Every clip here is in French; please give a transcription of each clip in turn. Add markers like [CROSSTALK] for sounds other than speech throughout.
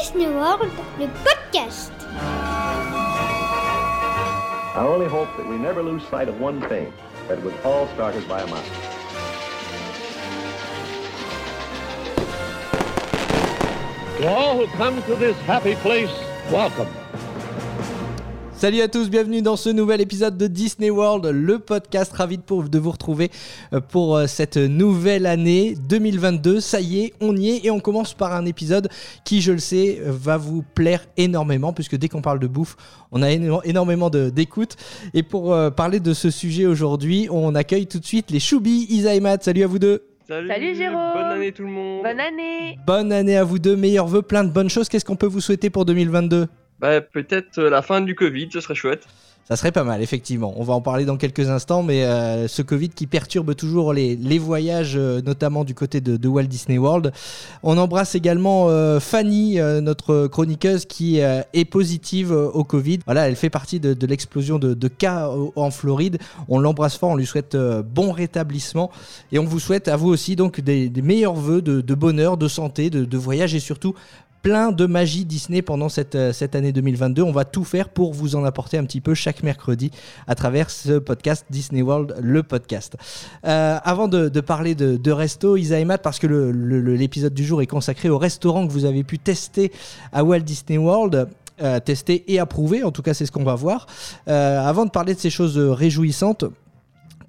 Disney World, le podcast. I only hope that we never lose sight of one thing, that it was all started by a mouse. To all who come to this happy place, welcome. Salut à tous, bienvenue dans ce nouvel épisode de Disney World, le podcast. Ravi de, pour- de vous retrouver euh, pour euh, cette nouvelle année 2022. Ça y est, on y est et on commence par un épisode qui, je le sais, va vous plaire énormément puisque dès qu'on parle de bouffe, on a éno- énormément de- d'écoute. Et pour euh, parler de ce sujet aujourd'hui, on accueille tout de suite les Choubis, Isa et Matt. Salut à vous deux. Salut, Salut, Jérôme. Bonne année tout le monde Bonne année Bonne année à vous deux, meilleurs vœux, plein de bonnes choses. Qu'est-ce qu'on peut vous souhaiter pour 2022 Bah peut-être euh, la fin du Covid, ce serait chouette. Ça serait pas mal, effectivement. On va en parler dans quelques instants, mais euh, ce Covid qui perturbe toujours les, les voyages, euh, notamment du côté de, Walt Disney World. On embrasse également Fanny, notre chroniqueuse, qui est positive au Covid. Voilà, elle fait partie de, l'explosion de, cas en Floride. On l'embrasse fort, on lui souhaite bon rétablissement. Et on vous souhaite à vous aussi donc des, des meilleurs vœux de, bonheur, de santé, de voyage et surtout plein de magie Disney pendant cette, euh, année 2022. On va tout faire pour vous en apporter un petit peu chaque mercredi à travers ce podcast Disney World, le podcast. Euh, avant de, parler de, resto, Isa Matt, parce que l'épisode du jour est consacré au restaurant que vous avez pu tester à Walt Disney World. euh, tester et approuver, en tout cas c'est ce qu'on va voir. Avant de parler de ces choses réjouissantes,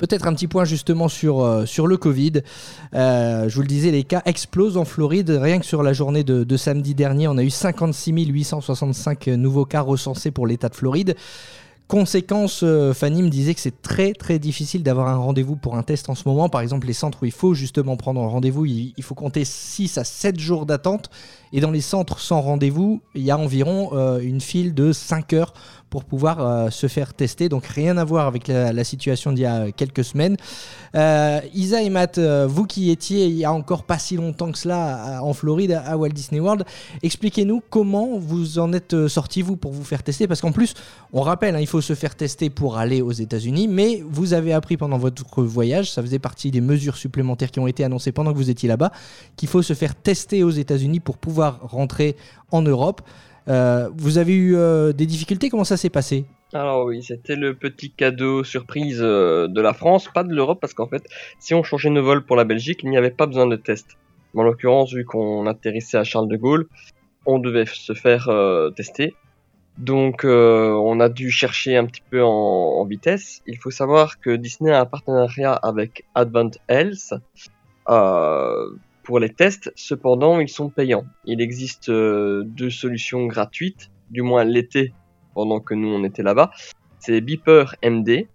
Peut-être un petit point justement sur, euh, sur le Covid. Euh, je vous le disais, les cas explosent en Floride. Rien que sur la journée de, samedi dernier, on a eu 56 865 nouveaux cas recensés pour l'État de Floride. Conséquence, euh, Fanny me disait que c'est très très difficile d'avoir un rendez-vous pour un test en ce moment. Par exemple, les centres où il faut justement prendre un rendez-vous, il, faut compter 6 à 7 jours d'attente. Et dans les centres sans rendez-vous, il y a environ euh, une file de 5 heures pour pouvoir euh, se faire tester. Donc rien à voir avec la, situation d'il y a quelques semaines. Euh, Isa et Matt, euh, vous qui étiez il y a encore pas si longtemps que cela en Floride, à Walt Disney World, expliquez-nous comment vous en êtes sortis vous pour vous faire tester. Parce qu'en plus, on rappelle, hein, il faut se faire tester pour aller aux États-Unis, mais vous avez appris pendant votre voyage, ça faisait partie des mesures supplémentaires qui ont été annoncées pendant que vous étiez là-bas, qu'il faut se faire tester aux États-Unis pour pouvoir rentrer en Europe. Euh, vous avez eu euh, des difficultés? Comment ça s'est passé? Alors oui, c'était le petit cadeau surprise euh, de la France, pas de l'Europe, parce qu'en fait, si on changeait nos vols pour la Belgique, il n'y avait pas besoin de test. En l'occurrence, vu qu'on atterrissait à Charles de Gaulle, on devait se faire tester. Donc on a dû chercher un petit peu en, vitesse. Il faut savoir que Disney a un partenariat avec Advent Health pour les tests. Cependant, ils sont payants. Il existe euh, deux solutions gratuites, du moins l'été pendant que nous on était là-bas. C'est Beeper MD,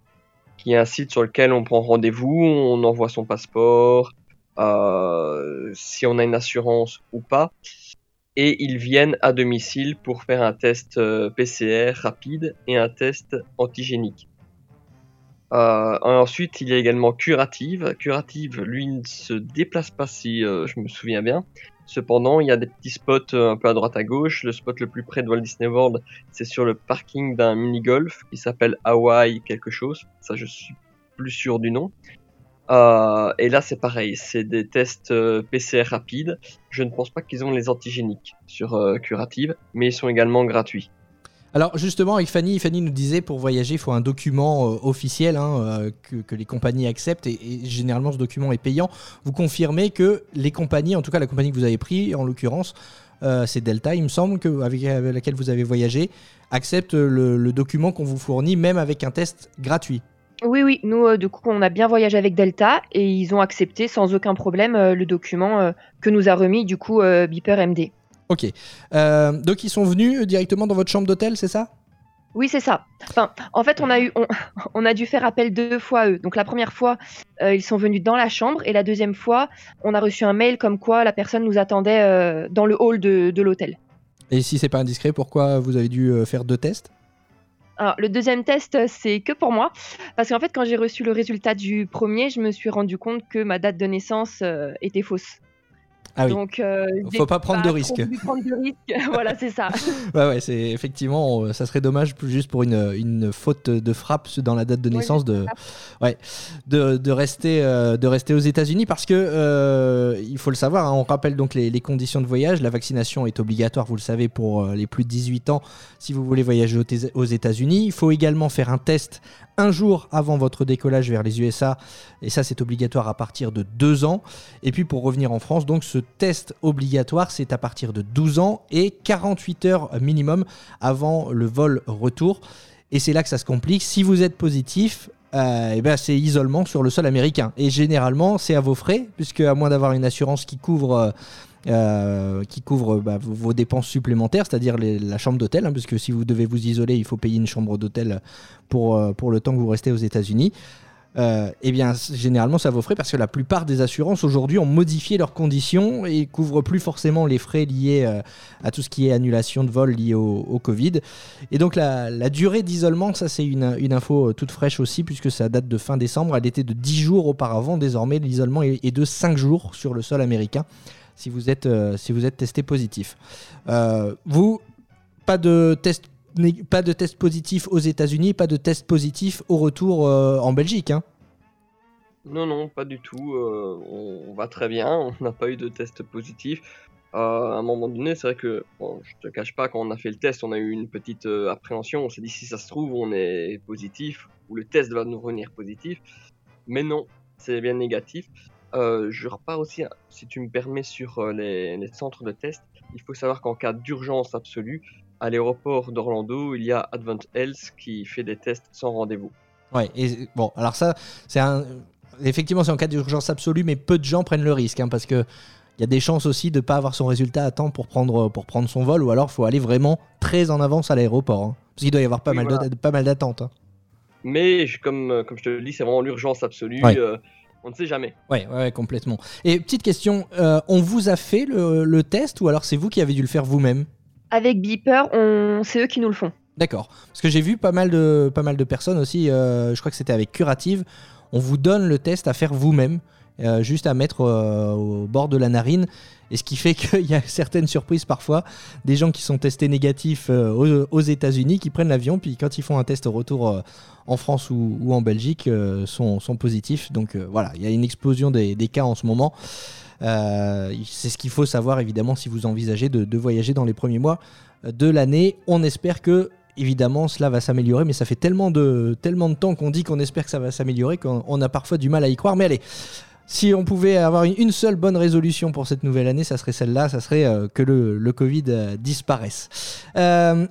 qui est un site sur lequel on prend rendez-vous, on envoie son passeport, euh, si on a une assurance ou pas, et ils viennent à domicile pour faire un test euh, PCR rapide et un test antigénique. Euh, ensuite, il y a également Curative. Curative, lui, ne se déplace pas si euh, je me souviens bien. Cependant, il y a des petits spots euh, un peu à droite à gauche. Le spot le plus près de Walt Disney World, c'est sur le parking d'un mini-golf qui s'appelle Hawaii quelque chose. Ça, je suis plus sûr du nom. Et là, c'est pareil. C'est des tests PCR rapides. Je ne pense pas qu'ils ont les antigéniques sur Curative, mais ils sont également gratuits. Alors justement, avec Fanny, nous disait pour voyager, il faut un document euh, officiel hein, euh, que, les compagnies acceptent et, généralement ce document est payant. Vous confirmez que les compagnies, en tout cas la compagnie que vous avez pris, en l'occurrence, euh, c'est Delta, il me semble, que, avec, laquelle vous avez voyagé, accepte le, document qu'on vous fournit, même avec un test gratuit. Oui, oui, nous, du coup, on a bien voyagé avec Delta et ils ont accepté sans aucun problème le document que nous a remis, du coup, Beeper MD. Ok. Euh, donc ils sont venus directement dans votre chambre d'hôtel, c'est ça? Oui, c'est ça. Enfin, en fait, on a, eu, on, [LAUGHS] on a dû faire appel deux fois à eux. Donc, la première fois, euh, ils sont venus dans la chambre et la deuxième fois, on a reçu un mail comme quoi la personne nous attendait euh, dans le hall de, de l'hôtel. Et si c'est pas indiscret, pourquoi vous avez dû euh, faire deux tests? Alors, le deuxième test, euh, c'est que pour moi. Parce qu'en fait, quand j'ai reçu le résultat du premier, je me suis rendu compte que ma date de naissance euh, était fausse. Ah. Donc, euh, Faut pas prendre de risques. prendre de risques. voilà, c'est ça. [LAUGHS] Ouais, ouais, c'est effectivement, ça serait dommage juste pour une, une faute de frappe dans la date de naissance de, ouais, de, de rester, euh, de rester aux États-Unis parce que euh, il faut le savoir. hein, on rappelle donc les, les conditions de voyage. La vaccination est obligatoire, vous le savez, pour euh, les plus de 18 ans si vous voulez voyager aux, États-Unis. Il faut également faire un test un jour avant votre décollage vers les USA et ça c'est obligatoire à partir de 2 ans. Et puis pour revenir en France, donc ce test obligatoire, c'est à partir de 12 ans et 48 heures minimum avant le vol retour. Et c'est là que ça se complique. Si vous êtes positif, euh, eh ben c'est isolement sur le sol américain. Et généralement, c'est à vos frais, puisque à moins d'avoir une assurance qui couvre, euh, euh, bah, vos dépenses supplémentaires, c'est-à-dire la chambre d'hôtel, hein, puisque si vous devez vous isoler, il faut payer une chambre d'hôtel pour, pour le temps que vous restez aux États-Unis. Euh, eh bien, généralement, ça vaut frais parce que la plupart des assurances aujourd'hui ont modifié leurs conditions et couvrent plus forcément les frais liés euh, à tout ce qui est annulation de vol lié au, Covid. Et donc, la, durée d'isolement, ça, c'est une, info euh, toute fraîche aussi, puisque ça date de fin décembre. Elle était de 10 jours auparavant. Désormais, l'isolement est, de 5 jours sur le sol américain si vous êtes, euh, si vous êtes testé positif. Vous, pas de test pas de test positif aux États-Unis, pas de test positif au retour euh, en Belgique. hein. Non, non, pas du tout. euh, on, va très bien. [LAUGHS] On n'a pas eu de test positif. Euh, à un moment donné, c'est vrai que, bon, je te cache pas, quand on a fait le test, on a eu une petite appréhension. On s'est dit si ça se trouve, on est positif ou le test va nous revenir positif. Mais non, c'est bien négatif. Je repars aussi, si tu me permets, sur les centres de test. Il faut savoir qu'en cas d'urgence absolue, à l'aéroport d'Orlando, il y a Advent Health qui fait des tests sans rendez-vous. Ouais, et bon, alors ça, c'est un. Effectivement, c'est en cas d'urgence absolue, mais peu de gens prennent le risque, hein, parce que il y a des chances aussi de ne pas avoir son résultat à temps pour prendre, pour prendre son vol, ou alors il faut aller vraiment très en avance à l'aéroport. hein, parce qu'il doit y avoir pas Oui, mal voilà. de- pas mal d'attentes. hein. Mais comme, comme je te le dis, c'est vraiment l'urgence absolue. Ouais. euh, on ne sait jamais. Ouais, ouais, ouais, complètement. Et petite question, euh, on vous a fait le, le test, ou alors c'est vous qui avez dû le faire vous-même? Avec Beeper, c'est eux qui nous le font. D'accord. Parce que j'ai vu pas mal de, pas mal de personnes aussi, euh, je crois que c'était avec Curative, on vous donne le test à faire vous-même, euh, juste à mettre euh, au bord de la narine. Et ce qui fait [LAUGHS] qu'il y a certaines surprises parfois, des gens qui sont testés négatifs aux, États-Unis, qui prennent l'avion, puis quand ils font un test au retour en France ou, en Belgique, sont, positifs. Donc voilà, il y a une explosion des cas en ce moment. Euh, c'est ce qu'il faut savoir évidemment si vous envisagez de, voyager dans les premiers mois de l'année. On espère que évidemment cela va s'améliorer, mais ça fait tellement de, temps qu'on dit qu'on espère que ça va s'améliorer qu'on on a parfois du mal à y croire. Mais allez, si on pouvait avoir une, seule bonne résolution pour cette nouvelle année, ça serait celle-là, ça serait euh, que le, Covid euh, disparaisse.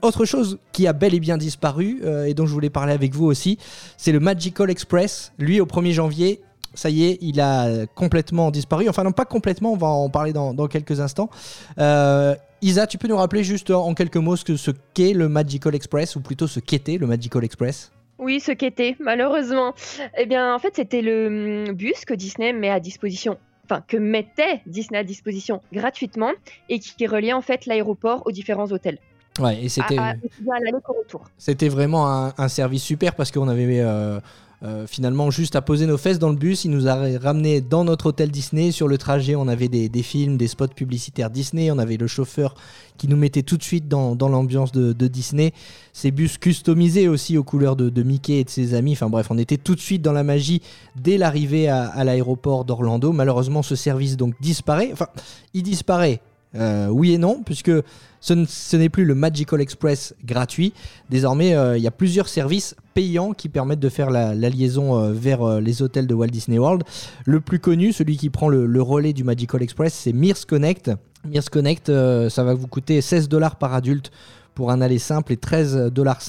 Autre chose qui a bel et bien disparu et dont je voulais parler avec vous aussi, c'est le Magical Express. Lui, au 1er janvier, ça y est, il a complètement disparu. Enfin, non, pas complètement, on va en parler dans, dans quelques instants. Euh, Isa, tu peux nous rappeler juste en quelques mots ce que ce qu'est le Magical Express, ou plutôt ce qu'était le Magical Express? Oui, ce qu'était, malheureusement. Eh bien, en fait, c'était le hum, bus que Disney met à disposition, enfin, que mettait Disney à disposition gratuitement et qui reliait en fait l'aéroport aux différents hôtels. Ouais, et c'était. À, à, à retour. C'était vraiment un, un service super parce qu'on avait euh, euh, finalement juste à poser nos fesses dans le bus. Il nous a ramené dans notre hôtel Disney. Sur le trajet, on avait des, films, des spots publicitaires Disney. On avait le chauffeur qui nous mettait tout de suite dans, l'ambiance de, Disney. Ces bus customisés aussi aux couleurs de, de Mickey et de ses amis. Enfin bref, on était tout de suite dans la magie dès l'arrivée à, à l'aéroport d'Orlando. Malheureusement, ce service donc disparaît. Enfin, il disparaît. Euh, oui et non, puisque ce, n'est plus le Magical Express gratuit. Désormais, euh, il y a plusieurs services payants qui permettent de faire la, liaison euh, vers les hôtels de Walt Disney World. Le plus connu, celui qui prend le, relais du Magical Express, c'est Mears Connect. Mears Connect, ça va vous coûter 16 dollars par adulte pour un aller simple et 13,50 dollars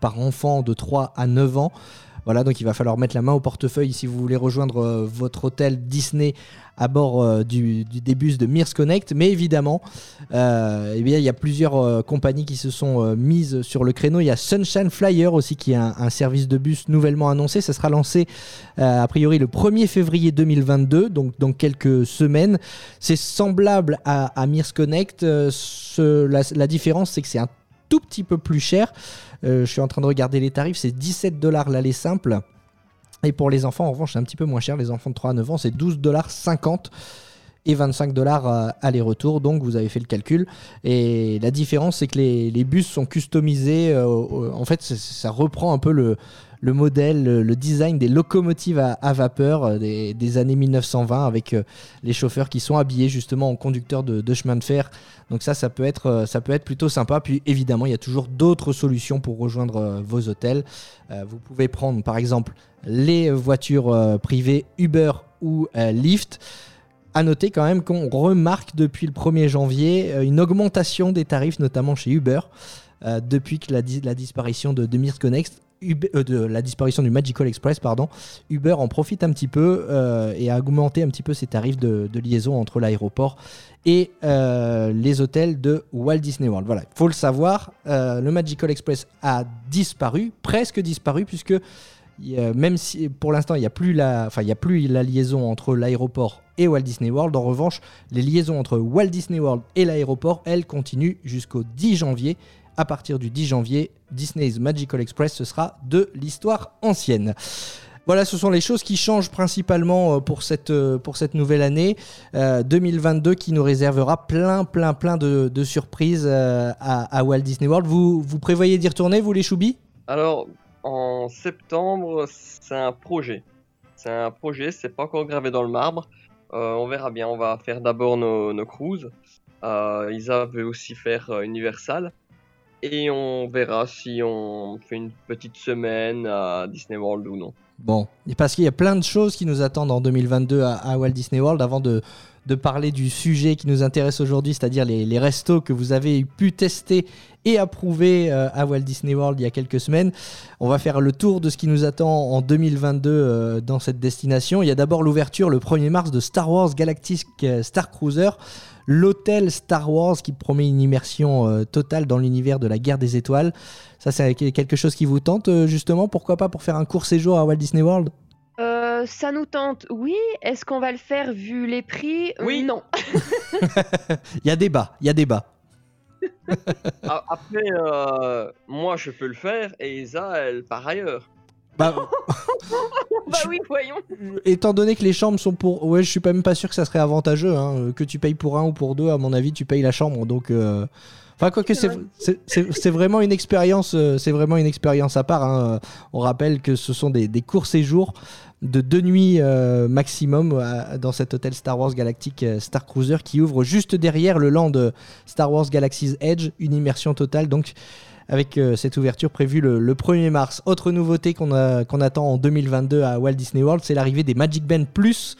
par enfant de 3 à 9 ans. Voilà, donc il va falloir mettre la main au portefeuille si vous voulez rejoindre euh, votre hôtel Disney à bord euh, du, des bus de Mears Connect. Mais évidemment, euh, eh il y a plusieurs compagnies qui se sont mises sur le créneau. Il y a Sunshine Flyer aussi, qui est un, service de bus nouvellement annoncé. Ça sera lancé a priori le 1er février 2022, donc dans quelques semaines. C'est semblable à, à Mears Connect. La différence, c'est que c'est un tout petit peu plus cher. Euh, je suis en train de regarder les tarifs, c'est 17 dollars l'aller simple. Et pour les enfants, en revanche, c'est un petit peu moins cher. Les enfants de 3 à 9 ans, c'est 12 dollars 50. et 25 dollars aller-retour. Donc vous avez fait le calcul. Et la différence, c'est que les, les, bus sont customisés. en fait, ça reprend un peu le, le modèle, le, design des locomotives à, vapeur euh, des, années 1920 avec euh, les chauffeurs qui sont habillés justement en conducteurs de, chemin de fer. Donc ça, ça peut être, euh, ça peut être plutôt sympa. Puis évidemment, il y a toujours d'autres solutions pour rejoindre vos hôtels. vous pouvez prendre par exemple les voitures privées Uber ou Lyft. À noter quand même qu'on remarque depuis le 1er janvier une augmentation des tarifs, notamment chez Uber, depuis la disparition de, de Connect. Euh, de la disparition du Magical Express, Uber en profite un petit peu euh, et a augmenté un petit peu ses tarifs de, liaison entre l'aéroport et euh, les hôtels de Walt Disney World. Voilà, il faut le savoir, le Magical Express a disparu, presque disparu, puisque même si pour l'instant il n'y a, plus la, il a plus la liaison entre l'aéroport et Walt Disney World, en revanche, les liaisons entre Walt Disney World et l'aéroport, elles continuent jusqu'au 10 janvier à partir du 10 janvier, Disney's Magical Express, ce sera de l'histoire ancienne. Voilà, ce sont les choses qui changent principalement euh, pour cette, euh, pour cette nouvelle année 2022 euh, qui nous réservera plein, plein, plein de, surprises à, Walt Disney World. Vous, vous prévoyez d'y retourner, vous les choubis Alors, en septembre, c'est un projet. C'est un projet, c'est pas encore gravé dans le marbre. on verra bien, on va faire d'abord nos, nos cruises. Isa veut aussi faire Universal et on verra si on fait une petite semaine à Disney World ou non. Bon, parce qu'il y a plein de choses qui nous attendent en 2022 à, Walt Disney World avant de, de, parler du sujet qui nous intéresse aujourd'hui, c'est-à-dire les, restos que vous avez pu tester et approuver euh, à Walt Disney World il y a quelques semaines. On va faire le tour de ce qui nous attend en 2022 euh, dans cette destination. Il y a d'abord l'ouverture le 1er mars de Star Wars Galactic euh, Star Cruiser l'hôtel Star Wars qui promet une immersion totale dans l'univers de la guerre des étoiles. Ça, c'est quelque chose qui vous tente, justement Pourquoi pas pour faire un court séjour à Walt Disney World? Euh, ça nous tente, oui. Est-ce qu'on va le faire vu les prix? Oui. Non. [LAUGHS] Il y a débat, il y a débat. [LAUGHS] Après, moi je peux le faire et Isa, elle part ailleurs. Bah, [LAUGHS] bah oui, voyons. Étant donné que les chambres sont pour. Ouais, je suis pas même pas sûr que ça serait avantageux. Hein. Que tu payes pour un ou pour deux, à mon avis, tu payes la chambre. Donc. Euh, enfin, quoi que c'est vraiment une expérience, euh, c'est vraiment une expérience à part. Hein. On rappelle que ce sont des, des courts séjours de deux nuits euh, maximum dans cet hôtel Star Wars Galactic Star Cruiser qui ouvre juste derrière le land Star Wars Galaxy's Edge, une immersion totale. Donc avec euh, cette ouverture prévue le, 1er mars. Autre nouveauté qu'on attend en 2022 à Walt Disney World, c'est l'arrivée des Magic Band Plus.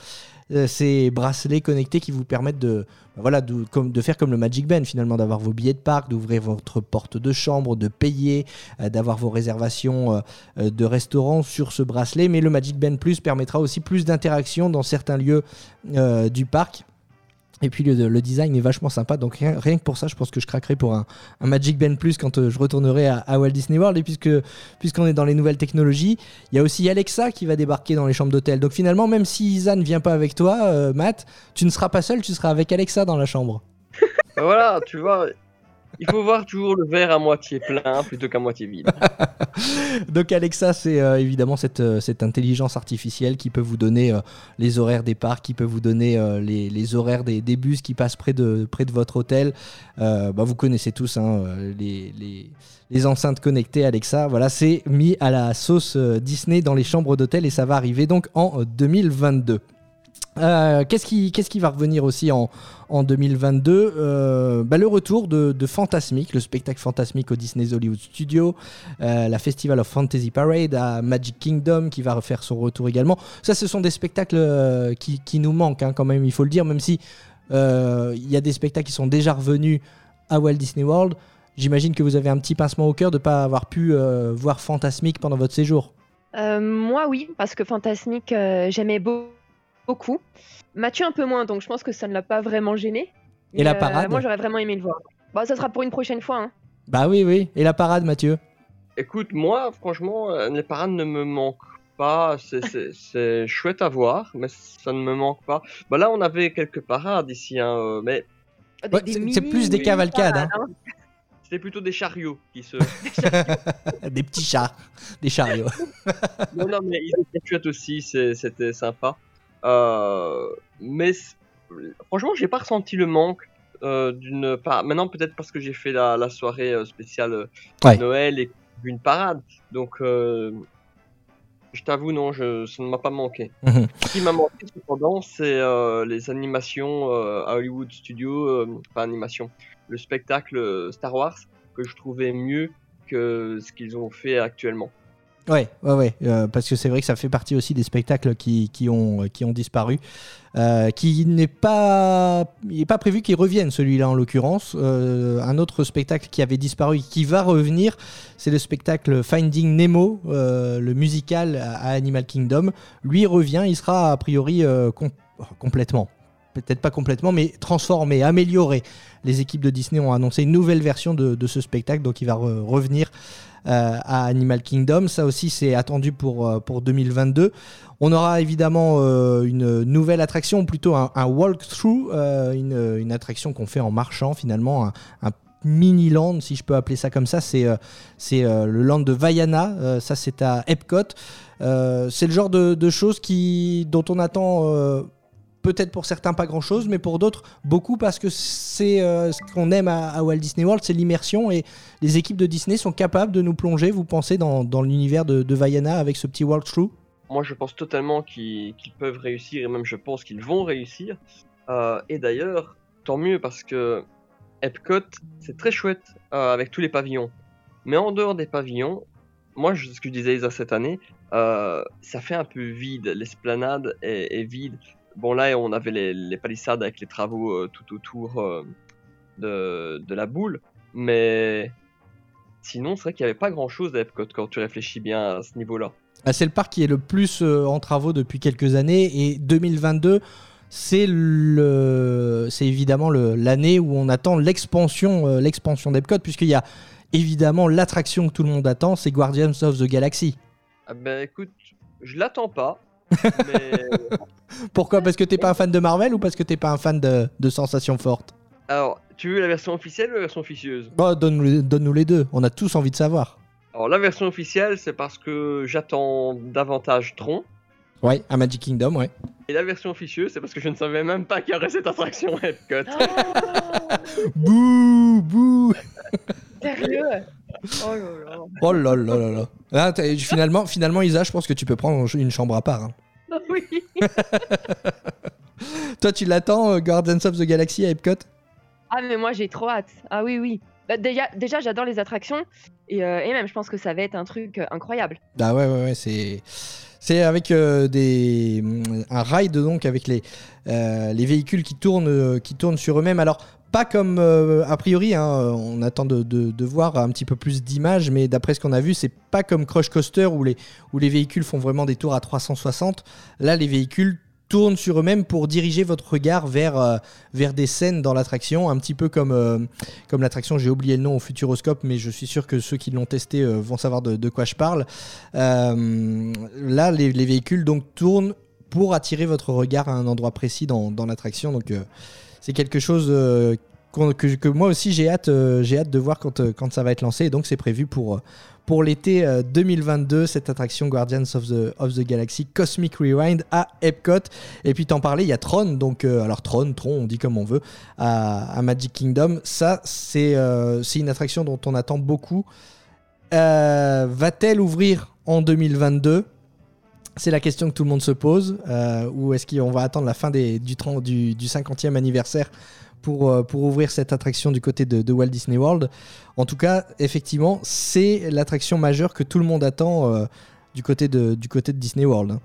Euh, ces bracelets connectés qui vous permettent de, bah voilà, de, faire comme le Magic Band finalement, d'avoir vos billets de parc, d'ouvrir votre porte de chambre, de payer, euh, d'avoir vos réservations de restaurants sur ce bracelet. Mais le Magic Band Plus permettra aussi plus d'interaction dans certains lieux du parc. Et puis le, design est vachement sympa, donc rien, que pour ça, je pense que je craquerai pour un, Magic Band Plus quand euh, je retournerai à, Walt Disney World. Et puisque puisqu'on est dans les nouvelles technologies, il y a aussi Alexa qui va débarquer dans les chambres d'hôtel. Donc finalement, même si Isa ne vient pas avec toi, euh, Matt, tu ne seras pas seul, tu seras avec Alexa dans la chambre. voilà, tu vois, il faut voir toujours le verre à moitié plein plutôt qu'à moitié vide. [LAUGHS] Donc Alexa, c'est euh, évidemment cette, euh, cette, intelligence artificielle qui peut vous donner euh, les horaires des parcs, qui peut vous donner les, horaires des, des, bus qui passent près de, près de votre hôtel. Bah, vous connaissez tous hein, les, les, les, enceintes connectées Alexa. Voilà, c'est mis à la sauce Disney dans les chambres d'hôtel et ça va arriver donc en 2022. Euh, qu'est-ce qui, va revenir aussi en, en 2022 euh, bah, Le retour de, de, Fantasmic, le spectacle Fantasmic au Disney's Hollywood Studio, euh, la Festival of Fantasy Parade à Magic Kingdom qui va refaire son retour également. Ça, ce sont des spectacles qui, qui, nous manquent hein, quand même, il faut le dire, même si il y a des spectacles qui sont déjà revenus à Walt Disney World. J'imagine que vous avez un petit pincement au cœur de ne pas avoir pu voir Fantasmic pendant votre séjour. moi, oui, parce que Fantasmic, j'aimais beaucoup beaucoup. Mathieu un peu moins, donc je pense que ça ne l'a pas vraiment gêné. Et la euh, parade Moi j'aurais vraiment aimé le voir. Bah ça sera pour une prochaine fois. Hein. Bah oui oui. Et la parade Mathieu? Écoute, moi franchement, euh, les parades ne me manquent pas. C'est chouette à voir, mais ça ne me manque pas. Bah là on avait quelques parades ici, hein, euh, mais... c'est plus des cavalcades. Hein. hein. C'était plutôt des chariots qui se... [LAUGHS] des petits chars, des chariots. non, non, mais ils étaient chouettes aussi, c'était sympa. Euh, mais franchement, j'ai pas ressenti le manque euh, d'une. Enfin, maintenant, peut-être parce que j'ai fait la, la soirée euh, spéciale Ouais. Noël et une parade. Donc, je t'avoue, non, je, ça ne m'a pas manqué. Mhm. Ce qui m'a manqué, cependant, c'est euh, les animations euh, à Hollywood Studios, euh, pas animation, le spectacle Star Wars, que je trouvais mieux que ce qu'ils ont fait actuellement. Ouais, ouais, euh, parce que c'est vrai que ça fait partie aussi des spectacles qui, qui ont, disparu, euh, qui n'est pas, il n'est pas prévu qu'il revienne celui-là en l'occurrence. Euh, un autre spectacle qui avait disparu qui va revenir, c'est le spectacle Finding Nemo, euh, le musical à Animal Kingdom. Lui revient, il sera a priori euh, com- complètement, peut-être pas complètement, mais transformé, amélioré. Les équipes de Disney ont annoncé une nouvelle version de, ce spectacle, donc il va re- revenir euh, à Animal Kingdom. Ça aussi, c'est attendu pour, euh, pour 2022. On aura évidemment euh, une nouvelle attraction, ou plutôt un, un walkthrough, une, attraction qu'on fait en marchant finalement, un, un mini land, si je peux appeler ça comme ça. C'est le land de Vaiana. Ça, c'est à Epcot. C'est le genre de, de choses dont on attend. Peut-être pour certains pas grand-chose, mais pour d'autres beaucoup parce que c'est euh, ce qu'on aime à, Walt Disney World, c'est l'immersion et les équipes de Disney sont capables de nous plonger, vous pensez, dans, l'univers de, Vaiana avec ce petit walkthrough Moi, je pense totalement qu'ils peuvent réussir, et même je pense qu'ils vont réussir. Euh, et d'ailleurs, tant mieux parce que Epcot, c'est très chouette euh, avec tous les pavillons. Mais en dehors des pavillons, moi, ce que je disais Isa cette année, ça fait un peu vide. L'esplanade est vide. Bon, là, on avait les, les palissades avec les travaux euh, tout autour euh, de, de la boule. Mais sinon, c'est vrai qu'il n'y avait pas grand chose à Epcot quand tu réfléchis bien à ce niveau-là. Ah, C'est le parc qui est le plus euh, en travaux depuis quelques années et 2022, c'est le, c'est évidemment l'année où on attend l'expansion, euh, l'expansion d'Epcot, puisqu'il y a évidemment l'attraction que tout le monde attend, c'est Guardians of the Galaxy. Ah ben écoute, je l'attends pas. Mais [LAUGHS] Pourquoi? Parce que t'es pas un fan de Marvel ou parce que t'es pas un fan de, de sensations fortes? Alors, tu veux la version officielle ou la version officieuse? Bon, donne-nous donne-nous les deux. On a tous envie de savoir. Alors la version officielle, c'est parce que j'attends davantage Tron. Ouais, à Magic Kingdom, ouais. Et la version officieuse, c'est parce que je ne savais même pas qu'il y aurait cette attraction à Epcot. [LAUGHS] Bouh, bouh. [LAUGHS] Sérieux? Oh là là. Oh là là là là. Ah, t'as- finalement, finalement, Isa, je pense que tu peux prendre une chambre à part. hein. [LAUGHS] Oui. [LAUGHS] Toi, tu l'attends, euh, Guardians of the Galaxy à Epcot? Ah mais moi j'ai trop hâte. Ah oui oui. Bah, déjà déjà j'adore les attractions et, euh, et même je pense que ça va être un truc euh, incroyable. Bah ouais, ouais, ouais, c'est. C'est avec euh, des un ride donc avec les euh, les véhicules qui tournent euh, qui tournent sur eux-mêmes. Alors pas comme euh, a priori, hein, on attend de, de- de voir un petit peu plus d'images, mais d'après ce qu'on a vu, c'est pas comme Crush Coaster où les où les véhicules font vraiment des tours à 360. Là, les véhicules tournent sur eux-mêmes pour diriger votre regard vers euh, vers des scènes dans l'attraction, un petit peu comme euh, comme l'attraction. J'ai oublié le nom au Futuroscope, mais je suis sûr que ceux qui l'ont testé euh, vont savoir de, quoi je parle. Là, les, les véhicules donc tournent pour attirer votre regard à un endroit précis dans, dans l'attraction. Donc, c'est quelque chose que, moi aussi j'ai hâte, euh, hâte de voir quand, euh, quand ça va être lancé. Donc, c'est prévu pour, euh, pour l'été euh, 2022, cette attraction Guardians of the, Galaxy Cosmic Rewind à Epcot. Et puis, t'en parlais, il y a Tron. Donc, alors, Tron, Tron, on dit comme on veut, à, Magic Kingdom. Ça, c'est une attraction dont on attend beaucoup. Va-t-elle ouvrir en 2022 C'est la question que tout le monde se pose. Ou est-ce qu'on va attendre la fin du, 30 du, du 50e anniversaire pour, euh, pour ouvrir cette attraction du côté de, Walt Disney World En tout cas, effectivement, c'est l'attraction majeure que tout le monde attend euh, du, côté de, du côté de Disney World.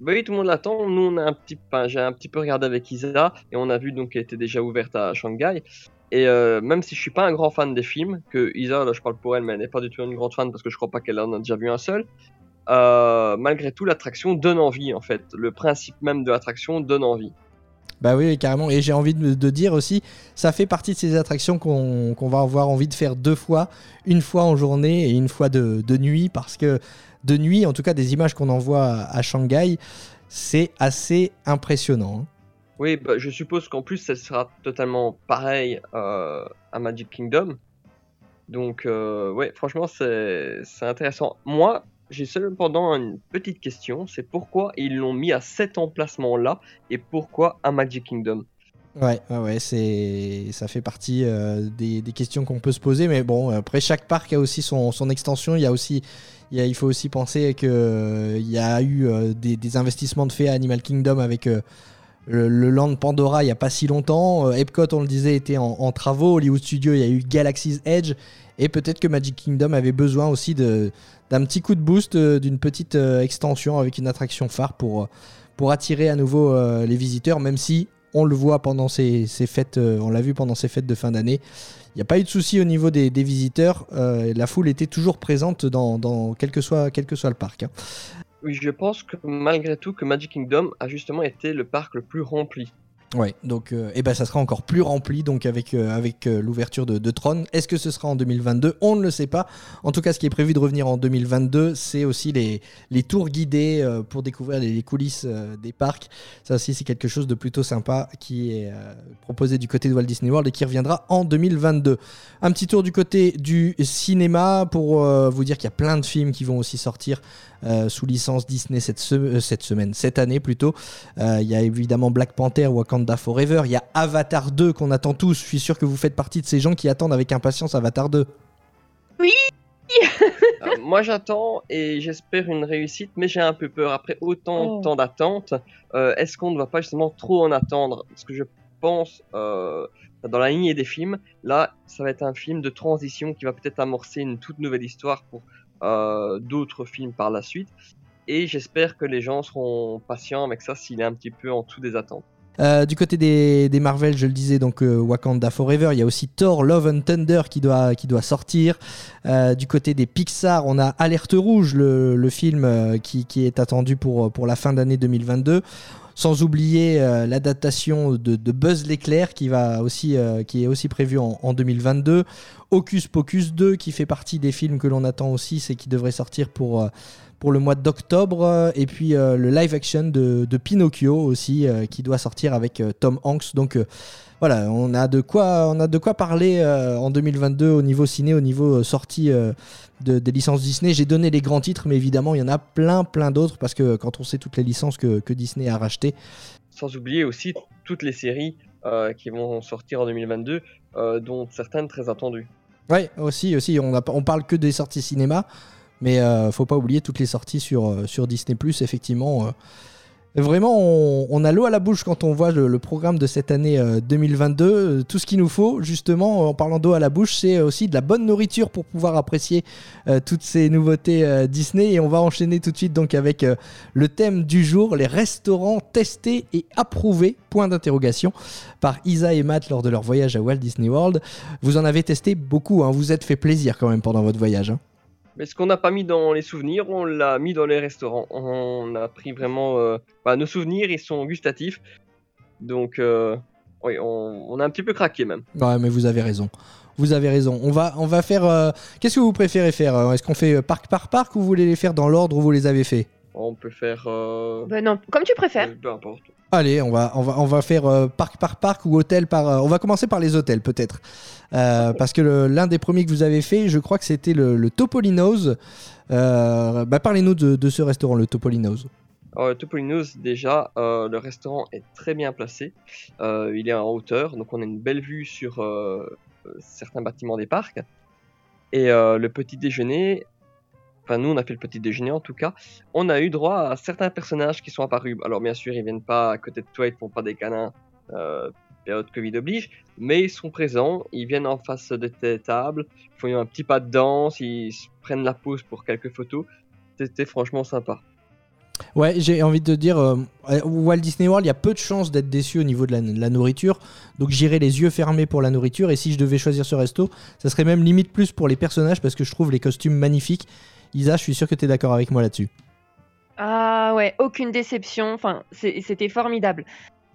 Bah oui, tout le monde l'attend. Nous, on a un petit, j'ai un petit peu regardé avec Isa et on a vu donc qu'elle était déjà ouverte à Shanghai. Et euh, même si je suis pas un grand fan des films, que Isa, là, je parle pour elle, mais elle n'est pas du tout une grande fan parce que je crois pas qu'elle en a déjà vu un seul. malgré tout, l'attraction donne envie en fait. Le principe même de l'attraction donne envie. Bah oui, carrément. Et j'ai envie de, dire aussi, ça fait partie de ces attractions qu'on va avoir envie de faire deux fois, une fois en journée et une fois de, de nuit, parce que de nuit, en tout cas des images qu'on envoie à, à Shanghai, c'est assez impressionnant. hein. Oui, bah, je suppose qu'en plus, ça sera totalement pareil euh, à Magic Kingdom. Donc, euh, ouais, franchement, c'est intéressant. Moi, j'ai cependant une petite question, c'est pourquoi ils l'ont mis à cet emplacement-là et pourquoi à Magic Kingdom? Ouais, ouais, ouais, c'est, ça fait partie euh, des, des questions qu'on peut se poser. Mais bon, après, chaque parc a aussi son, son extension. Il y a aussi, il, y a- il faut aussi penser qu'il il y a eu euh, des, des investissements de fait à Animal Kingdom avec euh, le, Land Pandora il n'y a pas si longtemps. Euh, Epcot, on le disait, était en, en travaux. Hollywood Studio, il y a eu Galaxy's Edge. Et peut-être que Magic Kingdom avait besoin aussi de, d'un petit coup de boost, euh, d'une petite euh, extension avec une attraction phare pour, euh, pour attirer à nouveau les visiteurs, même si on le voit pendant ces, ces fêtes, on l'a vu pendant ces fêtes de fin d'année. Il n'y a pas eu de souci au niveau des, des visiteurs. la foule était toujours présente dans, dans quel, que soit, soit le parc. hein. Oui, je pense que malgré tout que Magic Kingdom a justement été le parc le plus rempli. Ouais, donc euh, ben, ça sera encore plus rempli donc avec, euh, avec euh, l'ouverture de, Tron. Est-ce que ce sera en 2022 On ne le sait pas. En tout cas, ce qui est prévu de revenir en 2022, c'est aussi les, les tours guidés euh, pour découvrir les, coulisses des parcs. Ça aussi, c'est quelque chose de plutôt sympa qui est proposé du côté de Walt Disney World et qui reviendra en 2022. Un petit tour du côté du cinéma pour vous dire qu'il y a plein de films qui vont aussi sortir euh, sous licence Disney cette, se- euh, cette semaine, cette année plutôt. Euh, Il y a évidemment Black Panther, Wakanda Forever. Il y a Avatar 2 qu'on attend tous. Je suis sûr que vous faites partie de ces gens qui attendent avec impatience Avatar 2. Euh, moi j'attends et j'espère une réussite, mais j'ai un peu peur. Après autant Oh. de temps d'attente, euh, est-ce qu'on ne va pas justement trop en attendre? Parce que je pense, euh, dans la lignée des films, là, ça va être un film de transition qui va peut-être amorcer une toute nouvelle histoire pour d'autres films par la suite. Et j'espère que les gens seront patients avec ça s'il est un petit peu en dessous des attentes. Euh, du côté des, Marvel, je le disais, donc euh, Wakanda Forever, il y a aussi Thor Love and Thunder qui doit, qui doit sortir. Euh, du côté des Pixar, on a Alerte Rouge, le, le film euh, qui, qui est attendu pour, pour la fin d'année 2022. Sans oublier euh, l'adaptation de, Buzz l'éclair qui, va aussi, euh, est aussi prévu en, en 2022. Hocus Pocus 2 qui fait partie des films que l'on attend aussi, c'est qui devrait sortir pour, euh, pour le mois d'octobre. Euh, Et puis euh, le live action de, de Pinocchio aussi euh, qui doit sortir avec Tom Hanks. Donc voilà, on a de quoi, on a de quoi parler euh, en 2022 au niveau ciné, au niveau euh, sortie euh, de, des licences Disney. J'ai donné les grands titres, mais évidemment il y en a plein plein d'autres parce que quand on sait toutes les licences que, que Disney a rachetées, Sans oublier aussi toutes les séries qui vont sortir en 2022, euh, dont certaines très attendues. Ouais, aussi, aussi. On, a, on parle que des sorties cinéma, mais euh, faut pas oublier toutes les sorties sur, euh, sur Disney effectivement. euh. Vraiment, on, a l'eau à la bouche quand on voit le, programme de cette année euh, 2022. Euh, Tout ce qu'il nous faut, justement, en parlant d'eau à la bouche, c'est aussi de la bonne nourriture pour pouvoir apprécier toutes ces nouveautés Disney. Et on va enchaîner tout de suite donc avec le thème du jour, les restaurants testés et approuvés, point d'interrogation, par Isa et Matt lors de leur voyage à Walt Disney World. Vous en avez testé beaucoup, hein, vous êtes fait plaisir quand même pendant votre voyage. hein. Mais ce qu'on n'a pas mis dans les souvenirs, on l'a mis dans les restaurants. On a pris vraiment... euh, bah, nos souvenirs, ils sont gustatifs. Donc, euh, oui, on, on a un petit peu craqué même. Ouais, mais vous avez raison. Vous avez raison. On va, on va faire. euh, Qu'est-ce que vous préférez faire Est-ce qu'on fait parc par parc ou vous voulez les faire dans l'ordre où vous les avez fait On peut faire... Euh, Ben non, comme tu préfères. peu importe. Allez, on va, on va, on va faire euh, parc par parc ou hôtel par. euh, on va commencer par les hôtels peut-être, Euh, parce que l'un des premiers que vous avez fait, je crois que c'était le, le Topolino's. Euh, bah, Parlez-nous de, ce restaurant, le Topolino's. Le Topolino's, déjà, euh, le restaurant est très bien placé. Euh, il est en hauteur, donc on a une belle vue sur euh, euh, certains bâtiments des parcs. Et euh, le petit déjeuner, enfin nous on a fait le petit déjeuner en tout cas, on a eu droit à certains personnages qui sont apparus. Alors bien sûr, ils viennent pas à côté de toi, ils te font pas des euh, période Covid oblige, mais ils sont présents, ils viennent en face de tes tables, ils font un petit pas de danse, ils se prennent la pause pour quelques photos. C'était franchement sympa. Ouais, j'ai envie de te dire, euh, Walt Disney World, il y a peu de chances d'être déçu au niveau de la, de la nourriture. Donc j'irai les yeux fermés pour la nourriture. Et si je devais choisir ce resto, ça serait même limite plus pour les personnages parce que je trouve les costumes magnifiques. Isa, je suis sûr que tu es d'accord avec moi là-dessus. Ah ouais, aucune déception. Enfin, c'était formidable.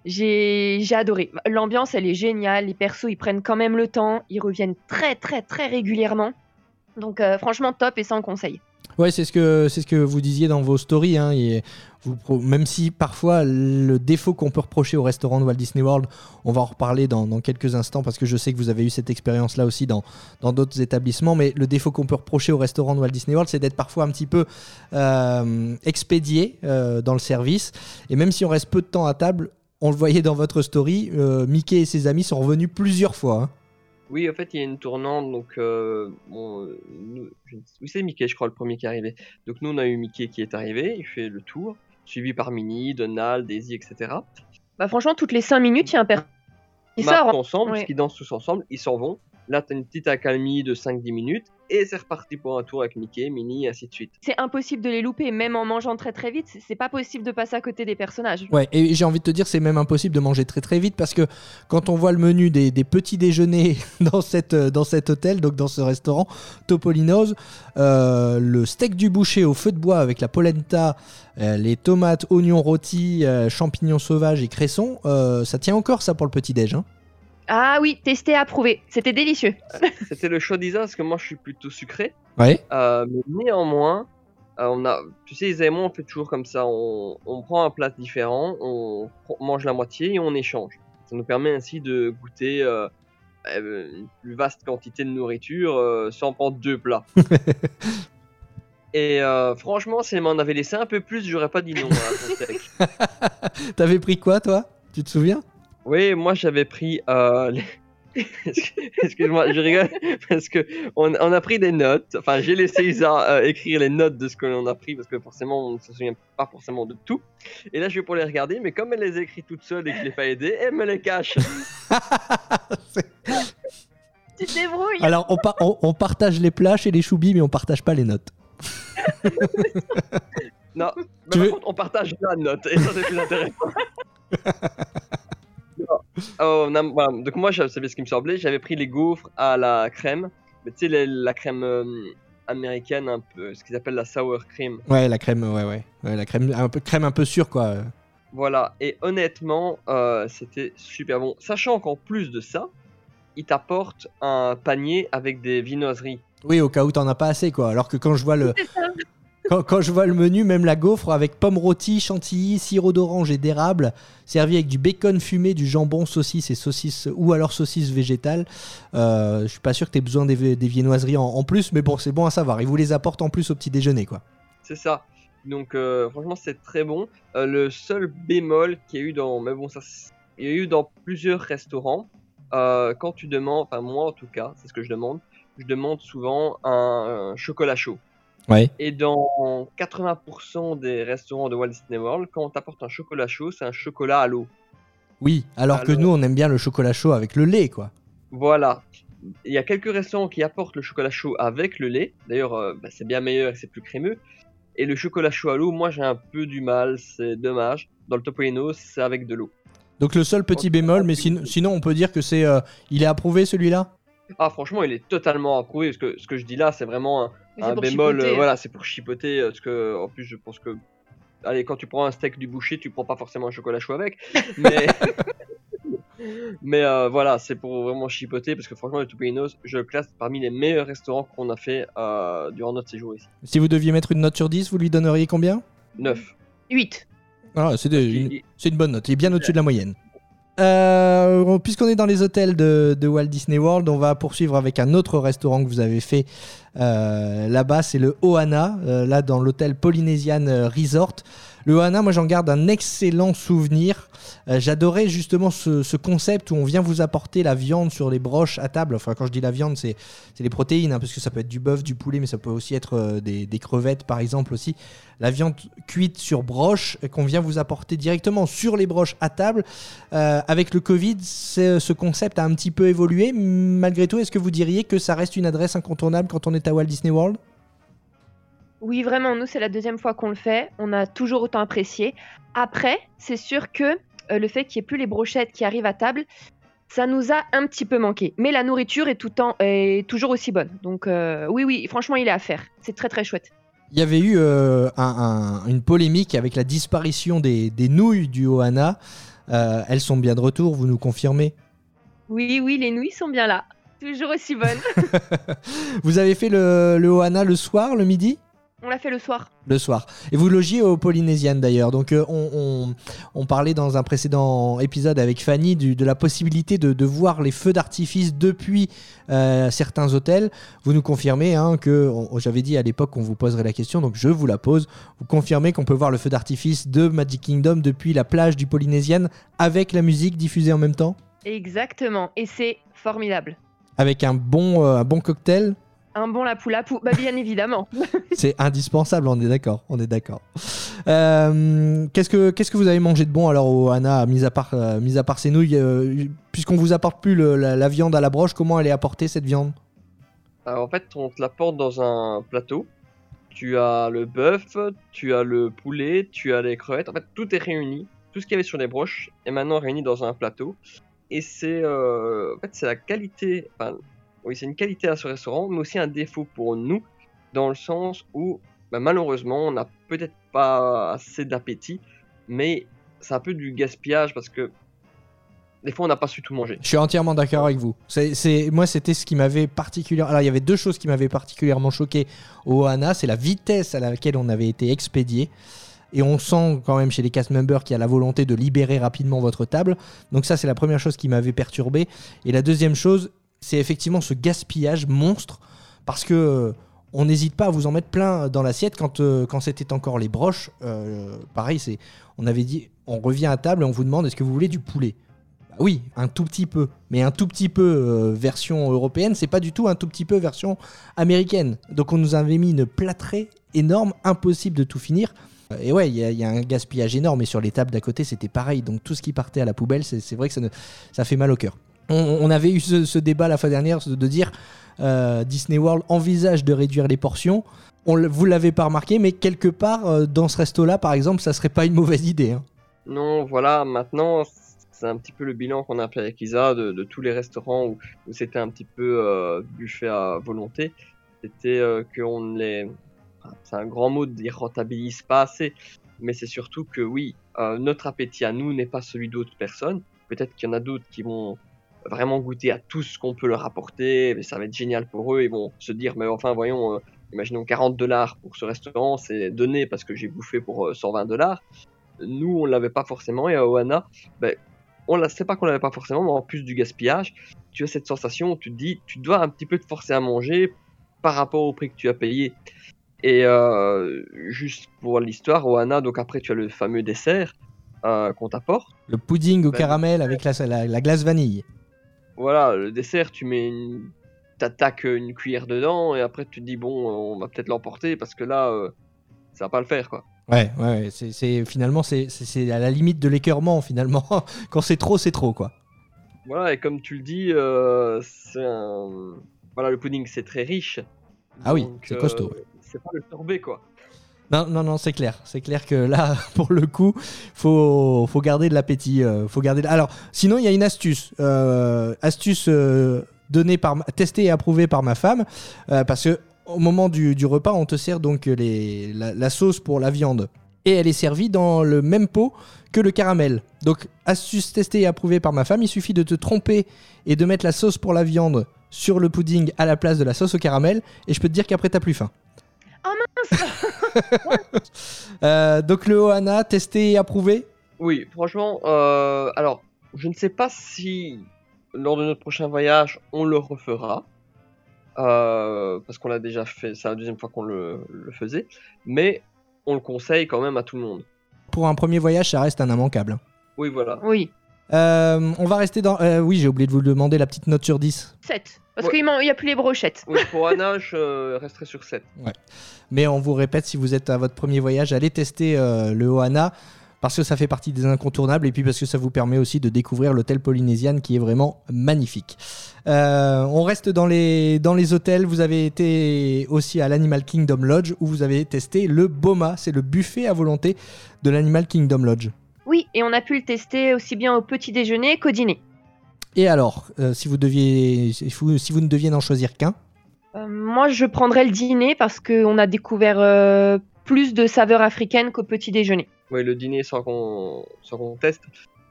J'ai adoré. L'ambiance, elle est géniale. Les persos, ils prennent quand même le temps. Ils reviennent très, très, très régulièrement. Donc, euh, franchement, top et sans conseil. Ouais, c'est ce que c'est ce que vous disiez dans vos stories. hein, et même si parfois le défaut qu'on peut reprocher au restaurant de Walt Disney World, on va en reparler dans, dans quelques instants parce que je sais que vous avez eu cette expérience-là aussi dans dans d'autres établissements. Mais le défaut qu'on peut reprocher au restaurant de Walt Disney World, c'est d'être parfois un petit peu euh, expédié euh, dans le service. Et même si on reste peu de temps à table, on le voyait dans votre story, euh, Mickey et ses amis sont revenus plusieurs fois. hein. Oui, en fait, il y a une tournante, donc euh, bon, euh, nous- je ne- oui, c'est Mickey, je crois, le premier qui est arrivé. Donc nous, on a eu Mickey qui est arrivé, il fait le tour, suivi par Minnie, Donald, Daisy, etc. Bah, franchement, toutes les 5 minutes, il y a un père qui Ils sort. marchent ensemble, Ouais. parce qu'ils dansent tous ensemble, ils s'en vont. Là, t'as une petite accalmie de 5-10 minutes, et c'est reparti pour un tour avec Mickey, Minnie, et ainsi de suite. C'est impossible de les louper, même en mangeant très très vite, c'est- pas possible de passer à côté des personnages. Ouais, et j'ai envie de te dire, c'est même impossible de manger très très vite parce que quand on voit le menu des, des petits déjeuners [LAUGHS] dans, cette, euh, dans cet hôtel, donc dans ce restaurant, Topolino's, euh, le steak du boucher au feu de bois avec la polenta, euh, les tomates, oignons rôtis, euh, champignons sauvages et cressons, euh, ça tient encore ça pour le petit-déj. Hein Ah oui, testé, approuvé. C'était délicieux. [LAUGHS] C'était le choix d'Isa, parce que moi, je suis plutôt sucré. ouais. Euh, mais néanmoins, euh, on a, tu sais, Isa et moi, on fait toujours comme ça. On, on prend un plat différent, on mange la moitié et on échange. Ça nous permet ainsi de goûter euh, une plus vaste quantité de nourriture euh, sans prendre deux plats. [LAUGHS] et euh, franchement, si elle m'en avait laissé un peu plus, j'aurais pas dit non à ton [LAUGHS] steak. T'avais pris quoi toi? Tu te souviens? Oui, moi j'avais pris. Euh, les- [LAUGHS] Excuse-moi, je rigole parce que on, on a pris des notes. Enfin, j'ai laissé Isa euh, écrire les notes de ce que l'on a pris parce que forcément on ne se souvient pas forcément de tout. Et là, je vais pour les regarder, mais comme elle les a écrites toute seule et que je l'ai pas aidée, elle me les cache. [LAUGHS] Tu te débrouilles. Alors on, par- on- on partage les plats chez les choubis mais on partage pas les notes. Non, mais Tu par veux- contre, on partage la note et ça c'est plus intéressant. [LAUGHS] Non. Oh, voilà. Donc moi, je savais ce qui me semblait. J'avais pris les gaufres à la crème, mais tu sais la crème euh, américaine un peu, ce qu'ils appellent la sour cream. Ouais, la crème, ouais, ouais. Ouais, la crème un peu, crème un peu sûre quoi. Voilà, et honnêtement, euh, c'était super bon. Sachant qu'en plus de ça, il t'apporte un panier avec des viennoiseries. Oui, au cas où t'en as pas assez, quoi. Alors que quand je vois le. Quand, je vois le menu, même la gaufre avec pommes rôties, chantilly, sirop d'orange et d'érable, servi avec du bacon fumé, du jambon, saucisse et saucisse ou alors saucisse végétale. Euh, je suis pas sûr que t'aies besoin des, viennoiseries en, plus, mais bon, c'est bon à savoir. Ils vous les apportent en plus au petit déjeuner, quoi. C'est ça. Donc euh, franchement, c'est très bon. Euh, le seul bémol qu'il y a eu dans, mais bon, ça, il y a eu dans plusieurs restaurants. euh, quand tu demandes, enfin moi en tout cas, c'est ce que je demande. Je demande souvent un chocolat chaud. Ouais. Et dans 80% des restaurants de Walt Disney World, quand on t'apporte un chocolat chaud, c'est un chocolat à l'eau. Oui, alors, que nous, on aime bien le chocolat chaud avec le lait, quoi. Voilà. Il y a quelques restaurants qui apportent le chocolat chaud avec le lait. D'ailleurs, euh, bah, c'est bien meilleur et c'est plus crémeux. Et le chocolat chaud à l'eau, moi j'ai un peu du mal, c'est dommage. Dans le Topolino, c'est avec de l'eau. Donc le seul petit bémol, mais sin- sinon on peut dire que c'est, euh, il est approuvé celui-là? Ah, franchement, il est totalement approuvé. Parce que ce que je dis là, c'est vraiment un, un pour bémol. chipoter. euh, voilà, c'est pour chipoter. euh, Parce que, en plus, je pense que. Allez, quand tu prends un steak du boucher, tu prends pas forcément un chocolat chaud avec. [LAUGHS] Mais. Mais euh, voilà, c'est pour vraiment chipoter. Parce que franchement, le Topolino's, je le classe parmi les meilleurs restaurants qu'on a fait euh, durant notre séjour ici. Si vous deviez mettre une note sur 10, vous lui donneriez combien? 9. 8. Ah, c'est une, bonne note, il est bien au-dessus de la moyenne. Euh, Puisqu'on est dans les hôtels de, de Walt Disney World, on va poursuivre avec un autre restaurant que vous avez fait euh, là-bas, c'est le Ohana, euh, là dans l'hôtel Polynesian euh, Resort. Le Ohana, moi j'en garde un excellent souvenir. Euh, J'adorais justement ce, ce concept où on vient vous apporter la viande sur les broches à table. Enfin, quand je dis la viande, c'est les protéines, hein, parce que ça peut être du bœuf, du poulet, mais ça peut aussi être euh, des, crevettes par exemple aussi. La viande cuite sur broche euh, qu'on vient vous apporter directement sur les broches à table. Euh, avec le Covid, ce concept a un petit peu évolué. Malgré tout, est-ce que vous diriez que ça reste une adresse incontournable quand on est à Walt Disney World? Oui, vraiment, nous, c'est la deuxième fois qu'on le fait. On a toujours autant apprécié. Après, c'est sûr que euh, le fait qu'il n'y ait plus les brochettes qui arrivent à table, ça nous a un petit peu manqué. Mais la nourriture est, tout le temps, est toujours aussi bonne. Donc, euh, oui, oui, franchement, il est à faire. C'est très, très chouette. Il y avait eu euh, un- un- une polémique avec la disparition des, des nouilles du Ohana. Euh, elles sont bien de retour, vous nous confirmez? Oui, oui, les nouilles sont bien là. Toujours aussi bonnes. [LAUGHS] [LAUGHS] Vous avez fait le, le Ohana le soir, le midi? On l'a fait le soir. Le soir. Et vous logiez aux Polynésiennes d'ailleurs. Donc euh, on, on- on parlait dans un précédent épisode avec Fanny du- de la possibilité de, de voir les feux d'artifice depuis euh, certains hôtels. Vous nous confirmez hein, que, j'avais dit à l'époque qu'on vous poserait la question, donc je vous la pose. Vous confirmez qu'on peut voir le feu d'artifice de Magic Kingdom depuis la plage du Polynésienne avec la musique diffusée en même temps? Exactement. Et c'est formidable. Avec un bon, euh, un bon cocktail Un bon lapu-lapu, bah bien évidemment. [LAUGHS] C'est indispensable, on est d'accord, on est d'accord. Euh, qu'est-ce que qu'est-ce que vous avez mangé de bon alors au Hana, mis à part euh, mis à part ces nouilles, euh, puisqu'on vous apporte plus le- la, la viande à la broche, comment elle est apportée cette viande? Alors, en fait, on te l'apporte dans un plateau. Tu as le bœuf, tu as le poulet, tu as les crevettes. En fait, tout est réuni. Tout ce qu'il y avait sur les broches est maintenant réuni dans un plateau. Et c'est euh, c'est la qualité. Une qualité à ce restaurant, mais aussi un défaut pour nous, dans le sens où, bah, malheureusement, on n'a peut-être pas assez d'appétit, mais c'est un peu du gaspillage parce que des fois, on n'a pas su tout manger. Je suis entièrement d'accord avec vous. C'est- moi, c'était ce qui m'avait particulièrement. Alors, il y avait deux choses qui m'avaient particulièrement choqué au Hana. C'est la vitesse à laquelle on avait été expédié. Et on sent quand même chez les cast members qu'il y a la volonté de libérer rapidement votre table. Donc, ça, c'est la première chose qui m'avait perturbé. Et la deuxième chose, c'est effectivement ce gaspillage monstre. Parce que. euh, on n'hésite pas à vous en mettre plein dans l'assiette quand, euh, quand c'était encore les broches. euh, pareil, c'est, on avait dit, on revient à table et on vous demande est-ce que vous voulez du poulet? Bah oui, un tout petit peu. Mais un tout petit peu version européenne, c'est pas du tout un tout petit peu version américaine. Donc on nous avait mis une plâtrée énorme, impossible de tout finir. Euh, Et ouais, il y, a- un gaspillage énorme. Et sur les tables d'à côté, c'était pareil. Donc tout ce qui partait à la poubelle, c'est vrai que ça, fait mal au cœur. On, avait eu ce, débat la fois dernière de dire euh, Disney World envisage de réduire les portions. On, vous l'avez pas remarqué, mais quelque part, euh, dans ce resto-là, par exemple, ça serait pas une mauvaise idée. hein. Non, voilà, maintenant, c'est un petit peu le bilan qu'on a fait avec Isa de, tous les restaurants où, c'était un petit peu euh, buffet à volonté. C'était qu'on les. C'est un grand mot de dire rentabilise pas assez, mais c'est surtout que oui, euh, notre appétit à nous n'est pas celui d'autres personnes. Peut-être qu'il y en a d'autres qui vont vraiment goûter à tout ce qu'on peut leur apporter, mais ça va être génial pour eux. Ils vont se dire, mais enfin, voyons, euh, imaginons 40 dollars pour ce restaurant, c'est donné parce que j'ai bouffé pour euh, 120 dollars nous on l'avait pas forcément et à Oana ben, on la sait pas qu'on l'avait pas forcément mais en plus du gaspillage tu as cette sensation où tu te dis tu dois un petit peu te forcer à manger par rapport au prix que tu as payé et euh, juste pour l'histoire Oana donc après tu as le fameux dessert euh, qu'on t'apporte Le pudding au Bah, caramel avec la, la- la glace vanille. voilà le dessert tu mets une t'attaques une cuillère dedans et après tu te dis bon on va peut-être l'emporter parce que là euh, ça va pas le faire quoi Ouais, ouais, c'est, c'est- finalement c'est, à la limite de l'écœurement finalement. [LAUGHS] Quand c'est trop, c'est trop quoi. Voilà, et comme tu le dis, euh, c'est un... voilà, le pudding c'est très riche. Ah oui, c'est costaud, ouais. C'est pas le sorbet quoi. Non, non, non, c'est clair. C'est clair que là, [LAUGHS] pour le coup, faut, faut garder de l'appétit. euh, faut garder. de- Alors, sinon, il y a une astuce. Euh, astuce euh, donnée par, testée et approuvée par ma femme, parce que au moment du, du repas, on te sert donc les, la, la sauce pour la viande, et elle est servie dans le même pot que le caramel. Donc, astuce testée et approuvée par ma femme, il suffit de te tromper et de mettre la sauce pour la viande sur le pudding à la place de la sauce au caramel, et je peux te dire qu'après t'as plus faim. [LAUGHS] Euh, donc le Ohana, testé et approuvé Oui, franchement, euh, alors je ne sais pas si lors de notre prochain voyage on le refera. euh, parce qu'on l'a déjà fait, c'est la deuxième fois qu'on le, le faisait, mais on le conseille quand même à tout le monde. Pour un premier voyage, ça reste un immanquable. Oui, voilà. Oui, Euh, on va rester dans... euh, oui, j'ai oublié de vous demander la petite note sur 10. 7. Parce Ouais. qu'il n'y a plus les brochettes. Oui, pour Anna, je euh, resterai sur 7. Mais on vous répète, si vous êtes à votre premier voyage, allez tester euh, le Ohana parce que ça fait partie des incontournables et puis parce que ça vous permet aussi de découvrir l'hôtel Polynésian qui est vraiment magnifique. Euh, on reste dans les, dans les hôtels. Vous avez été aussi à l'Animal Kingdom Lodge où vous avez testé le Boma. C'est le buffet à volonté de l'Animal Kingdom Lodge. Oui, et on a pu le tester aussi bien au petit déjeuner qu'au dîner. Et alors, euh, si, vous deviez, si, vous, si vous ne deviez n'en choisir qu'un, Euh, moi, je prendrais le dîner parce qu'on a découvert euh, plus de saveurs africaines qu'au petit déjeuner. Oui, le dîner sans qu'on sans qu'on teste,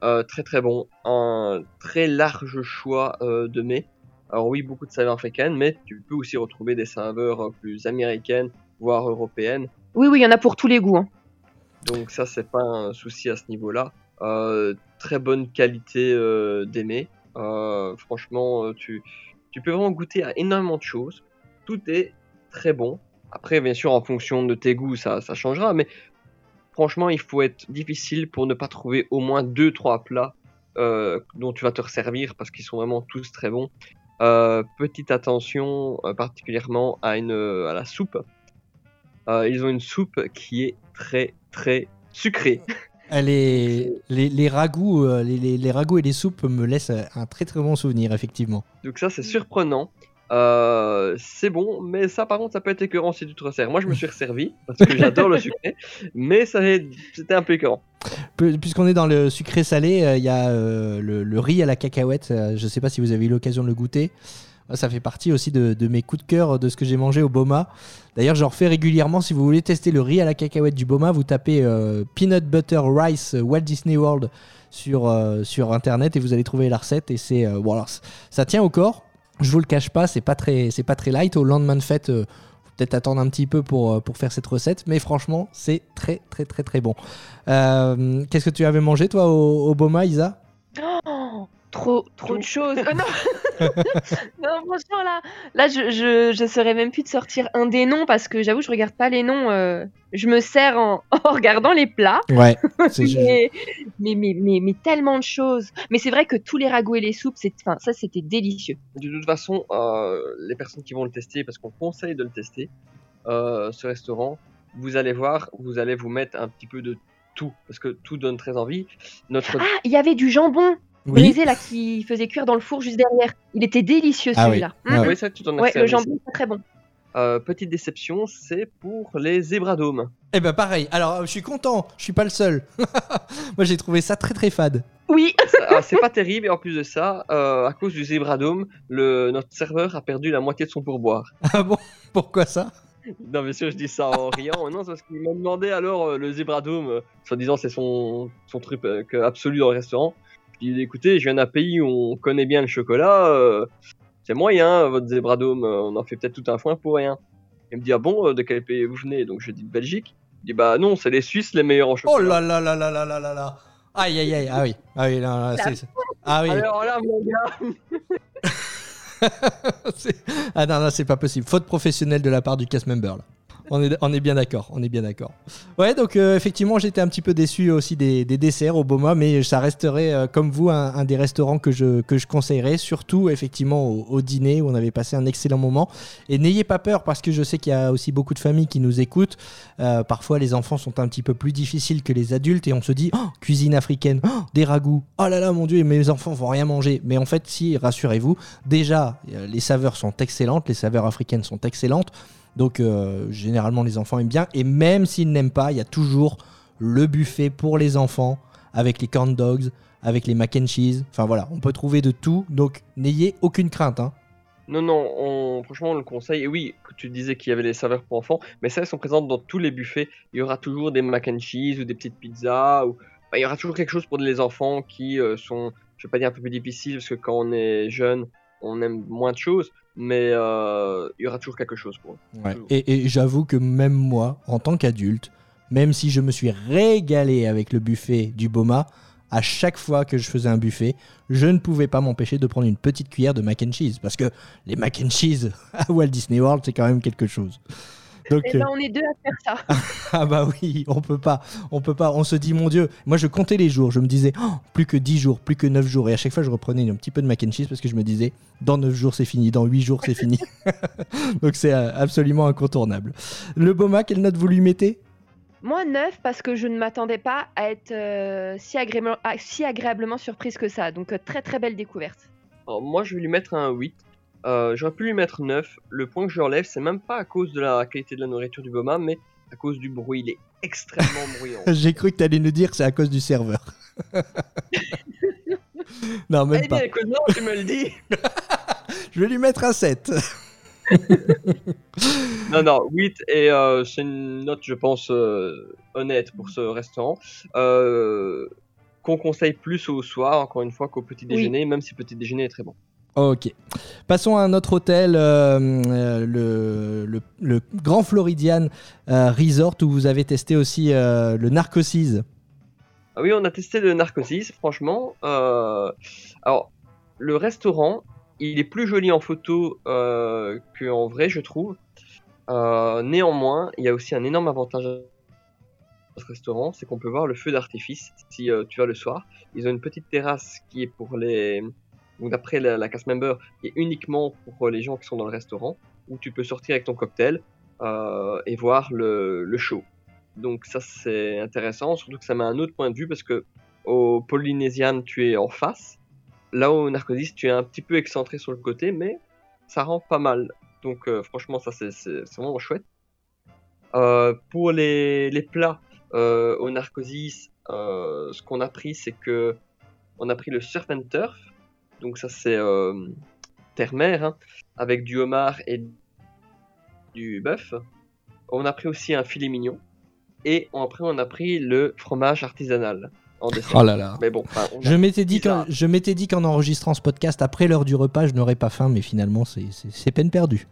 euh, très très bon. Un très large choix euh, de mets. Alors oui, beaucoup de saveurs africaines, mais tu peux aussi retrouver des saveurs plus américaines voire européenne. Oui, oui, il y en a pour tous les goûts. hein. Donc ça, c'est pas un souci à ce niveau-là. Euh, très bonne qualité euh, d'aimer. Euh, franchement, tu, tu peux vraiment goûter à énormément de choses. Tout est très bon. Après, bien sûr, en fonction de tes goûts, ça, ça changera. Mais franchement, il faut être difficile pour ne pas trouver au moins deux, trois plats dont tu vas te resservir parce qu'ils sont vraiment tous très bons. Petite attention particulièrement à, une, à la soupe. Euh, ils ont une soupe qui est très très sucrée. Est... les, les ragoûts, euh, les, les- les ragoûts et les soupes me laissent un très très bon souvenir, effectivement. Donc ça c'est surprenant. Euh, c'est bon, mais ça par contre ça peut être écœurant si tu te resserres. Moi je me suis resservi parce que j'adore le [LAUGHS] sucré, mais ça c'était un peu écœurant. Puisqu'on est dans le sucré-salé, euh, il y a euh, le, le riz à la cacahuète. euh, je ne sais pas si vous avez eu l'occasion de le goûter. Ça fait partie aussi de, mes coups de cœur de ce que j'ai mangé au Boma. D'ailleurs, j'en refais régulièrement. Si vous voulez tester le riz à la cacahuète du Boma, vous tapez euh, Peanut Butter Rice euh, Walt Disney World sur, euh, Internet et vous allez trouver la recette. Et c'est euh, ça tient au corps. Je vous le cache pas, c'est pas très, c'est pas très light. Au lendemain de fête, euh, peut-être attendre un petit peu pour, euh, faire cette recette, mais franchement, c'est très très très très bon. Euh, Qu'est-ce que tu avais mangé toi au, au Boma, Isa? Oh, trop, trop de choses. Oh, non. [LAUGHS] [LAUGHS] non, franchement, là, là je, je, je saurais même plus de sortir un des noms parce que j'avoue, je regarde pas les noms. euh, je me sers en, [LAUGHS] en regardant les plats. Ouais. c'est- Mais, mais, mais, mais, mais tellement de choses. Mais c'est vrai que tous les ragoûts et les soupes, c'est, enfin, ça, c'était délicieux. De toute façon, euh, les personnes qui vont le tester, parce qu'on conseille de le tester, euh, ce restaurant, vous allez voir, vous allez vous mettre un petit peu de tout, parce que tout donne très envie. Notre Ah, il y avait du jambon. Brisé là qui faisait cuire dans le four juste derrière. Il était délicieux Ah oui. celui-là. Ah Mm. ouais. Oui, ça, tu t'en as Ouais, le jambon, c'est très bon. Euh, petite déception, c'est pour les zébradomes. Eh ben pareil. Alors, je suis content. Je suis pas le seul. [LAUGHS] Moi, j'ai trouvé ça très très fade. Oui, [LAUGHS] Ah, c'est pas terrible, et en plus de ça, euh, à cause du zébradome, le, notre serveur a perdu la moitié de son pourboire. [LAUGHS] Ah bon? Pourquoi ça? Non, bien sûr, je dis ça en riant. Non, c'est parce qu'il m'a demandé alors euh, le zébradome, euh, soi-disant c'est son, son truc euh, absolu dans le restaurant. Dis écoutez, je viens d'un pays où on connaît bien le chocolat, euh, c'est moyen votre zébradome, euh, on en fait peut-être tout un foin pour rien. Il me dit ah bon, euh, de quel pays vous venez? Donc je dis de Belgique. Il dit bah non, c'est les Suisses les meilleurs en chocolat. Oh là là là là là là là là. Aïe aïe aïe. Ah oui. Ah oui. c'est- c'est- Ah oui. Alors là, mon gars, [LAUGHS] ah non, non, c'est pas possible. Faute professionnelle de la part du cast member là. On est, bien d'accord, on est bien d'accord. Ouais, donc euh, effectivement, j'étais un petit peu déçu aussi des, des desserts au Boma, mais ça resterait, euh, comme vous, un, des restaurants que je, que je conseillerais, surtout effectivement au, dîner où on avait passé un excellent moment. Et n'ayez pas peur, parce que je sais qu'il y a aussi beaucoup de familles qui nous écoutent. Euh, parfois, les enfants sont un petit peu plus difficiles que les adultes et on se dit, oh, cuisine africaine, oh, des ragoûts, oh là là, mon Dieu, mes enfants vont rien manger. Mais en fait, si, rassurez-vous, déjà, les saveurs sont excellentes, les saveurs africaines sont excellentes. Donc, euh, généralement, les enfants aiment bien. Et même s'ils n'aiment pas, il y a toujours le buffet pour les enfants avec les corn dogs, avec les mac and cheese. Enfin voilà, on peut trouver de tout. Donc, n'ayez aucune crainte. hein. Non, non, on, franchement, on le conseille. Et oui, tu disais qu'il y avait les saveurs pour enfants, mais ça, elles sont présentes dans tous les buffets. Il y aura toujours des mac and cheese ou des petites pizzas. Ou... il y aura toujours quelque chose pour les enfants qui euh, sont, je vais pas dire un peu plus difficiles, parce que quand on est jeune, on aime moins de choses, mais euh, il y aura toujours quelque chose pour eux. Et j'avoue que même moi, en tant qu'adulte, même si je me suis régalé avec le buffet du Boma, à chaque fois que je faisais un buffet, je ne pouvais pas m'empêcher de prendre une petite cuillère de mac and cheese. Parce que les mac and cheese [LAUGHS] à Walt Disney World, c'est quand même quelque chose. Donc, Et euh, ben, on est deux à faire ça. [LAUGHS] ah bah oui, on peut pas, on peut pas. On se dit, mon Dieu, moi je comptais les jours, je me disais, oh, plus que 10 jours, plus que 9 jours. Et à chaque fois, je reprenais un petit peu de mac and cheese parce que je me disais, dans 9 jours, c'est fini, dans 8 jours, c'est fini. [LAUGHS] Donc c'est euh, absolument incontournable. Le Boma, quelle note vous lui mettez? Moi, 9 parce que je ne m'attendais pas à être euh, si, agréablement, ah, si agréablement surprise que ça. Donc, euh, très très belle découverte. Alors, moi, je vais lui mettre un 8. Euh, J'aurais pu lui mettre 9. Le point que je relève, c'est même pas à cause de la qualité de la nourriture du Boma, mais à cause du bruit. Il est extrêmement [LAUGHS] bruyant. J'ai cru que tu allais nous dire que c'est à cause du serveur. [LAUGHS] non, même Eh pas. bien, écoute, non, tu me le dis. [LAUGHS] Je vais lui mettre un 7. Non, non, 8 et euh, c'est une note, je pense, euh, honnête pour ce restaurant. Euh, qu'on conseille plus au soir, encore une fois, qu'au petit déjeuner, même si le petit déjeuner est très bon. Ok. Passons à un autre hôtel, euh, euh, le, Grand Floridian euh, Resort, où vous avez testé aussi le Narcosis. Ah oui, on a testé le Narcosis, franchement. Alors, le restaurant, il est plus joli en photo qu'en vrai, je trouve. Néanmoins, il y a aussi un énorme avantage à ce restaurant, c'est qu'on peut voir le feu d'artifice si tu vas le soir. Ils ont une petite terrasse qui est pour les... ou d'après la, la cast member, qui est uniquement pour les gens qui sont dans le restaurant, où tu peux sortir avec ton cocktail euh, et voir le, show. Donc ça c'est intéressant, surtout que ça met un autre point de vue parce que au Polynesian tu es en face, là au Narcosis tu es un petit peu excentré sur le côté, mais ça rend pas mal. Donc euh, franchement ça c'est vraiment chouette. Euh, pour les, les plats euh, au Narcosis, euh, ce qu'on a pris c'est que on a pris le surf and turf, donc ça c'est euh, terre-mer, hein, avec du homard et du bœuf. On a pris aussi un filet mignon. Et après, on a pris le fromage artisanal en dessert. Oh là là. Mais bon, enfin, Je m'étais dit qu'en je m'étais dit qu'en enregistrant ce podcast après l'heure du repas, je n'aurais pas faim, mais finalement c'est- c'est c'est peine perdue.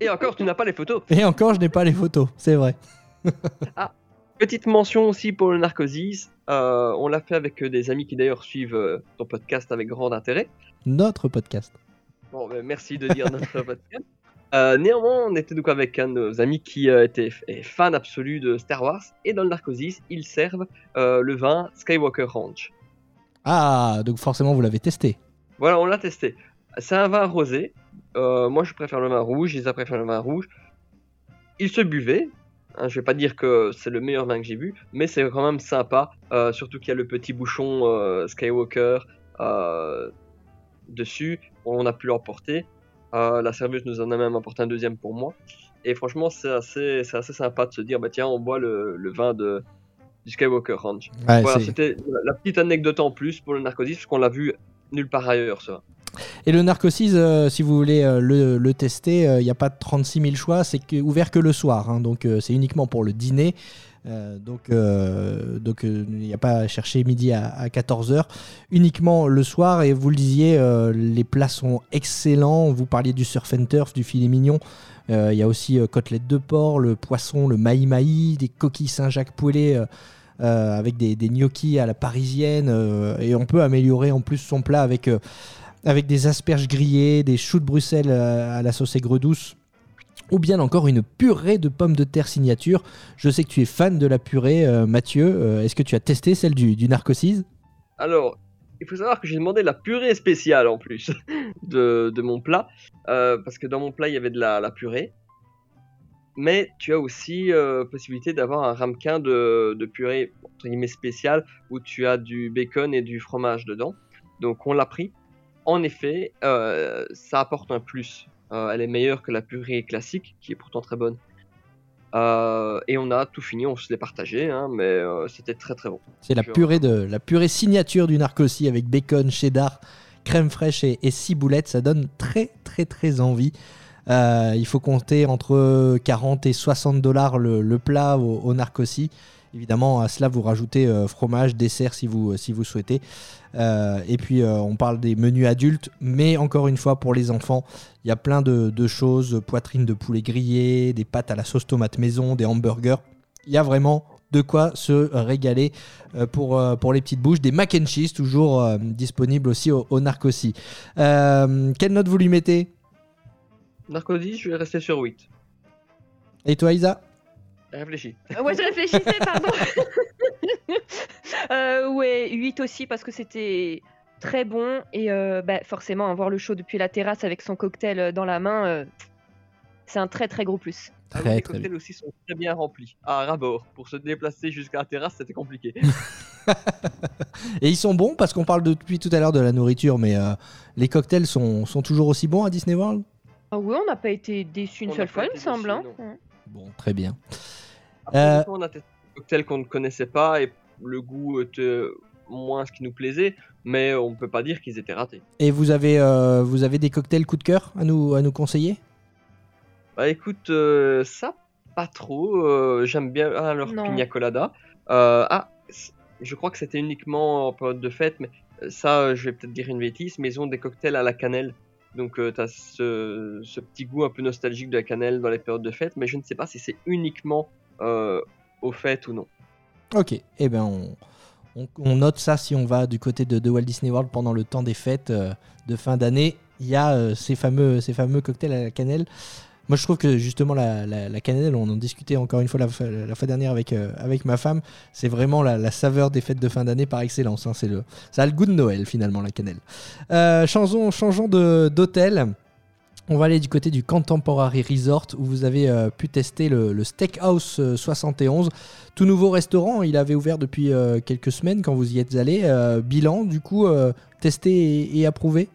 Et encore, tu n'as pas les photos. Et encore, je n'ai pas les photos, c'est vrai. Petite mention aussi pour le Narcosis. Euh, on l'a fait avec euh, des amis qui d'ailleurs suivent euh, ton podcast avec grand intérêt. Notre podcast. Bon, ben, merci de dire notre [LAUGHS] podcast. Euh, néanmoins, on était donc avec un de nos amis qui était fan absolu de Star Wars. Et dans le Narcosis, ils servent le vin Skywalker Ranch. Ah, donc forcément vous l'avez testé. Voilà, on l'a testé. C'est un vin rosé. Euh, moi, je préfère le vin rouge. Ils préfèrent le vin rouge. Il se buvait. Hein, je vais pas dire que c'est le meilleur vin que j'ai bu, mais c'est quand même sympa. euh, surtout qu'il y a le petit bouchon euh, Skywalker euh, dessus. On a pu l'emporter. La serveuse nous en a même apporté un deuxième pour moi. Et franchement, c'est assez, c'est assez sympa de se dire, bah tiens, on boit le, le vin de, du Skywalker Ranch. Ouais, voilà, c'était la- la petite anecdote en plus pour le Narcosis, parce qu'on l'a vu nulle part ailleurs, ça. Et le Narcosis, euh, si vous voulez euh, le, tester, euh, il n'y a pas de 36 000 choix, c'est ouvert que le soir, hein, donc euh, c'est uniquement pour le dîner. Donc il n'y a pas à chercher midi à, 14h, uniquement le soir. Et vous le disiez, les plats sont excellents. Vous parliez du surf and turf, du filet mignon. Il y a aussi côtelettes de porc, le poisson, le maï-maï, des coquilles Saint-Jacques poêlées. avec des, gnocchis à la parisienne et on peut améliorer en plus son plat avec avec des asperges grillées, des choux de Bruxelles euh, à la sauce aigre douce, ou bien encore une purée de pommes de terre signature. Je sais que tu es fan de la purée, euh, Mathieu. Euh, Est-ce que tu as testé celle du, du Alors, il faut savoir que j'ai demandé la purée spéciale en plus [LAUGHS] de, mon plat, parce que dans mon plat il y avait de la, purée. Mais tu as aussi possibilité d'avoir un ramequin de, de purée entre guillemets spéciale où tu as du bacon et du fromage dedans. Donc on l'a pris. En effet, euh, ça apporte un plus. Euh, elle est meilleure que la purée classique, qui est pourtant très bonne. Euh, et on a tout fini, on se l'est partagé, hein, mais c'était très très bon. C'est la purée de la purée signature du Narcosis avec bacon, cheddar, crème fraîche et, et ciboulettes. Ça donne très très très envie. Il faut compter entre 40 et 60 dollars le, le plat au, au. Évidemment, à cela, vous rajoutez euh, fromage, dessert si vous, si vous souhaitez. Euh, et puis, euh, on parle des menus adultes, mais encore une fois, pour les enfants, il y a plein de, de choses poitrine de poulet grillé, des pâtes à la sauce tomate maison, des hamburgers. Il y a vraiment de quoi se régaler euh, pour, euh, pour les petites bouches. Des mac and cheese, toujours euh, disponibles aussi au, au Narcosis. Euh, quelle note vous lui mettez? Narcosis, je vais rester sur 8. Et toi, Isa? Réfléchis. Euh, Ouais, je réfléchissais, pardon. [LAUGHS] euh, ouais, 8 aussi parce que c'était très bon et euh, bah, forcément avoir le show depuis la terrasse avec son cocktail euh, dans la main, euh, c'est un très très gros plus. Ah oui, les très cocktails aussi sont très bien remplis. À Rabord, pour se déplacer jusqu'à la terrasse, c'était compliqué. [LAUGHS] Et ils sont bons parce qu'on parle de- depuis tout à l'heure de la nourriture, mais euh, les cocktails sont, sont toujours aussi bons à Disney World? Ah ouais, on n'a pas été déçus une On seule fois, il me semble. déçus, hein. Bon, très bien. Après, Euh, on a testé des cocktails qu'on ne connaissait pas et le goût était moins ce qui nous plaisait, mais on ne peut pas dire qu'ils étaient ratés. Et vous avez, euh, vous avez des cocktails coup de cœur à nous, à nous conseiller? Bah écoute, euh, ça, pas trop. euh, J'aime bien ah, leur Non. pina colada. Euh, ah, je crois que c'était uniquement en période de fête, mais ça, euh, je vais peut-être dire une bêtise, mais ils ont des cocktails à la cannelle. Donc euh, tu as ce, ce petit goût un peu nostalgique de la cannelle dans les périodes de fête, mais je ne sais pas si c'est uniquement euh, aux fêtes ou non. Ok, eh ben on, note ça si on va du côté de, Walt Disney World pendant le temps des fêtes euh, de fin d'année. Il y a euh, ces, fameux, ces fameux cocktails à la cannelle. Moi, je trouve que justement, la, cannelle, on en discutait encore une fois la, fois- dernière avec, avec ma femme, c'est vraiment la, saveur des fêtes de fin d'année par excellence. hein. C'est le, ça a le goût de Noël, finalement, la cannelle. Changeons changeons d'hôtel. On va aller du côté du Contemporary Resort où vous avez euh, pu tester le, Steakhouse euh, 71. Tout nouveau restaurant, il avait ouvert depuis euh, quelques semaines quand vous y êtes allé. Euh, bilan, du coup, euh, testé et, approuvé?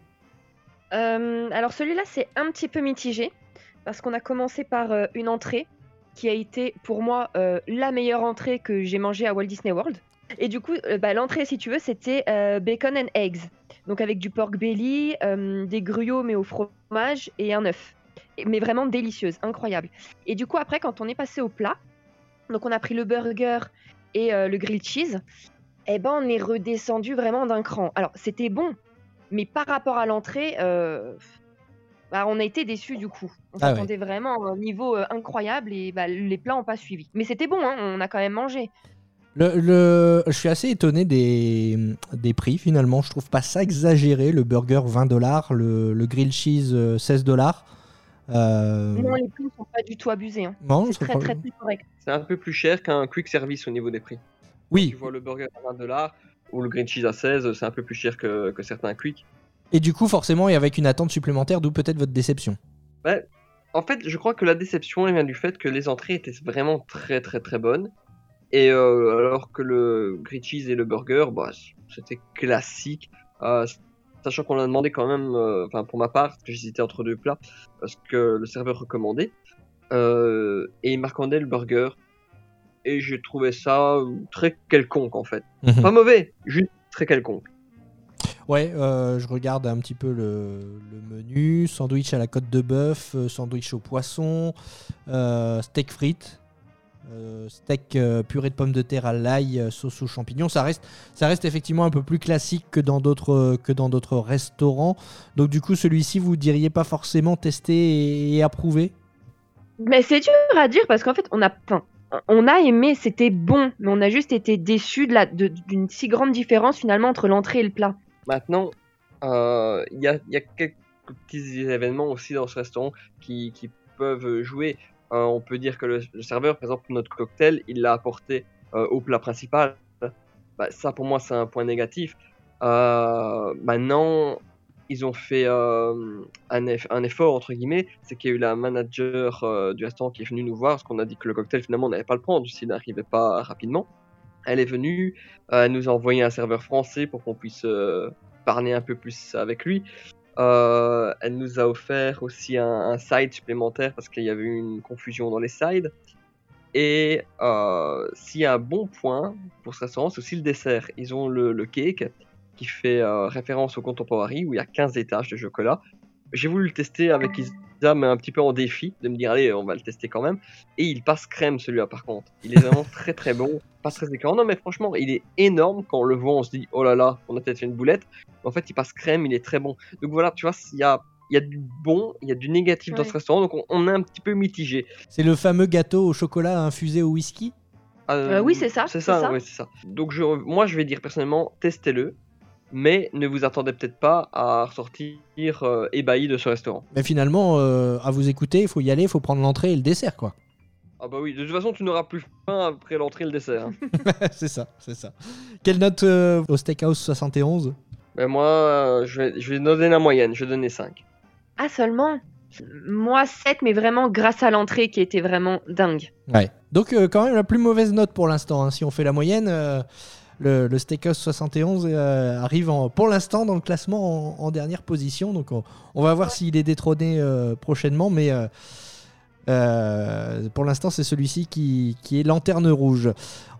Euh, alors celui-là, c'est un petit peu mitigé parce qu'on a commencé par euh, une entrée qui a été pour moi euh, la meilleure entrée que j'ai mangée à Walt Disney World. Et du coup, euh, bah, l'entrée, si tu veux, c'était euh, bacon and eggs. Donc avec du pork belly, euh, des gruyots mais au fromage et un œuf. Mais vraiment délicieuse, incroyable. Et du coup, après, quand on est passé au plat, donc on a pris le burger et euh, le grilled cheese, eh ben on est redescendu vraiment d'un cran. Alors c'était bon, mais par rapport à l'entrée, euh, bah, on a été déçus du coup. On Ah ouais. s'attendait vraiment à un niveau incroyable et bah, les plats n'ont pas suivi. Mais c'était bon, hein, on a quand même mangé. Le, le- Je suis assez étonné des, des prix finalement. Je trouve pas ça exagéré. Le burger 20 dollars, le, le grilled cheese euh, 16 dollars. Euh, Non, les prix ne sont pas du tout abusés. hein. non, C'est très, pas- très très correct. C'est un peu plus cher qu'un quick service au niveau des prix. Oui, Tu vois le burger à 20 dollars ou le green cheese à 16, c'est un peu plus cher que, que certains quick. et du coup, forcément, et avec une attente supplémentaire, d'où peut-être votre déception. En fait, je crois que la déception elle vient du fait que les entrées étaient vraiment très très très bonnes. Et euh, alors que le grilled cheese et le burger, bah, c'était classique. Euh, sachant qu'on a demandé quand même, euh, enfin pour ma part, parce que j'hésitais entre deux plats, ce que le serveur recommandait. Et il m'a recommandé le burger. Et j'ai trouvé ça très quelconque en fait. Mhm. Pas mauvais, juste très quelconque. Ouais, euh, je regarde un petit peu le, le menu. Sandwich à la côte de bœuf, sandwich au poisson, euh, steak frites, euh, steak euh, purée de pommes de terre à l'ail, euh, sauce aux champignons. Ça reste, ça reste effectivement un peu plus classique que dans d'autres euh, que dans d'autres restaurants. Donc du coup, celui-ci, vous diriez pas forcément testé et, et approuvé Mais c'est dur à dire parce qu'en fait, on a, enfin, on a aimé, c'était bon, mais on a juste été déçus de la- d'une si grande différence finalement entre l'entrée et le plat. Maintenant, euh, il y, a, y a quelques petits événements aussi dans ce restaurant qui, qui peuvent jouer. Euh, on peut dire que le, serveur, par exemple, notre cocktail, il l'a apporté euh, au plat principal. Bah, ça, pour moi, c'est un point négatif. Euh, maintenant, ils ont fait un, eff- un effort, entre guillemets, c'est qu'il y a eu la manager du restaurant qui est venue nous voir, parce qu'on a dit que le cocktail, finalement, on n'allait pas le prendre s'il n'arrivait pas rapidement. Elle est venue, elle nous a envoyé un serveur français pour qu'on puisse parler un peu plus avec lui. Euh, elle nous a offert aussi un, side supplémentaire parce qu'il y avait une confusion dans les sides. Et euh, s'il y a un bon point pour ce restaurant, c'est aussi le dessert. Ils ont le, le cake qui fait euh, référence au Contemporary où il y a 15 étages de chocolat. J'ai voulu le tester avec Isa, mais un petit peu en défi, de me dire allez, on va le tester quand même. Et il passe crème celui-là par contre. Il est vraiment très très bon, pas très écœurant. Non mais franchement, il est énorme. Quand on le voit, on se dit oh là là, on a peut-être fait une boulette. En fait, il passe crème, il est très bon. Donc voilà, tu vois, il y a, il y a du bon, il y a du négatif dans ce restaurant, donc on, on est un petit peu mitigé. C'est le fameux gâteau au chocolat infusé au whisky? Euh, oui, c'est ça, C'est c'est ça, ça. ouais, c'est ça. Donc je, moi, je vais dire personnellement, testez-le, mais ne vous attendez peut-être pas à ressortir euh, ébahi de ce restaurant. Mais finalement, euh, à vous écouter, il faut y aller, il faut prendre l'entrée et le dessert, quoi. Ah bah oui, de toute façon, tu n'auras plus faim après l'entrée et le dessert. hein. [LAUGHS] c'est ça, c'est ça. Quelle note euh, au Steakhouse 71 Mais moi, euh, je vais, je vais donner la moyenne, je vais donner 5. Ah seulement? Moi 7, mais vraiment grâce à l'entrée qui était vraiment dingue. Ouais. Donc euh, quand même la plus mauvaise note pour l'instant. hein. Si on fait la moyenne, euh, le, Steakhouse 71 euh, arrive pour l'instant dans le classement en, dernière position. Donc on, va voir s'il est détrôné euh, prochainement. Mais euh, pour l'instant c'est celui-ci qui, est lanterne rouge.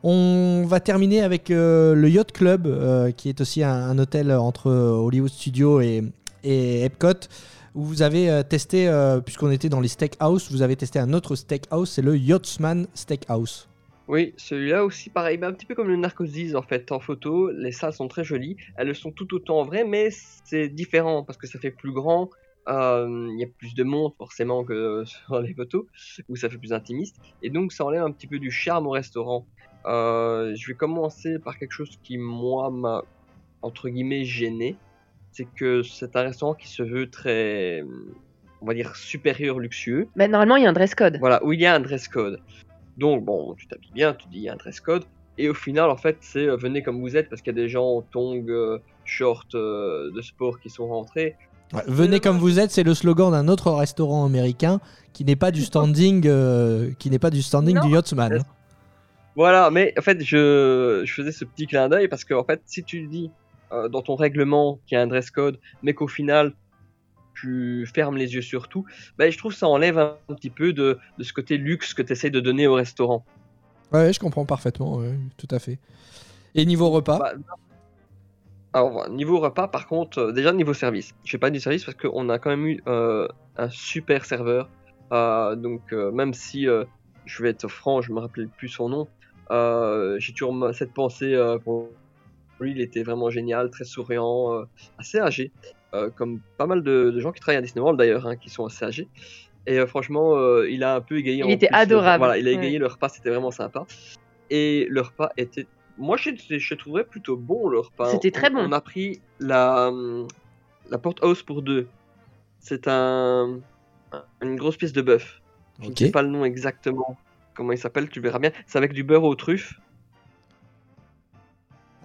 On va terminer avec le Yacht Club, qui est aussi un, hôtel entre Hollywood Studios et, et Epcot, où vous avez testé, puisqu'on était dans les steakhouse, vous avez testé un autre steakhouse, c'est le Yachtsman Steakhouse. Oui, celui-là aussi, pareil, bah, un petit peu comme le Narcosis en fait. En photo, les salles sont très jolies. Elles le sont tout autant en vrai, mais c'est différent parce que ça fait plus grand. euh, Il y a plus de monde forcément que [LAUGHS] sur les photos, où ça fait plus intimiste. Et donc ça enlève un petit peu du charme au restaurant. Euh, je vais commencer par quelque chose qui, moi, m'a entre guillemets gêné. C'est que c'est un restaurant qui se veut très, on va dire, supérieur, luxueux. Mais normalement, il y a un dress code. Voilà, où il y a un dress code. Donc, bon, tu t'habilles bien, tu dis il y a un dress code. Et au final, en fait, c'est euh, venez comme vous êtes parce qu'il y a des gens en tongs, euh, shorts euh, de sport qui sont rentrés. Ouais, venez comme vous êtes, c'est le slogan d'un autre restaurant américain qui n'est pas du standing, euh, qui n'est pas du standing Non. du Yachtsman. Voilà, mais en fait, je, je faisais ce petit clin d'œil parce que, en fait, si tu dis euh, dans ton règlement qu'il y a un dress code, mais qu'au final, tu fermes les yeux sur tout, ben, je trouve que ça enlève un, un petit peu de, de ce côté luxe que tu essaies de donner au restaurant. Ouais, je comprends parfaitement, ouais, tout à fait. Et niveau repas Bah, Alors, niveau repas, par contre, euh, déjà niveau service. Je fais pas du service parce qu'on a quand même eu euh, un super serveur. Euh, donc, même si je vais être franc, je me rappelle plus son nom, j'ai toujours cette pensée pour lui. Il était vraiment génial, très souriant, assez âgé, comme pas mal de, de gens qui travaillent à Disney World d'ailleurs, hein, qui sont assez âgés. Et euh, franchement, euh, il a un peu égayé. Il en était plus le- adorable. Voilà, il a Ouais. égayé le repas, c'était vraiment sympa. Et le repas était moi, je, je trouvais plutôt bon le repas. C'était très On- bon. On a pris la, hum, la porte-house pour deux. C'est un, une grosse pièce de bœuf. Je ne sais pas le nom exactement. Comment il s'appelle, tu verras bien. C'est avec du beurre aux truffes.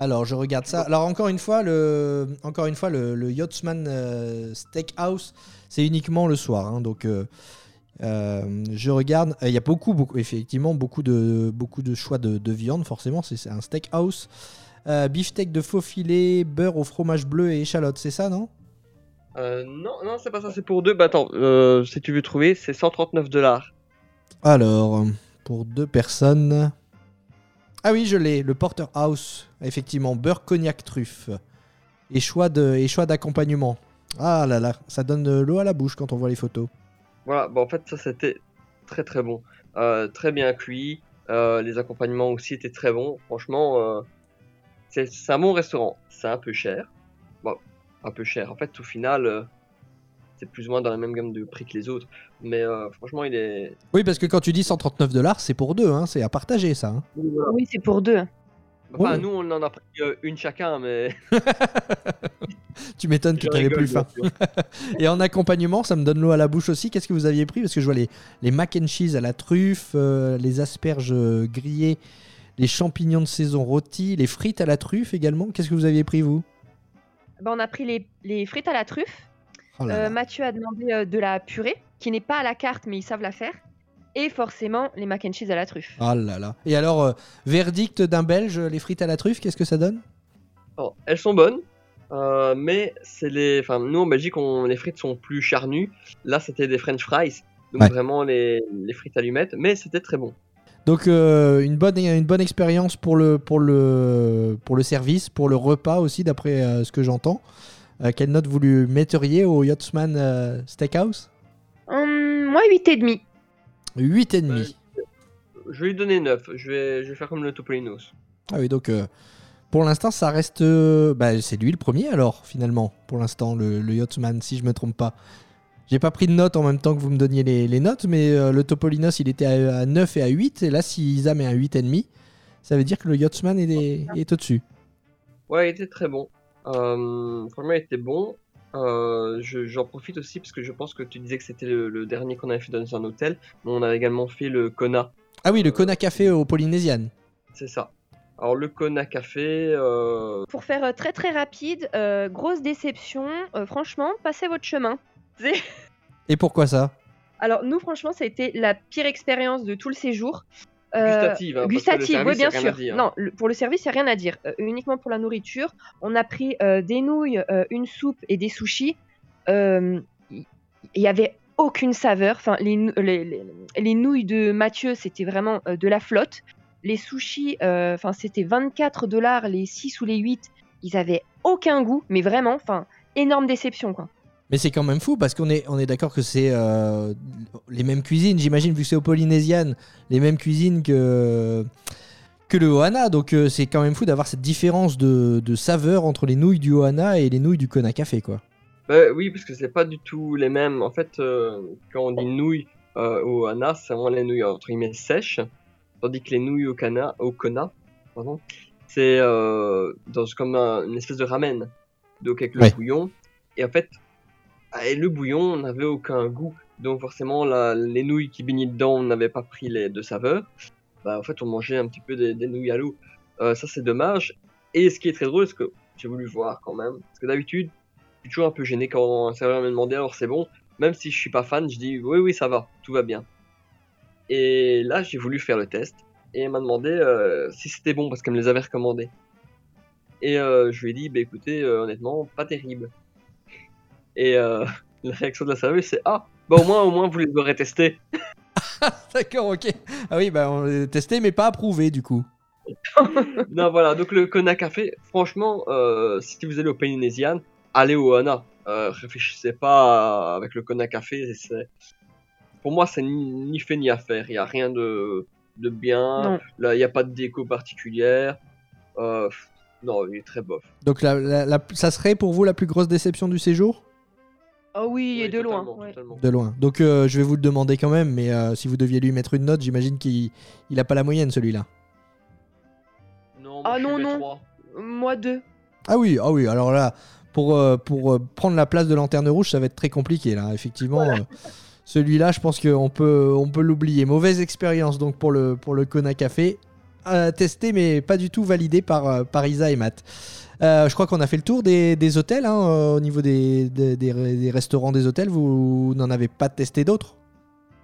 Alors, je regarde ça. Alors, encore une fois, le, encore une fois, le, le Yachtsman euh, Steakhouse, c'est uniquement le soir. hein, donc, euh, euh, je regarde. Il y a beaucoup, beaucoup, effectivement, beaucoup de, beaucoup de choix de, de viande, forcément. C'est un steakhouse. Beefsteak de faux filet, beurre au fromage bleu et échalote, c'est ça, non? Non, non, c'est pas ça, c'est pour deux. Bah attends, si tu veux trouver, c'est 139 dollars. Alors, pour deux personnes. Ah oui, je l'ai, le Porterhouse. Effectivement, beurre, cognac, truffe. Et choix d'accompagnement. Ah là là, ça donne de l'eau à la bouche quand on voit les photos. Voilà, bah en fait, ça c'était très très bon. Euh, très bien cuit. Euh, les accompagnements aussi étaient très bons. Franchement, euh, c'est un bon restaurant. C'est un peu cher. Bon, un peu cher. En fait, au final, c'est plus ou moins dans la même gamme de prix que les autres. Mais euh, franchement, il est. Oui, parce que quand tu dis 139 dollars, c'est pour deux, hein, c'est à partager ça. hein. Oui, c'est pour deux. Enfin, nous, on en a pris euh, une chacun, mais. [LAUGHS] Tu m'étonnes que tu avais plus faim. sûr. [LAUGHS] Et en accompagnement, ça me donne l'eau à la bouche aussi. Qu'est-ce que vous aviez pris? Parce que je vois les, les mac and cheese à la truffe, euh, les asperges grillées, les champignons de saison rôtis, les frites à la truffe également. Qu'est-ce que vous aviez pris vous? Bah, on a pris les, les frites à la truffe. Oh là Euh, là. Mathieu a demandé euh, de la purée, qui n'est pas à la carte, mais ils savent la faire. Et forcément, les mac and cheese à la truffe. Oh là là. Et alors, euh, verdict d'un Belge, les frites à la truffe, qu'est-ce que ça donne? Alors, elles sont bonnes, euh, mais c'est les. Enfin, nous en Belgique, on... les frites sont plus charnues. Là, c'était des French fries, donc Ouais. vraiment les... les frites allumettes, mais c'était très bon. Donc euh, une bonne une bonne expérience pour le pour le pour le service, pour le repas aussi d'après euh, ce que j'entends. Euh, quelle note vous lui metteriez au Yachtsman euh, Steakhouse? Hum, moi, 8,5. 8 et demi. Je vais lui donner 9. Je vais, je vais faire comme le Topolinos. Ah oui, donc euh, pour l'instant ça reste euh, bah, c'est lui le premier alors finalement pour l'instant le, le Yachtsman si je me trompe pas. J'ai pas pris de notes en même temps que vous me donniez les, les notes, mais euh, le Topolinos il était à, à 9 et à 8, et là si Isa met un 8 et demi, ça veut dire que le Yachtsman est, est au-dessus. Ouais, il était très bon. Euh, franchement, il était bon. Euh, je- J'en profite aussi parce que je pense que tu disais que c'était le, le dernier qu'on avait fait dans un hôtel, mais on a également fait le Kona. Ah oui, le Kona Café au Polynésian. C'est ça. Alors, le Kona Café, euh, Pour faire euh, très très rapide, euh, grosse déception. euh, franchement, passez votre chemin. Et pourquoi ça? Alors, nous, franchement, ça a été la pire expérience de tout le séjour. Euh, gustative. hein, Gustative, oui, bien sûr. dire. Non, le- pour le service, il n'y a rien à dire. Euh, uniquement pour la nourriture, on a pris euh, des nouilles, euh, une soupe et des sushis. Il n'y avait aucune saveur. Enfin, les, nou- les, les- les nouilles de Mathieu, c'était vraiment de la flotte. Les sushis, enfin, c'était 24 dollars les 6 ou les 8. Ils avaient aucun goût, mais vraiment, enfin, énorme déception, quoi. Mais c'est quand même fou parce qu'on est, on est d'accord que c'est euh, les mêmes cuisines, j'imagine, vu que c'est au Polynésian, les mêmes cuisines que, que le Ohana. Donc euh, c'est quand même fou d'avoir cette différence de, de saveur entre les nouilles du Ohana et les nouilles du Kona Café, quoi. Bah oui, parce que c'est pas du tout les mêmes. En fait, euh, quand on dit nouilles au Hana, c'est vraiment les nouilles entre guillemets sèches, tandis que les nouilles au Kana, au Kona, pardon, c'est dans comme un- une espèce de ramen, donc avec le Ouais. bouillon. Et en fait, et le bouillon n'avait aucun goût, donc forcément la- les nouilles qui baignaient dedans n'avaient pas pris les deux saveurs. Bah en fait, on mangeait un petit peu des, des nouilles à l'eau. Euh, ça c'est dommage. Et ce qui est très drôle, c'est que j'ai voulu voir quand même, parce que d'habitude je suis toujours un peu gêné quand un serveur me demandait alors c'est bon. Même si je suis pas fan, je dis oui oui ça va, tout va bien. Et là j'ai voulu faire le test et elle m'a demandé euh, si c'était bon parce qu'elle me les avait recommandés. Et euh, je lui ai dit bah écoutez euh, honnêtement pas terrible. Et euh, [LAUGHS] la réaction de la serveuse c'est ah bah au moins au moins vous les aurez testés. [LAUGHS] D'accord, ok. Ah oui, bah on l'a testé, mais pas approuvé du coup. [LAUGHS] non voilà donc le Kona Café franchement euh, si vous allez au Polynesian allez au Hana. Euh, réfléchissez pas avec le Kona Café c'est pour moi c'est ni, ni fait ni à faire il y a rien de de bien Non. là il y a pas de déco particulière euh, non il est très bof Donc la- la- la- ça serait pour vous la plus grosse déception du séjour? Ah oui, et Ouais, de loin. ouais. De loin. Donc euh, je vais vous le demander quand même, mais euh, si vous deviez lui mettre une note, j'imagine qu'il il a pas la moyenne celui-là. non, Ah, je non, non. V3. Moi deux. Ah oui, ah oui. Alors là, pour, euh, pour euh, prendre la place de lanterne rouge, ça va être très compliqué là. Effectivement, euh, celui-là, je pense qu'on peut, on peut l'oublier. Mauvaise expérience donc pour le, pour le Kona Café. Euh, testé mais pas du tout validé par, euh, par Isa et Matt. Euh, je crois qu'on a fait le tour des, des hôtels hein, euh, au niveau des, des, des- des restaurants des hôtels. Vous n'en avez pas testé d'autres?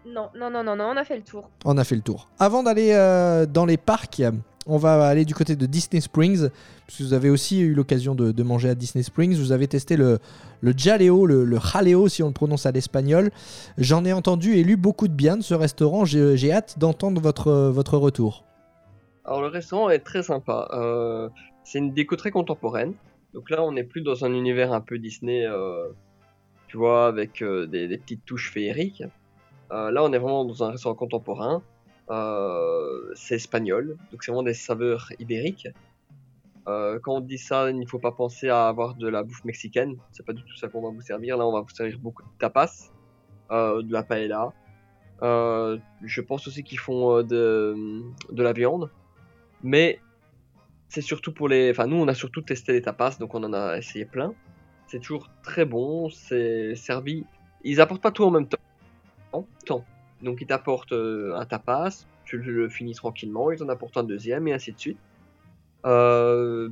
Non, non, non, non, non, on a fait le tour. On a fait le tour. Avant d'aller euh, dans les parcs, on va aller du côté de Disney Springs, puisque vous avez aussi eu l'occasion de, de manger à Disney Springs. Vous avez testé le, le jaleo, le, le jaleo si on le prononce à l'espagnol. J'en ai entendu et lu beaucoup de bien de ce restaurant. J'ai j'ai hâte d'entendre votre, votre retour. Alors le restaurant est très sympa. Euh, c'est une déco très contemporaine. Donc là, on n'est plus dans un univers un peu Disney, euh, tu vois, avec euh, des, petites touches féeriques. Euh, là, on est vraiment dans un restaurant contemporain. C'est espagnol, donc c'est vraiment des saveurs ibériques. Quand on dit ça, il ne faut pas penser à avoir de la bouffe mexicaine. C'est pas du tout ça qu'on va vous servir. Là, on va vous servir beaucoup de tapas, de la paella. Je pense aussi qu'ils font de la viande. Mais c'est surtout pour les. Enfin, nous, on a surtout testé les tapas, donc on en a essayé plein. C'est toujours très bon, c'est servi. Ils apportent pas tout en même temps. temps. Donc, ils t'apportent euh, un tapas, tu le, finis tranquillement, ils t'en apportent un deuxième, et ainsi de suite. Euh,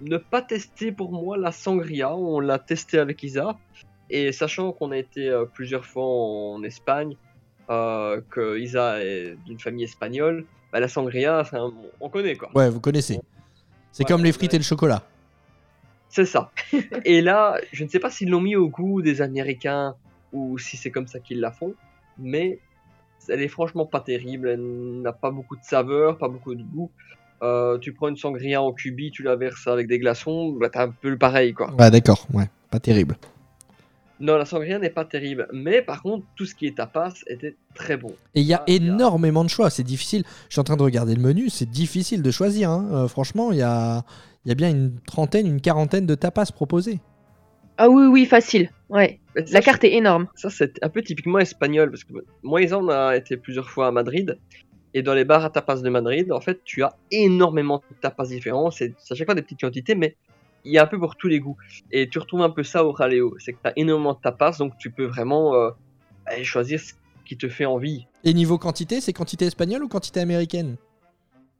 ne pas tester pour moi la sangria, on l'a testé avec Isa. Et sachant qu'on a été euh, plusieurs fois en Espagne, euh, que Isa est d'une famille espagnole, bah, la sangria, un- on connaît quoi. Ouais, vous connaissez. C'est Ouais, comme les ouais. frites et le chocolat. C'est ça. [LAUGHS] et là, je ne sais pas s'ils l'ont mis au goût des Américains ou si c'est comme ça qu'ils la font, mais elle est franchement pas terrible. Elle n'a pas beaucoup de saveur, pas beaucoup de goût. Euh, tu prends une sangria en cubi, tu la verses avec des glaçons, bah, t'as un peu le pareil quoi. Ouais, d'accord. Ouais, pas terrible. Non, la sangria n'est pas terrible, mais par contre, tout ce qui est tapas était très bon. Et il y a Ah, il y a- énormément de choix. C'est difficile. Je suis en train de regarder le menu. C'est difficile de choisir. hein. Euh, franchement, il y a, il y a bien une trentaine, une quarantaine de tapas proposés. Ah oui, oui, facile. Ouais. Ça, La carte est énorme. Ça, c'est un peu typiquement espagnol, parce que moi, ils en a été plusieurs fois à Madrid, et dans les bars à tapas de Madrid, en fait, tu as énormément de tapas différents, c'est à chaque fois des petites quantités, mais il y a un peu pour tous les goûts. Et tu retrouves un peu ça au Jaleo, c'est que tu as énormément de tapas, donc tu peux vraiment euh, aller choisir ce qui te fait envie. Et niveau quantité, c'est quantité espagnole ou quantité américaine?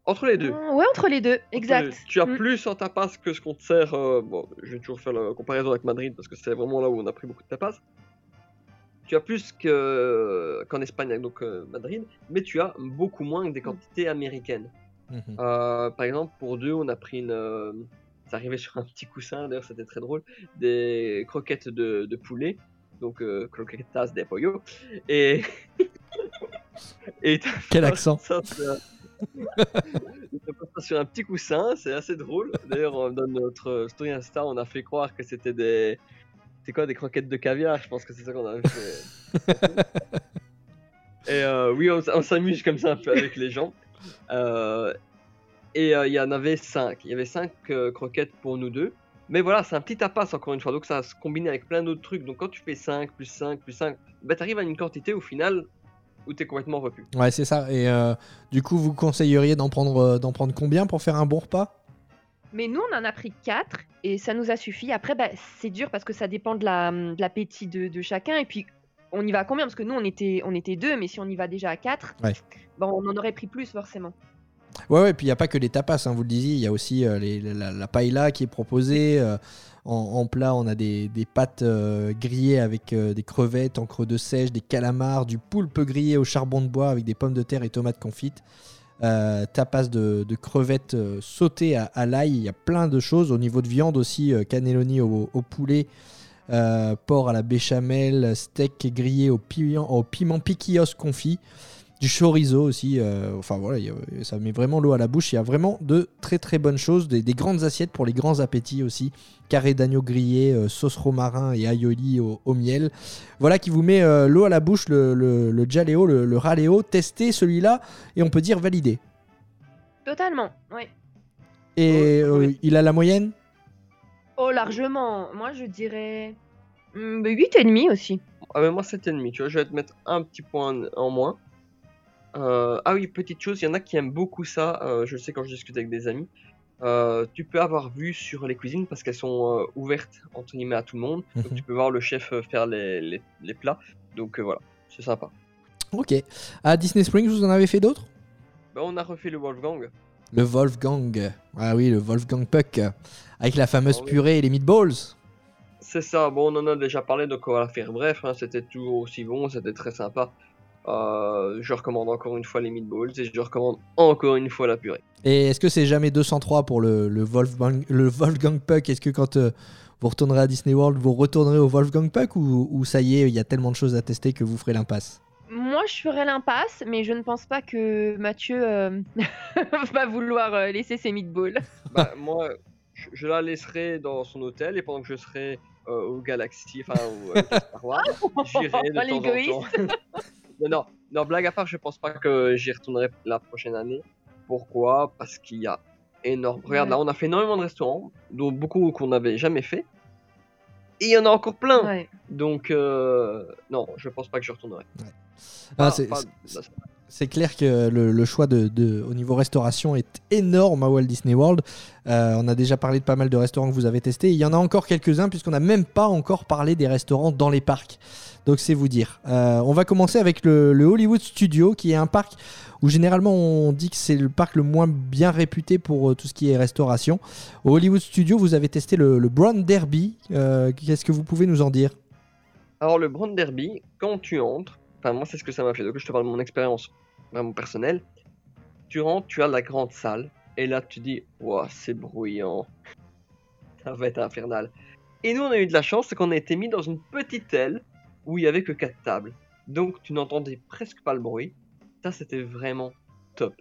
Entre les deux. Ah, Ouais, entre les deux, Entre les exact. deux. Tu as Mm. plus en tapas que ce qu'on te sert. euh, bon, je vais toujours faire la comparaison avec Madrid parce que c'est vraiment là où on a pris beaucoup de tapas. Tu as plus que qu'en Espagne, donc euh, Madrid, mais tu as beaucoup moins que des quantités américaines. Par exemple, pour deux, on a pris une. Ça arrivait sur un petit coussin, d'ailleurs c'était très drôle, des croquettes de, de poulet, donc euh, croquetas de pollo, et. [LAUGHS] Quel accent ça ça sur un petit coussin, c'est assez drôle. D'ailleurs, dans notre story Insta, on a fait croire que c'était des. c'est quoi des croquettes de caviar Je pense que c'est ça qu'on avait fait. [LAUGHS] et euh, oui, on s'amuse comme ça un peu avec les gens. Euh, et euh, il y en avait 5. Il y avait 5 croquettes pour nous deux. Mais voilà, c'est un petit tapas encore une fois. Donc ça va se combiner avec plein d'autres trucs. Donc quand tu fais 5 plus 5 plus 5, bah, t'arrives à une quantité au final où t'es complètement repu. Ouais, c'est ça. Et euh, du coup, vous conseilleriez d'en prendre, euh, d'en prendre combien pour faire un bon repas? Mais nous, on en a pris 4 et ça nous a suffi. Après, bah, c'est dur parce que ça dépend de la- de l'appétit de, de chacun. Et puis, on y va à combien? Parce que nous, on était, on était deux, mais si on y va déjà à 4, Ouais. on en aurait pris plus forcément. Ouais, ouais, puis il n'y a pas que les tapas, hein, vous le disiez, il y a aussi euh, la, la paella qui est proposée. euh, en, plat, on a des, pâtes euh, grillées avec des crevettes, encre de sèche, des calamars, du poulpe grillé au charbon de bois avec des pommes de terre et tomates confites. Tapas de, crevettes sautées à, l'ail, il y a plein de choses. Au niveau de viande aussi, cannelloni au, poulet, porc à la béchamel, steak grillé au piment, au piment piquillos confit du chorizo aussi. euh, enfin voilà, il y a- ça met vraiment l'eau à la bouche. Il y a vraiment de très très bonnes choses, des, des grandes assiettes pour les grands appétits aussi. Carré d'agneau grillé, euh, sauce romarin et aioli au, au miel. Voilà qui vous met euh, l'eau à la bouche, le, le, le jaleo, le, le raleo. Testez celui-là et on peut dire validé. Totalement, ouais. Et Oh, euh, oui. il a la moyenne? Oh, largement. Moi, je dirais hmm, bah, 8,5 aussi. Ah mais moi 7,5, tu vois, je vais te mettre un petit point en moins. Euh, ah oui, petite chose, il y en a qui aiment beaucoup ça, euh, je le sais quand je discute avec des amis. Euh, tu peux avoir vu sur les cuisines parce qu'elles sont ouvertes entre guillemets à tout le monde. Donc Mhm. tu peux voir le chef faire les, les, les plats. Donc voilà, c'est sympa. Ok. À Disney Springs, vous en avez fait d'autres? Bah, on a refait le Wolfgang. Le Wolfgang. Ah oui, le Wolfgang Puck. Avec la fameuse Ah oui. purée et les meatballs. C'est ça, bon on en a déjà parlé donc on va la faire bref, hein, c'était toujours aussi bon, c'était très sympa. Euh, je recommande encore une fois les meatballs et je recommande encore une fois la purée. Et est-ce que c'est jamais 203 pour le, le, Wolfgang, le Wolfgang Puck? Est-ce que quand euh, vous retournerez à Disney World, vous retournerez au Wolfgang Puck ou, ou ça y est, il y a tellement de choses à tester que vous ferez l'impasse? Moi, je ferais l'impasse, mais je ne pense pas que Mathieu euh, [LAUGHS] va vouloir euh, laisser ses meatballs. Bah, moi, je, je la laisserai dans son hôtel et pendant que je serai euh, au Galaxy, enfin au euh, Star Wars, [LAUGHS] j'irai de temps en L'égoïste. temps. [LAUGHS] non, non, non, blague à part, je pense pas que j'y retournerai la prochaine année. Pourquoi? Parce qu'il y a énorme. Regarde, Ouais. là, on a fait énormément de restaurants, dont beaucoup qu'on n'avait jamais fait. Et il y en a encore plein. Ouais. Donc, euh, non, je pense pas que je retournerai. Ah, c'est- c'est- clair que le, choix de, au niveau restauration est énorme à Walt Disney World. Euh, on a déjà parlé de pas mal de restaurants que vous avez testés. Il y en a encore quelques-uns puisqu'on n'a même pas encore parlé des restaurants dans les parcs. Donc c'est vous dire. Euh, on va commencer avec le, Hollywood Studio qui est un parc où généralement on dit que c'est le parc le moins bien réputé pour euh, tout ce qui est restauration. Au Hollywood Studio, vous avez testé le, Brown Derby. Qu'est-ce que vous pouvez nous en dire? Alors le Brown Derby, quand tu entres, enfin moi c'est ce que ça m'a fait, donc je te parle de mon expérience vraiment personnelle. Tu rentres, tu as la grande salle, et là tu dis, ouah c'est bruyant, ça va être infernal. Et nous on a eu de la chance, c'est qu'on a été mis dans une petite aile où il y avait que quatre tables, donc tu n'entendais presque pas le bruit. Ça c'était vraiment top.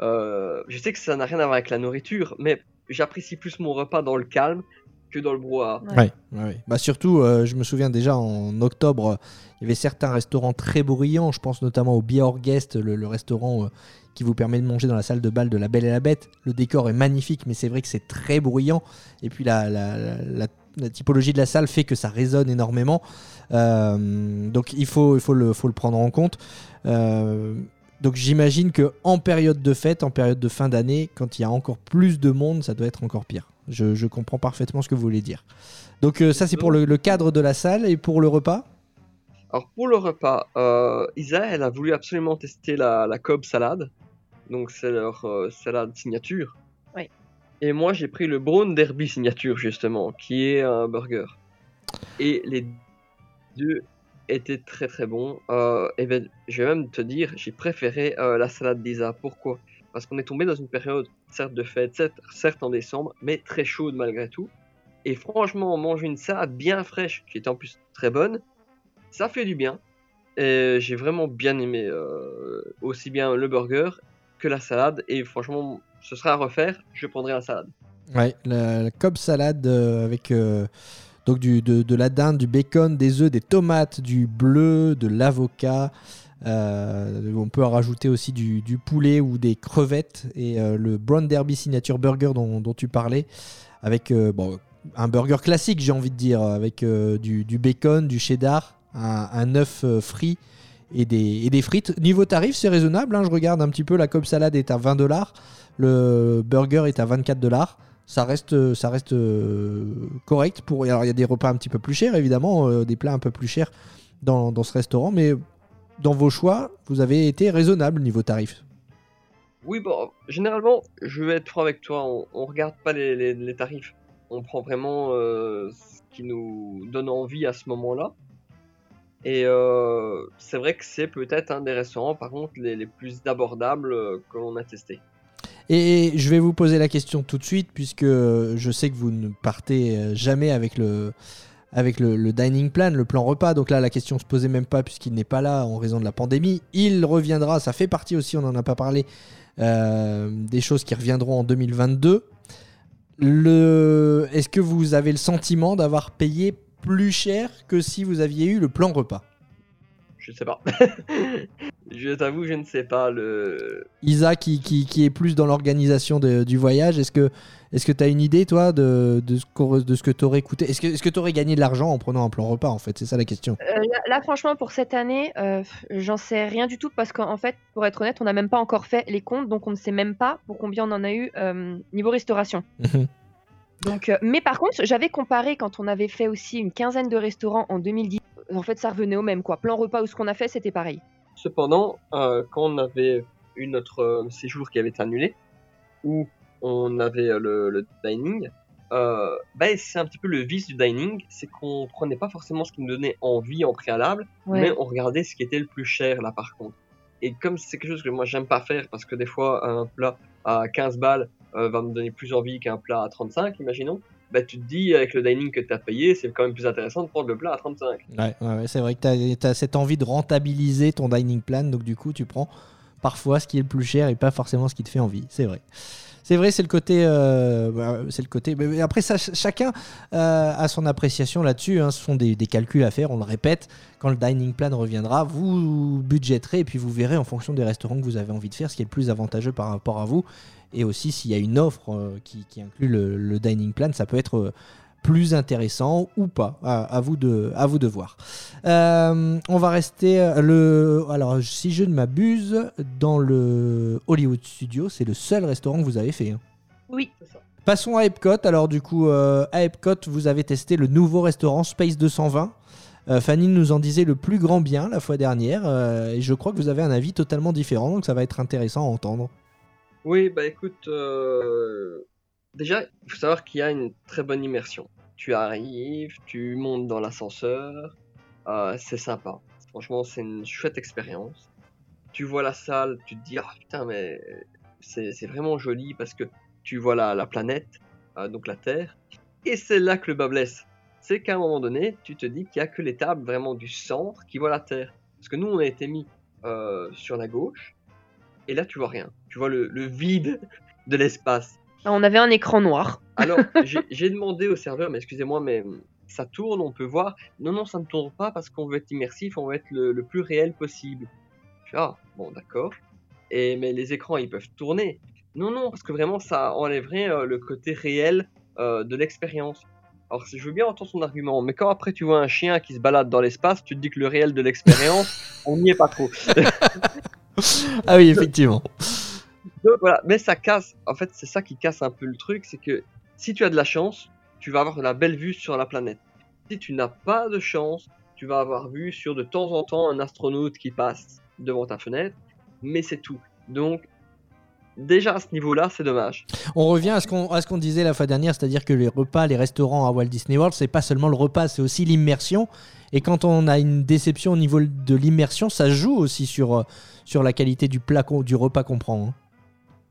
Euh, je sais que ça n'a rien à voir avec la nourriture, mais j'apprécie plus mon repas dans le calme que dans le brouhaha. Ouais. Ouais, ouais, ouais. Bah surtout, euh, je me souviens déjà en octobre, euh, il y avait certains restaurants très bruyants. Je pense notamment au Beer Guest, le, le restaurant euh, qui vous permet de manger dans la salle de bal de La Belle et la Bête. Le décor est magnifique, mais c'est vrai que c'est très bruyant. Et puis la, la- la- la- la typologie de la salle fait que ça résonne énormément. Euh, donc il faut, il faut, le, faut le prendre en compte. Euh, donc j'imagine que en période de fête, en période de fin d'année, quand il y a encore plus de monde, ça doit être encore pire. Je, je comprends parfaitement ce que vous voulez dire. Donc euh, ça c'est pour le, le cadre de la salle et pour le repas? Alors pour le repas, euh, Isa, elle a voulu absolument tester la, la Cobb salade. Donc c'est leur euh, salade signature. Oui. Et moi j'ai pris le Brown Derby signature justement, qui est un burger. Et les deux étaient très très bons. Euh, et ben, je vais même te dire, j'ai préféré euh, la salade d'Isa. Pourquoi? Parce qu'on est tombé dans une période, certes de fête, certes, en décembre, mais très chaude malgré tout. Et franchement, manger une salade bien fraîche, qui était en plus très bonne, ça fait du bien. Et j'ai vraiment bien aimé euh, aussi bien le burger que la salade. Et franchement, ce sera à refaire, je prendrai la salade. Ouais, la, Cobb salade euh, avec euh, Donc du, de, de la dinde, du bacon, des œufs, des tomates, du bleu, de l'avocat. Euh, on peut en rajouter aussi du, poulet ou des crevettes et euh, le Brown Derby Signature Burger dont, tu parlais, avec euh, un burger classique, j'ai envie de dire, avec du, bacon, du cheddar, un, un œuf frit et des, frites. Niveau tarif, c'est raisonnable. hein, je regarde un petit peu, la cob salade est à 20 dollars, le burger est à 24 dollars. Ça reste, correct. Pour, alors, il y a des repas un petit peu plus chers, évidemment, des plats un peu plus chers dans, dans ce restaurant, mais dans vos choix, vous avez été raisonnable niveau tarif. Oui, bon, généralement, je vais être franc avec toi, on, on regarde pas les, les- les tarifs. On prend vraiment euh, ce qui nous donne envie à ce moment-là. Et euh, c'est vrai que c'est peut-être un des restaurants, par contre, les, les plus abordables euh, que l'on a testé. Et je vais vous poser la question tout de suite, puisque je sais que vous ne partez jamais avec le, avec le, le dining plan, le plan repas. Donc là, la question se posait même pas, puisqu'il n'est pas là en raison de la pandémie. Il reviendra, ça fait partie aussi, on n'en a pas parlé, euh, des choses qui reviendront en 2022. Le... Est-ce que vous avez le sentiment d'avoir payé plus cher que si vous aviez eu le plan repas? Je sais pas. [LAUGHS] je t'avoue, je ne sais pas. Le... Isa qui, qui, qui est plus dans l'organisation du voyage, est-ce que est-ce que tu as une idée toi de, de ce, de ce que tu aurais coûté? Est-ce que est-ce que tu aurais gagné de l'argent en prenant un plan repas en fait? C'est ça la question. Euh, là, là, franchement, pour cette année, euh, j'en sais rien du tout parce qu'en fait, pour être honnête, on n'a même pas encore fait les comptes, donc on ne sait même pas pour combien on en a eu euh, niveau restauration. Mhm. Donc, euh, mais par contre, j'avais comparé quand on avait fait aussi une quinzaine de restaurants en 2010. En fait, ça revenait au même quoi. Plan repas ou ce qu'on a fait, c'était pareil. Cependant, euh, quand on avait eu notre euh, séjour qui avait été annulé, où on avait euh, le, le dining, euh, bah, c'est un petit peu le vice du dining, c'est qu'on prenait pas forcément ce qui nous donnait envie en préalable, Ouais. mais on regardait ce qui était le plus cher là par contre. Et comme c'est quelque chose que moi j'aime pas faire, parce que des fois un plat à 15 balles euh, va me donner plus envie qu'un plat à 35, imaginons, bah tu te dis avec le dining que tu as payé, c'est quand même plus intéressant de prendre le plat à 35. Ouais, ouais, ouais, c'est vrai que tu as, cette envie de rentabiliser ton dining plan, donc du coup tu prends parfois ce qui est le plus cher et pas forcément ce qui te fait envie. C'est vrai. C'est vrai, c'est le côté, euh, bah, c'est le côté. après chacun euh, a son appréciation là-dessus. hein. Ce sont des, calculs à faire. On le répète. Quand le dining plan reviendra, vous budgéterez et puis vous verrez en fonction des restaurants que vous avez envie de faire ce qui est le plus avantageux par rapport à vous. Et aussi s'il y a une offre euh, qui, inclut le, dining plan, ça peut être euh, plus intéressant ou pas. À vous de, à vous de voir. Euh, on va rester euh, le. Alors, si je ne m'abuse, dans le Hollywood Studio, c'est le seul restaurant que vous avez fait. hein. Oui. Passons à Epcot. Alors, du coup, euh, à Epcot, vous avez testé le nouveau restaurant Space 220. Euh, Fanny nous en disait le plus grand bien la fois dernière. euh, et je crois que vous avez un avis totalement différent. Donc, ça va être intéressant à entendre. Oui, bah écoute, euh, déjà, il faut savoir qu'il y a une très bonne immersion. Tu arrives, tu montes dans l'ascenseur, euh, c'est sympa. Franchement, c'est une chouette expérience. Tu vois la salle, tu te dis, ah putain, mais c'est vraiment joli parce que tu vois la, la planète, euh, donc la Terre, et c'est là que le bas blesse. C'est qu'à un moment donné, tu te dis qu'il n'y a que les tables vraiment du centre qui voient la Terre. Parce que nous, on a été mis euh, sur la gauche, et là, tu vois rien. Tu vois le, le vide de l'espace. Ah, On avait un écran noir. Alors, [LAUGHS] j'ai j'ai demandé au serveur, mais excusez-moi, mais hum, ça tourne, on peut voir. Non, non, ça ne tourne pas parce qu'on veut être immersif, on veut être le, le plus réel possible. Je ah, bon, d'accord. Et mais les écrans, ils peuvent tourner. Non, non, parce que vraiment, ça enlèverait euh, le côté réel euh, de l'expérience. Alors, je veux bien entendre son argument, mais quand après tu vois un chien qui se balade dans l'espace, tu te dis que le réel de l'expérience, [LAUGHS] on n'y est pas trop. [LAUGHS] Ah oui, effectivement. Donc, voilà, mais ça casse. En fait, c'est ça qui casse un peu le truc, c'est que si tu as de la chance, tu vas avoir la belle vue sur la planète. Si tu n'as pas de chance, tu vas avoir vu sur de temps en temps un astronaute qui passe devant ta fenêtre, mais c'est tout. Donc, déjà à ce niveau-là, c'est dommage. On revient à ce qu'on à ce qu'on disait la fois dernière, c'est-à-dire que les repas, les restaurants à Walt Disney World, c'est pas seulement le repas, c'est aussi l'immersion. Et quand on a une déception au niveau de l'immersion, ça joue aussi sur, euh, sur la qualité du plat, qu'on- du repas qu'on prend. hein.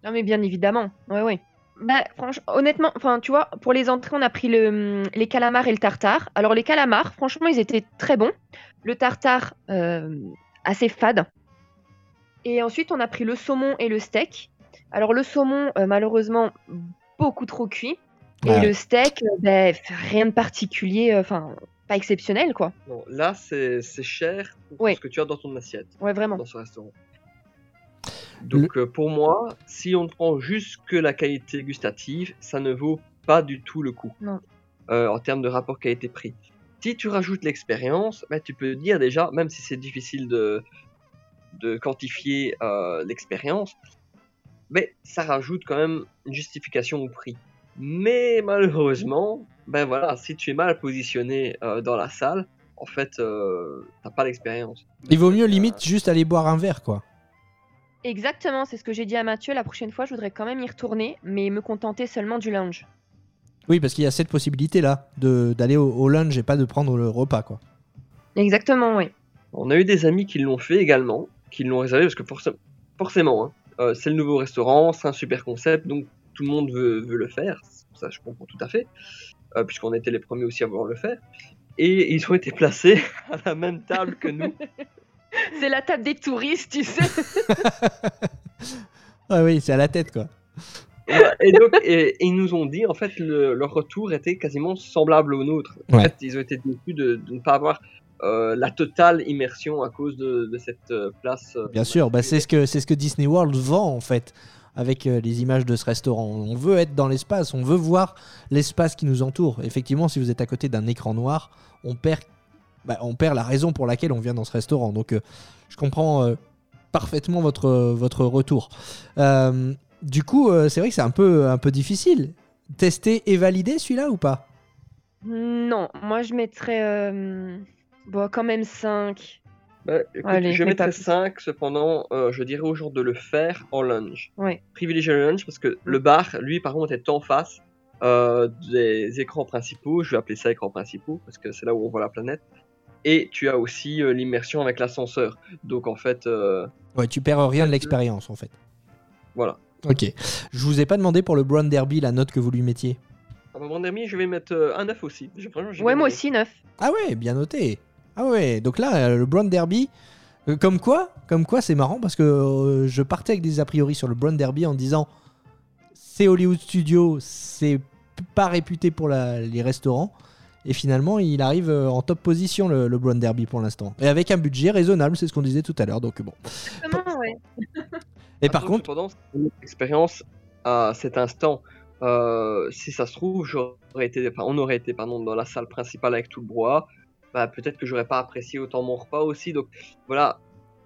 Non mais bien évidemment, ouais ouais. Bah franchement, honnêtement, enfin tu vois, pour les entrées on a pris le, les calamars et le tartare. Alors les calamars, franchement ils étaient très bons. Le tartare, euh, assez fade. Et ensuite on a pris le saumon et le steak. Alors le saumon, euh, malheureusement, beaucoup trop cuit. Et le steak, euh, ben, rien de particulier, euh, enfin, pas exceptionnel, quoi. Non, là, c'est c'est cher pour Ouais. ce que tu as dans ton assiette, Ouais, vraiment. dans ce restaurant. Donc, euh, pour moi, si on ne prend juste que la qualité gustative, ça ne vaut pas du tout le coup. Non. Euh, en termes de rapport qualité-prix. Si tu rajoutes l'expérience, ben, tu peux dire déjà, même si c'est difficile de, de quantifier euh, l'expérience, mais ça rajoute quand même une justification au prix. Mais malheureusement, ben voilà, si tu es mal positionné euh, dans la salle, en fait, euh, t'as pas l'expérience. Il vaut mieux limite juste aller boire un verre, quoi. Exactement, c'est ce que j'ai dit à Mathieu. La prochaine fois, je voudrais quand même y retourner, mais me contenter seulement du lounge. Oui, parce qu'il y a cette possibilité-là de- d'aller au, au lunch et pas de prendre le repas, quoi. Exactement, oui. On a eu des amis qui l'ont fait également, qui l'ont réservé parce que forc- forcément, hein, euh, c'est le nouveau restaurant, c'est un super concept, donc tout le monde veut, veut le faire. Ça, je comprends tout à fait, euh, puisqu'on était les premiers aussi à vouloir le faire. Et ils ont été placés [LAUGHS] à la même table que nous. [LAUGHS] C'est la table des touristes, tu sais. [LAUGHS] Ah oui, c'est à la tête, quoi. Et donc, et- et ils nous ont dit, en fait, le- leur retour était quasiment semblable au nôtre. En Ouais. fait, ils ont été déçus de, de ne pas avoir euh, la totale immersion à cause de, de cette euh, place. euh, Bien sûr, bah, c'est ce que c'est ce que Disney World vend en fait avec euh, les images de ce restaurant. On veut être dans l'espace, on veut voir l'espace qui nous entoure. Effectivement, si vous êtes à côté d'un écran noir, on perd bah, on perd la raison pour laquelle on vient dans ce restaurant. Donc euh, je comprends euh, parfaitement votre votre retour. Euh, du coup, euh, c'est vrai que c'est un peu un peu difficile. Tester et valider celui-là ou pas? Non, moi je mettrais euh, bon, quand même 5. Bah, écoute, Allez, je mettrais pas plus. 5, cependant, euh, je dirais aux gens de le faire en lunch. Ouais. Privilégier le lunch parce que le bar, lui, par contre, est en face euh, des écrans principaux. Je vais appeler ça écrans principaux parce que c'est là où on voit la planète. Et tu as aussi euh, l'immersion avec l'ascenseur. Donc, en fait, euh, Ouais, tu perds rien de l'expérience en fait. voilà. Ok. Je vous ai pas demandé pour le Brown Derby la note que vous lui mettiez. À un moment donné, je vais mettre euh, un 9 aussi. Vraiment, Ouais, bien moi aussi 9. Ah ouais, bien noté. Ah ouais, donc là, euh, le Brown Derby, comme quoi, comme quoi, c'est marrant parce que euh, je partais avec des a priori sur le Brown Derby en disant c'est Hollywood Studio, c'est pas réputé pour la- les restaurants. Et finalement, il arrive euh, en top position le, le Brown Derby pour l'instant. Et avec un budget raisonnable, c'est ce qu'on disait tout à l'heure. Donc bon. Exactement, ouais. Et par contre, expérience à cet instant. Euh, si ça se trouve, j'aurais été, enfin, on aurait été pardon, dans la salle principale avec tout le brouhaha. Bah, peut-être que j'aurais pas apprécié autant mon repas aussi. Donc voilà,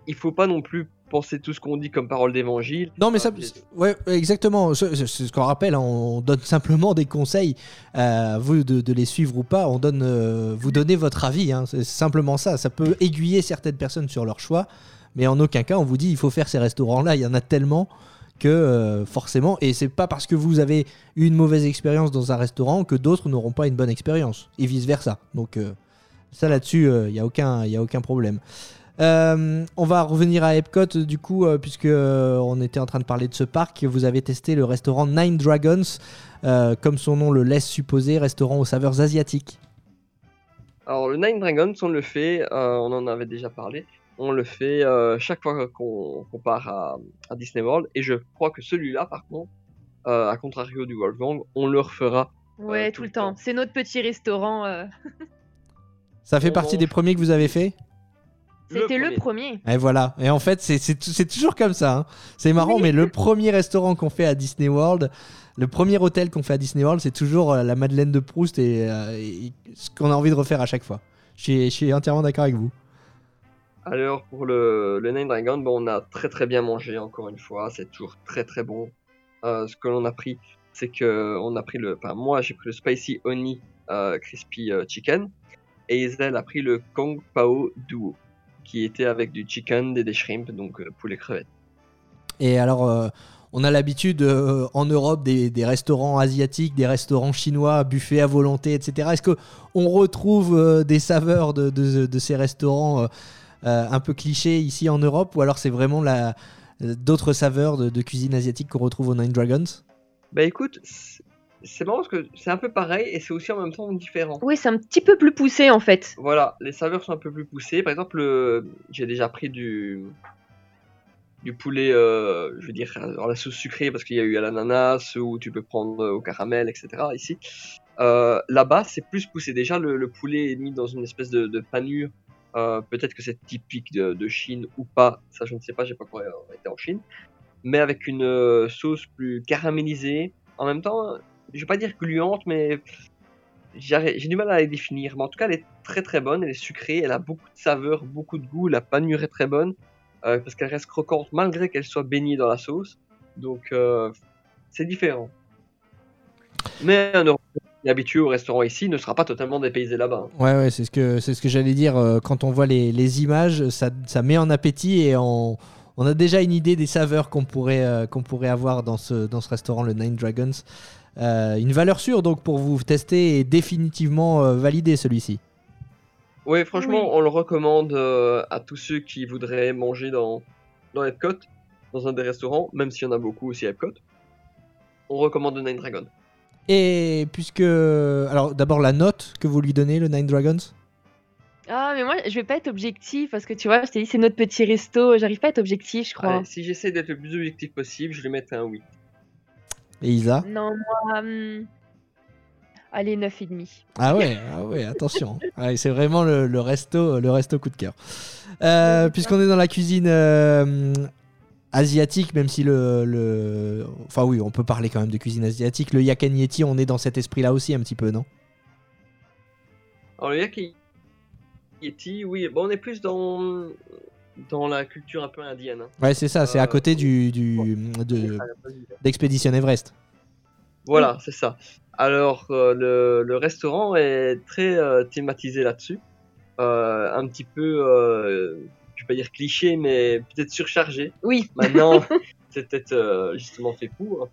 il faut pas non plus penser tout ce qu'on dit comme parole d'évangile. Non, mais ça, ouais, exactement. C'est ce qu'on rappelle. hein, On donne [LAUGHS] simplement des conseils. euh, à vous de, de les suivre ou pas. On donne, euh, vous donnez votre avis. hein, C'est simplement ça. Ça peut aiguiller certaines personnes sur leur choix, mais en aucun cas on vous dit il faut faire ces restaurants-là. Il y en a tellement que euh, forcément, et c'est pas parce que vous avez eu une mauvaise expérience dans un restaurant que d'autres n'auront pas une bonne expérience et vice versa. Donc euh, ça là-dessus, il n'y a aucun, il y a aucun problème. Euh, on va revenir à Epcot du coup, euh, puisque euh, on était en train de parler de ce parc. Vous avez testé le restaurant Nine Dragons, euh, comme son nom le laisse supposer, restaurant aux saveurs asiatiques. Alors le Nine Dragons, on le fait, euh, on en avait déjà parlé, on le fait euh, chaque fois qu'on part à, à Disney World. Et je crois que celui-là, par contre, euh, à contrario du Wolfgang, on le refera. Ouais, Euh, tout le temps. C'est notre petit restaurant. euh, Ça fait On partie mange. des premiers que vous avez fait? C'était le premier. premier. Et voilà. Et en fait, c'est- toujours comme ça. hein. C'est marrant, mais le [LAUGHS] premier restaurant qu'on fait à Disney World, le premier hôtel qu'on fait à Disney World, c'est toujours euh, la Madeleine de Proust et, euh, et ce qu'on a envie de refaire à chaque fois. Je suis, entièrement d'accord avec vous. Alors pour le, le Nine Dragon, bon, on a très très bien mangé encore une fois, c'est toujours très très bon. Euh, ce que l'on a pris, c'est que on a pris le, enfin moi j'ai pris le spicy honey euh, crispy euh, chicken et Isabelle a pris le Kong Pao Duo qui était avec du chicken et des shrimp donc euh, poulet crevette. Et alors, euh, on a l'habitude euh, en Europe des, des restaurants asiatiques, des restaurants chinois, buffets à volonté, etc. Est-ce que on retrouve euh, des saveurs de, de- de ces restaurants euh, un peu clichés ici en Europe, ou alors c'est vraiment d'autres saveurs de, de cuisine asiatique qu'on retrouve au Nine Dragons? Bah écoute, c'est marrant parce que c'est un peu pareil et c'est aussi en même temps différent. Oui, c'est un petit peu plus poussé en fait. Voilà, les saveurs sont un peu plus poussées. Par exemple, le- j'ai déjà pris du du poulet, euh, je veux dire, dans la sauce sucrée parce qu'il y a eu à l'ananas ou tu peux prendre au caramel, etc. Ici, euh, là-bas, c'est plus poussé. Déjà, le, le, poulet est mis dans une espèce de, de panure. Euh, Peut-être que c'est typique de, de, Chine ou pas. Ça, je ne sais pas. J'ai pas encore été en Chine. Mais avec une euh, sauce plus caramélisée. En même temps, je vais pas dire gluante, mais j'ai du mal à la définir. Mais en tout cas, elle est très très bonne. Elle est sucrée. Elle a beaucoup de saveur, beaucoup de goût. La panure est très bonne euh, parce qu'elle reste croquante malgré qu'elle soit baignée dans la sauce. Donc, euh, c'est différent. Mais un habitué au restaurant ici ne sera pas totalement dépaysé là-bas. Ouais, ouais, c'est ce que, ce que j'allais dire. Euh, quand on voit les, les images, ça, ça, met en appétit et on, on, a déjà une idée des saveurs qu'on pourrait, pourrait avoir dans ce, dans ce restaurant, le Nine Dragons. Euh, une valeur sûre donc pour vous tester et définitivement euh, valider celui-ci. Oui, franchement, oui. on le recommande euh, à tous ceux qui voudraient manger dans, dans Epcot, dans un des restaurants, même s'il y en a beaucoup aussi à Epcot. On recommande le Nine Dragons. Et puisque. Alors, d'abord, la note que vous lui donnez, le Nine Dragons? Ah, mais moi, je vais pas être objectif parce que tu vois, je t'ai dit, c'est notre petit resto. J'arrive pas à être objectif, je crois. Si j'essaie d'être le plus objectif possible, je vais mettre un 8. Et Isa Non, moi. Hum... Allez, 9,5. Ah ouais, ah ouais attention. [LAUGHS] c'est vraiment le, le, resto, le resto coup de cœur. Euh, Puisqu'on est dans la cuisine euh, asiatique, même si le, le, Enfin oui, on peut parler quand même de cuisine asiatique. Le yakinieti, on est dans cet esprit-là aussi un petit peu, non? Alors le yakinieti, oui, bon, on est plus dans dans la culture un peu indienne. Hein. Ouais, c'est ça, c'est euh, à côté du, du d'Expédition de, Everest. Voilà, c'est ça. Alors, euh, le, le, restaurant est très euh, thématisé là-dessus. Euh, un petit peu, je vais pas dire cliché, mais peut-être surchargé. Oui. Maintenant, [LAUGHS] c'est peut-être justement fait pour.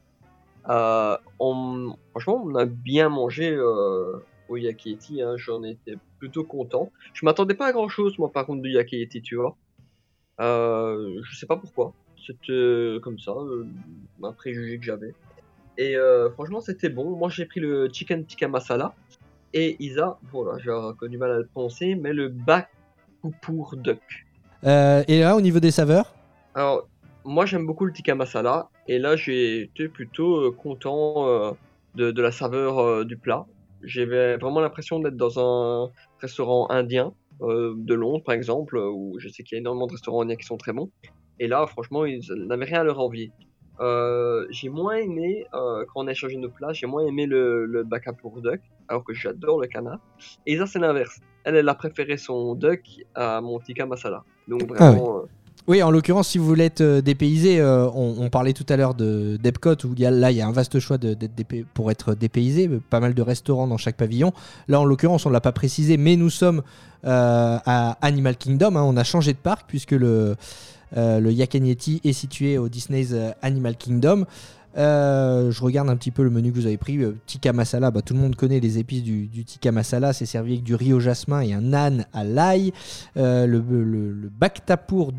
on, franchement, on a bien mangé au Yakieti. Hein, J'en étais plutôt content. Je m'attendais pas à grand-chose, moi, par contre, du Yakieti, tu vois. Euh, je sais pas pourquoi. C'était comme ça, euh, un préjugé que j'avais. Et euh, franchement, c'était bon. Moi, j'ai pris le chicken tikka masala. Et Isa, voilà, j'ai encore du mal à le prononcer, mais le bakupur duck. Euh, et là, au niveau des saveurs? Alors, moi, j'aime beaucoup le tikka masala. Et là, j'ai été plutôt content de, de, la saveur du plat. J'avais vraiment l'impression d'être dans un restaurant indien euh, de Londres, par exemple, où je sais qu'il y a énormément de restaurants indiens qui sont très bons. Et là, franchement, ils n'avaient rien à leur envier. Euh, j'ai moins aimé, euh, quand on a échangé nos plats, j'ai moins aimé le, le baka pour duck, alors que j'adore le canard. Et ça, c'est l'inverse. Elle, elle a préféré son duck à mon tikka masala. Donc vraiment. Ah oui. Oui, en l'occurrence, si vous voulez être euh, dépaysé, euh, on, parlait tout à l'heure de d'Epcot où là il y a un vaste choix pour être dépaysé, pas mal de restaurants dans chaque pavillon. Là, en l'occurrence, on l'a pas précisé, mais nous sommes euh, à Animal Kingdom. Hein, on a changé de parc puisque le euh, est situé au Disney's Animal Kingdom. Euh, je regarde un petit peu le menu que vous avez pris. Euh, tikka masala, bah, tout le monde connaît les épices du, du tikka masala. C'est servi avec du riz au jasmin et un âne à l'ail. Euh, le, le,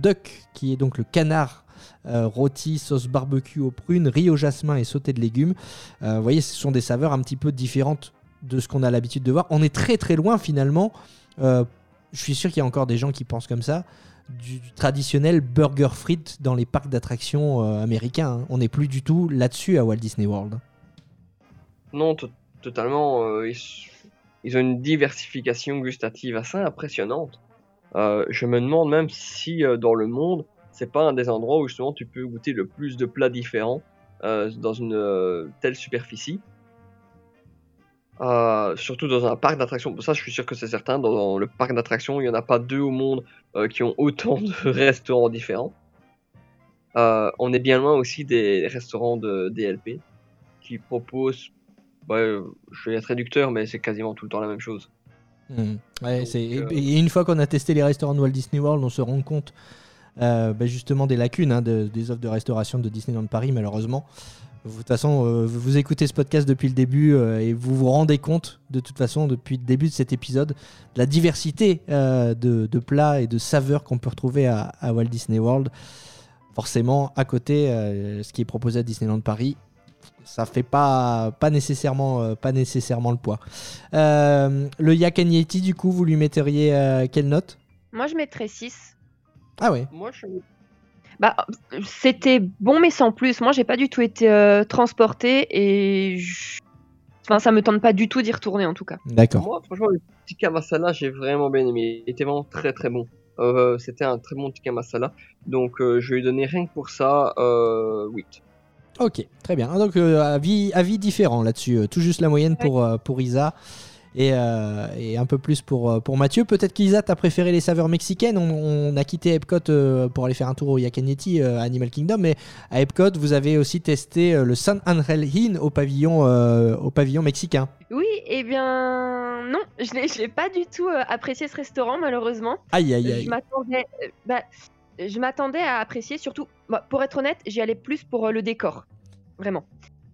duck, qui est donc le canard rôti, sauce barbecue aux prunes, riz au jasmin et sauté de légumes. Vous voyez, ce sont des saveurs un petit peu différentes de ce qu'on a l'habitude de voir. On est très très loin finalement. Je suis sûr qu'il y a encore des gens qui pensent comme ça du, traditionnel burger frites dans les parcs d'attractions euh, américains. Hein. On n'est plus du tout là-dessus à Walt Disney World. Non, totalement. Euh, ils, ont une diversification gustative assez impressionnante. Euh, je me demande même si dans le monde, c'est pas un des endroits où justement tu peux goûter le plus de plats différents dans une telle superficie. Euh, surtout dans un parc d'attractions. Ça, je suis sûr que c'est certain. Dans le parc d'attractions, il n'y en a pas deux au monde euh, qui ont autant de [LAUGHS] restaurants différents. Euh, on est bien loin aussi des restaurants de DLP qui proposent. Ouais, je vais être réducteur, mais c'est quasiment tout le temps la même chose. Mmh. Ouais, Donc, et une fois qu'on a testé les restaurants de Walt Disney World, on se rend compte bah, justement des lacunes hein, de, des offres de restauration de Disneyland Paris, malheureusement. De toute façon, euh, vous écoutez ce podcast depuis le début euh, et vous vous rendez compte, de toute façon, depuis le début de cet épisode, de la diversité euh, de, de, plats et de saveurs qu'on peut retrouver à, à, Walt Disney World. Forcément, à côté, ce qui est proposé à Disneyland Paris, ça fait pas, pas, nécessairement, pas nécessairement le poids. le Yak Yeti, du coup, vous lui metteriez quelle note? Moi, je mettrais 6. Ah ouais Moi, je Bah, c'était bon, mais sans plus. Moi, j'ai pas du tout été euh, transporté et je- enfin, ça me tente pas du tout d'y retourner en tout cas. D'accord. Moi, franchement, le tikka masala, j'ai vraiment bien aimé. Il était vraiment très très bon. Euh, C'était un très bon tikka masala. Donc, euh, je vais lui donner rien que pour ça euh, 8. Ok, très bien. Donc, euh, avis, avis différent là-dessus. Euh, Tout juste la moyenne pour, euh, pour Isa. Et, euh, et un peu plus pour, euh, pour Mathieu. Peut-être qu'Isa, t'as préféré les saveurs mexicaines. On, on a quitté Epcot euh, pour aller faire un tour au Yakanyeti euh, à Animal Kingdom. Mais à Epcot, vous avez aussi testé le San Angel Inn au pavillon, euh, au pavillon mexicain. Oui, eh bien non, je je l'ai pas du tout apprécié ce restaurant malheureusement. Aïe, aïe, Je aïe. m'attendais, euh, bah, je m'attendais à apprécier surtout. bah, pour être honnête, j'y allais plus pour le décor, vraiment.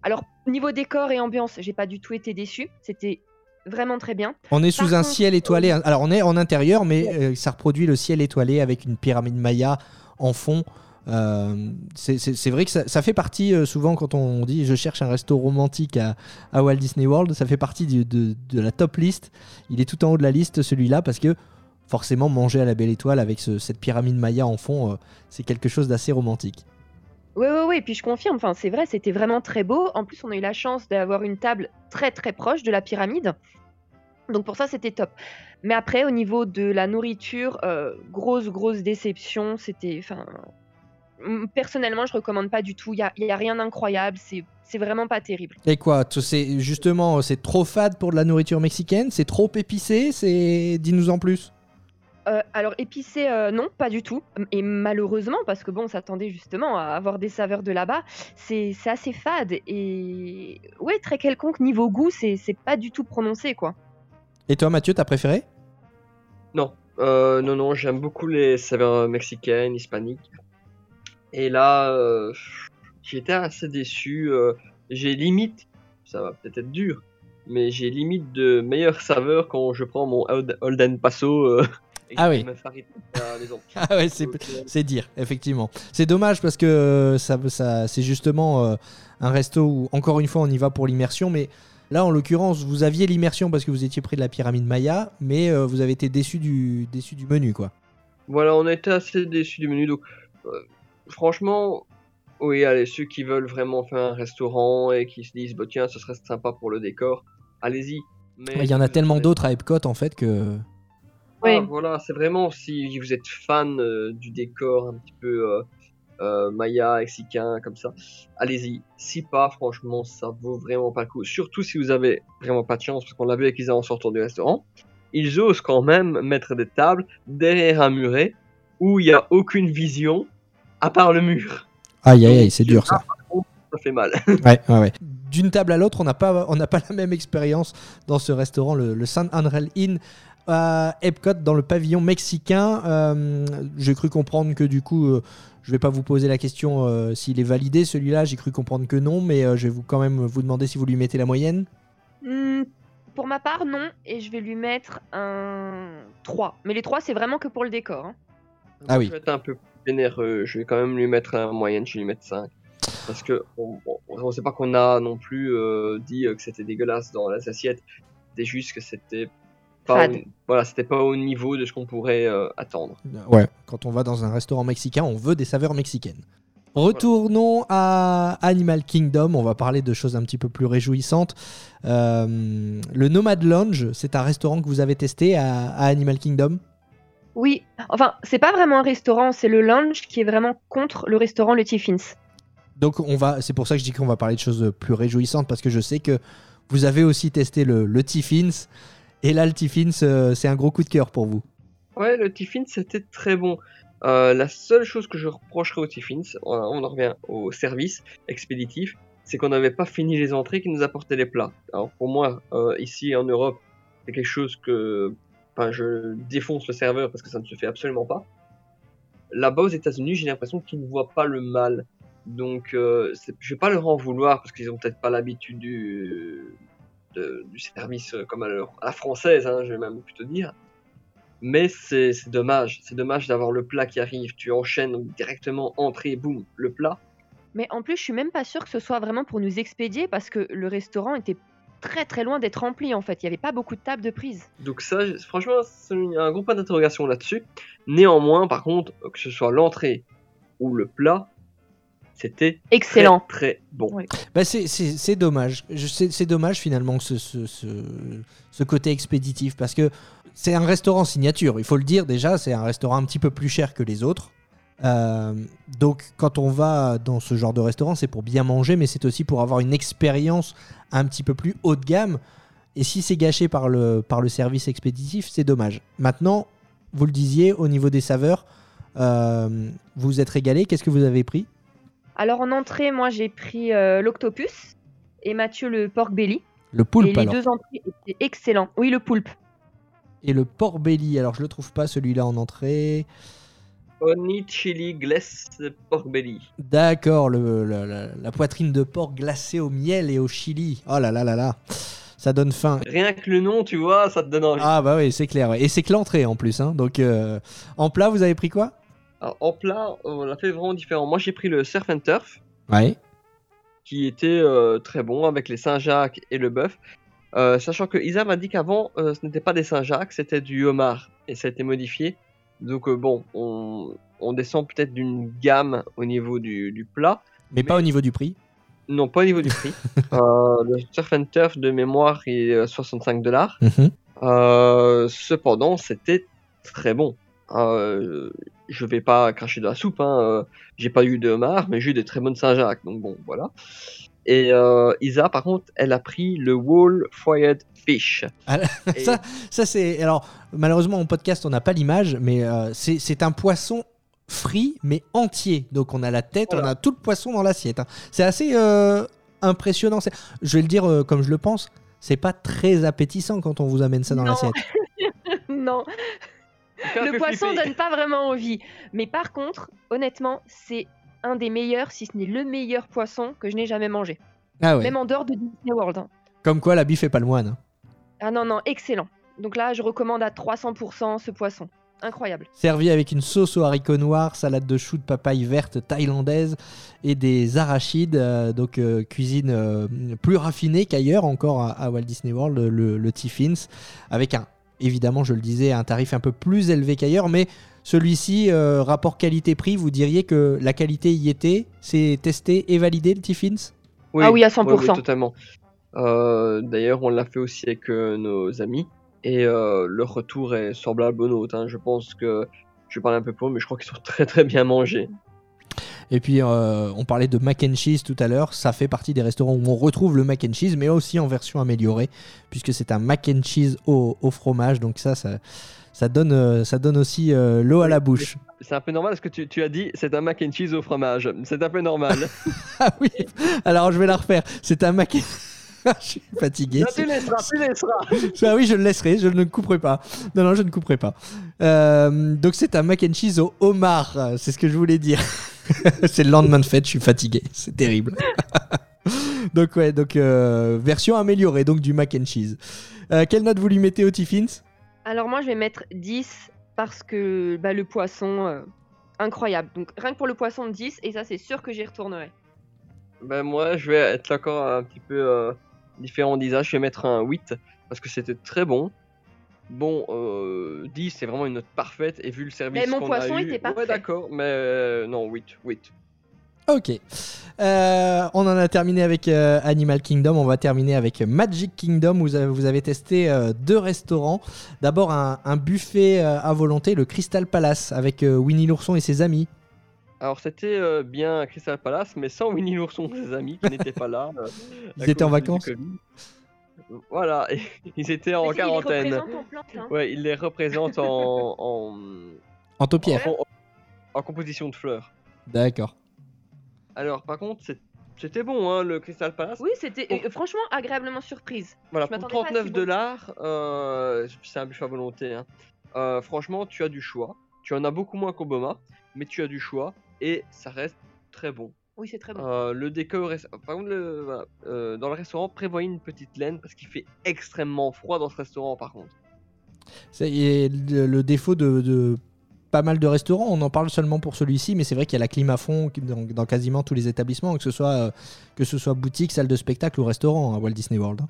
Alors niveau décor et ambiance, j'ai pas du tout été déçu. C'était vraiment très bien. On est sous Par un contre, ciel étoilé. Alors, on est en intérieur, mais euh, ça reproduit le ciel étoilé avec une pyramide Maya en fond. Euh, c'est- vrai que ça, ça fait partie euh, souvent quand on dit je cherche un resto romantique à, à Walt Disney World, ça fait partie du- de, de la top liste. Il est tout en haut de la liste celui-là parce que forcément manger à la belle étoile avec ce- cette pyramide Maya en fond, c'est quelque chose d'assez romantique. Oui, oui, oui, puis je confirme, enfin, c'est vrai, c'était vraiment très beau. En plus, on a eu la chance d'avoir une table très très proche de la pyramide. Donc pour ça, c'était top. Mais après, au niveau de la nourriture, euh, grosse, grosse déception. C'était. Enfin. Personnellement, je recommande pas du tout. Il n'y a, rien d'incroyable. C'est vraiment pas terrible. Et quoi C'est justement c'est trop fade pour de la nourriture mexicaine, c'est trop épicé, c'est dis-nous en plus. Euh, alors épicé, euh, non, pas du tout. Et malheureusement, parce que bon, on s'attendait justement à avoir des saveurs de là-bas, c'est c'est assez fade. Et ouais, très quelconque niveau goût, c'est pas du tout prononcé, quoi. Et toi Mathieu, t'as préféré? Non, euh, non, non, j'aime beaucoup les saveurs mexicaines, hispaniques. Et là, euh, j'étais assez déçu. euh, j'ai limite, ça va peut-être être dur, mais j'ai limite de meilleures saveurs quand je prends mon Old- Holden Paso. euh, et Ah oui. [LAUGHS] Ah ouais, c'est Donc, euh, C'est dire, effectivement. C'est dommage parce que euh, ça, ça, c'est justement euh, un resto où, encore une fois, on y va pour l'immersion. Mais là, en l'occurrence, vous aviez l'immersion parce que vous étiez près de la pyramide Maya, mais euh, vous avez été déçu du, déçu du menu, quoi. Voilà, on a été assez déçus du menu. Donc, euh, franchement, oui, allez, ceux qui veulent vraiment faire un restaurant et qui se disent, bah, tiens, ce serait sympa pour le décor, allez-y. Mais Il y en a tellement d'autres à Epcot, en fait, que. Oui. Ah, voilà, c'est vraiment si vous êtes fan euh, du décor un petit peu euh, euh, maya, mexicain, comme ça, allez-y. Si pas, franchement, ça vaut vraiment pas le coup. Surtout si vous avez vraiment pas de chance, parce qu'on l'a vu avec Isa en sortant du restaurant. Ils osent quand même mettre des tables derrière un muret où il n'y a aucune vision à part le mur. Aïe, aïe, aïe, c'est dur ça. Ça fait mal. [LAUGHS] Ouais, ouais, ouais. D'une table à l'autre, on n'a pas, on n'a pas la même expérience dans ce restaurant, le, le San Inn à Epcot, dans le pavillon mexicain. Euh, J'ai cru comprendre que du coup, euh, je vais pas vous poser la question euh, s'il est validé celui-là. J'ai cru comprendre que non, mais euh, je vais vous quand même vous demander si vous lui mettez la moyenne. Hmm, pour ma part, non. Et je vais lui mettre un 3. Mais les 3, c'est vraiment que pour le décor. hein. Ah oui. Je vais être un peu plus généreux. Je vais quand même lui mettre un moyenne, je vais lui mettre 5. Parce que on, on sait pas qu'on a non plus euh, dit que c'était dégueulasse dans les assiettes. C'était juste que c'était pas, au, voilà, c'était pas au niveau de ce qu'on pourrait euh, attendre. Ouais. Quand on va dans un restaurant mexicain, on veut des saveurs mexicaines. Retournons à Animal Kingdom. On va parler de choses un petit peu plus réjouissantes. Euh, le Nomad Lounge, c'est un restaurant que vous avez testé à, à Animal Kingdom? Oui. Enfin, c'est pas vraiment un restaurant, c'est le lounge qui est vraiment contre le restaurant Le Tiffins. Donc on va, c'est pour ça que je dis qu'on va parler de choses plus réjouissantes parce que je sais que vous avez aussi testé le, le Tiffins. Et là, le Tiffins, euh, c'est un gros coup de cœur pour vous. Ouais, le Tiffin c'était très bon. Euh, la seule chose que je reprocherais au Tiffins, on, en revient au service expéditif, c'est qu'on n'avait pas fini les entrées qui nous apportaient les plats. Alors pour moi, euh, ici en Europe, c'est quelque chose que enfin, je défonce le serveur parce que ça ne se fait absolument pas. Là-bas aux États-Unis, j'ai l'impression qu'ils ne voient pas le mal. Donc je vais pas leur en vouloir parce qu'ils ont peut-être pas l'habitude du, de- du service euh, comme à, la française, hein, je vais même plutôt dire. Mais c'est dommage, c'est dommage d'avoir le plat qui arrive, tu enchaînes directement entrée, boum, le plat. Mais en plus, je suis même pas sûre que ce soit vraiment pour nous expédier parce que le restaurant était très très loin d'être rempli en fait. Il y avait pas beaucoup de tables de prise. Donc ça, franchement, c'est un gros point d'interrogation là-dessus. Néanmoins, par contre, que ce soit l'entrée où le plat, c'était très, Excellent. très bon. Bah, c'est- dommage. C'est c'est dommage finalement ce, ce, ce- ce côté expéditif parce que c'est un restaurant signature. Il faut le dire déjà, c'est un restaurant un petit peu plus cher que les autres. Euh, donc quand on va dans ce genre de restaurant, c'est pour bien manger, mais c'est aussi pour avoir une expérience un petit peu plus haut de gamme. Et si c'est gâché par le, par le service expéditif, c'est dommage. Maintenant, vous le disiez, au niveau des saveurs, euh, vous vous êtes régalé. Qu'est-ce que vous avez pris? Alors en entrée, moi j'ai pris euh, l'octopus et Mathieu le pork belly. Le et poulpe les alors. deux entrées étaient excellents. Oui, le poulpe. Et le porc belly, alors je le trouve pas celui-là en entrée. Honey chili glace pork belly. D'accord, le, la, la- la poitrine de porc glacée au miel et au chili. Oh là là là là, ça donne faim. Rien que le nom, tu vois, ça te donne envie. Ah bah oui, c'est clair. Et c'est que l'entrée en plus. hein. Donc euh, en plat, vous avez pris quoi? Alors, en plat, on l'a fait vraiment différent. Moi, j'ai pris le surf and turf, Ouais. qui était euh, très bon avec les Saint-Jacques et le bœuf. Euh, sachant que Isa m'a dit qu'avant, euh, ce n'était pas des Saint-Jacques, c'était du homard. Et ça a été modifié. Donc bon, on, on descend peut-être d'une gamme au niveau du, du plat. Mais, pas au niveau du prix. Non, pas au niveau du prix. [LAUGHS] Euh, le surf and turf de mémoire est euh, 65 dollars. Mhm. Euh, cependant, c'était très bon. Euh, je vais pas cracher de la soupe. Hein. euh, J'ai pas eu de homard, mais j'ai eu des très bonnes Saint-Jacques. Donc bon, voilà. Et euh, Isa, par contre, elle a pris le wall fried fish. Ah, Et- Ça, ça c'est. Alors, malheureusement, en podcast, on n'a pas l'image, mais euh, c'est un poisson frit, mais entier. Donc, on a la tête, on a tout le poisson dans l'assiette. hein. C'est assez euh, impressionnant. Je vais le dire euh, comme je le pense. C'est pas très appétissant quand on vous amène ça dans l'assiette. [LAUGHS] non, le poisson flipper. donne pas vraiment envie. Mais par contre, honnêtement, c'est un des meilleurs, si ce n'est le meilleur poisson que je n'ai jamais mangé. Ah ouais. Même en dehors de Disney World. hein. Comme quoi, la bif est pas le moine. hein. Ah non, non, excellent. Donc là, je recommande à 300% ce poisson. Incroyable. Servi avec une sauce aux haricots noirs, salade de choux de papaye verte thaïlandaise et des arachides, euh, donc euh, cuisine euh, plus raffinée qu'ailleurs encore à, à Walt Disney World, le, le Tiffins, avec un, évidemment, je le disais, un tarif un peu plus élevé qu'ailleurs, mais celui-ci, euh, rapport qualité-prix, vous diriez que la qualité y était, c'est testé et validé le Tiffins Ah oui, à oui, 100%. oui, totalement. Euh, D'ailleurs, on l'a fait aussi avec euh, nos amis. Et euh, leur retour est semblable au nôtre. hein. Je pense que. Je vais parler un peu pour eux, mais je crois qu'ils sont [LAUGHS] très très bien mangés. Et puis, euh, on parlait de mac and cheese tout à l'heure. Ça fait partie des restaurants où on retrouve le mac and cheese, mais aussi en version améliorée, puisque c'est un mac and cheese au, au fromage. Donc ça, ça, ça donne, euh, ça donne aussi euh, l'eau à la bouche. C'est un peu normal parce que tu, tu as dit c'est un mac and cheese au fromage. C'est un peu normal. [LAUGHS] Ah oui. Alors, je vais la refaire. C'est un mac. [LAUGHS] je suis fatigué. Non, tu laisseras, tu laisseras. [LAUGHS] Ah oui, je le laisserai. Je ne couperai pas. Non, non, je ne couperai pas. Euh, donc, c'est un mac and cheese au homard. C'est ce que je voulais dire. [LAUGHS] c'est le lendemain de fête. Je suis fatigué. C'est terrible. donc ouais, donc euh, version améliorée donc du mac and cheese. Euh, quelle note vous lui mettez au Tiffins? Alors moi, je vais mettre 10 parce que bah, le poisson, euh, incroyable. Donc rien que pour le poisson, 10. Et ça, c'est sûr que j'y retournerai. Ben moi, je vais être encore un petit peu euh, différent d'Isa. Je vais mettre un 8 parce que c'était très bon. Bon, euh, 10 c'est vraiment une note parfaite et vu le service Mais mon qu'on poisson a eu, était parfait. Ouais, d'accord, mais euh, non, 8, 8. Ok. Euh, on en a terminé avec euh, Animal Kingdom. On va terminer avec Magic Kingdom. Vous avez, vous avez testé euh, deux restaurants. D'abord un, un buffet euh, à volonté, le Crystal Palace, avec euh, Winnie l'ourson et ses amis. Alors c'était euh, bien Crystal Palace, mais sans Winnie l'ourson, ses amis qui n'étaient pas là. euh, [LAUGHS] [LAUGHS] Ils étaient en vacances. Voilà, et ils étaient en si, il les quarantaine. représente en plante, hein. Ouais, ils les représentent en, [LAUGHS] en, En taupière. en- en composition de fleurs. D'accord. Alors par contre, c'était bon, hein, le Crystal Palace. Oui, c'était euh, franchement agréablement surprise. Voilà, Je pour m'attendais pas à si 39 bon. dollars, euh, c'est un buffet à volonté. hein. Euh, franchement, tu as du choix. Tu en as beaucoup moins qu'au Boma, mais tu as du choix et ça reste très bon. Oui, c'est très bon. Euh, le décor, par contre, le- euh, dans le restaurant, prévoyez une petite laine parce qu'il fait extrêmement froid dans ce restaurant. Par contre, C'est et le, le défaut de, de pas mal de restaurants. On en parle seulement pour celui-ci, mais c'est vrai qu'il y a la clim à fond dans, dans quasiment tous les établissements, que ce soit euh, que ce soit boutique, salle de spectacle ou restaurant à Walt Disney World. hein.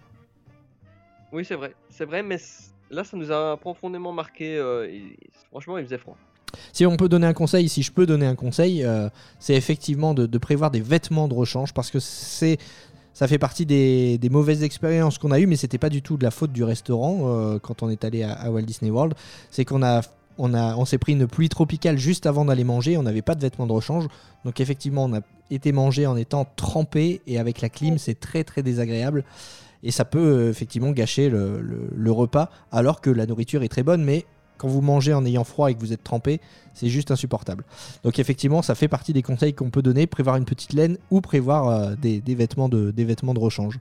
oui, c'est vrai, c'est vrai, mais là, ça nous a profondément marqué. euh, et- Franchement, il faisait froid. Si on peut donner un conseil, si je peux donner un conseil, euh, c'est effectivement de, prévoir des vêtements de rechange parce que c'est ça fait partie des, mauvaises expériences qu'on a eues, mais c'était pas du tout de la faute du restaurant euh, quand on est allé à, Walt Disney World. C'est qu'on a s'est pris une pluie tropicale juste avant d'aller manger, on n'avait pas de vêtements de rechange. Donc effectivement, on a été mangé en étant trempé et avec la clim, c'est très très désagréable. Et ça peut euh, effectivement gâcher le, le- le repas, alors que la nourriture est très bonne, mais quand vous mangez en ayant froid et que vous êtes trempé, c'est juste insupportable. Donc effectivement, ça fait partie des conseils qu'on peut donner, prévoir une petite laine ou prévoir euh, des, des vêtements de, des vêtements de rechange.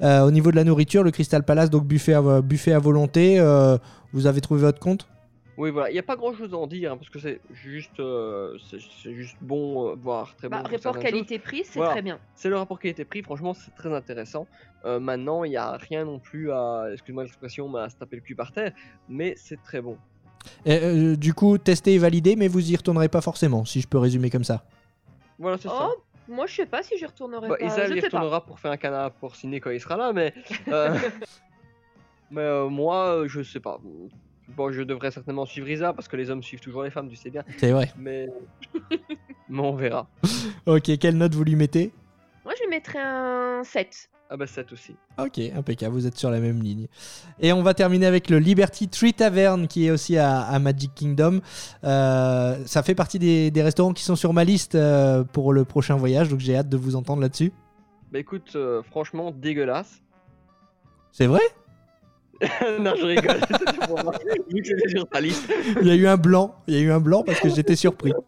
Euh, au niveau de la nourriture, le Crystal Palace, donc buffet à, buffet à volonté, euh, vous avez trouvé votre compte? Oui, voilà, il n'y a pas grand chose à en dire hein, parce que c'est juste, euh, c'est juste bon, euh, voire très Bah, bon. rapport qualité-prix, c'est Voilà. très bien. C'est le rapport qualité-prix, franchement, c'est très intéressant. Euh, maintenant, il n'y a rien non plus à, excuse-moi l'expression, mais à se taper le cul par terre, mais c'est très bon. Et, euh, Du coup, testé et validé, mais vous y retournerez pas forcément, si je peux résumer comme ça. Voilà, c'est ça. Oh, moi je sais pas si j'y retournerai Bah, pas. Isaac je sais pas. retournera pour faire un canard pour ciné quand il sera là, mais. euh, [LAUGHS] mais euh, moi, euh, je sais pas. Bon, je devrais certainement suivre Isa parce que les hommes suivent toujours les femmes, tu sais bien. C'est vrai. Mais. mais on verra. [LAUGHS] Ok, quelle note vous lui mettez? Moi je lui mettrais un 7. Ah bah, 7 aussi. Ok, impeccable, vous êtes sur la même ligne. Et on va terminer avec le Liberty Tree Tavern qui est aussi à, à Magic Kingdom. Euh, ça fait partie des, des restaurants qui sont sur ma liste euh, pour le prochain voyage, donc j'ai hâte de vous entendre là-dessus. Bah écoute, euh, franchement, dégueulasse. C'est vrai? [LAUGHS] Non, je rigole. [LAUGHS] c'était sur ta liste. Il y a eu un blanc, il y a eu un blanc parce que j'étais surpris. [LAUGHS]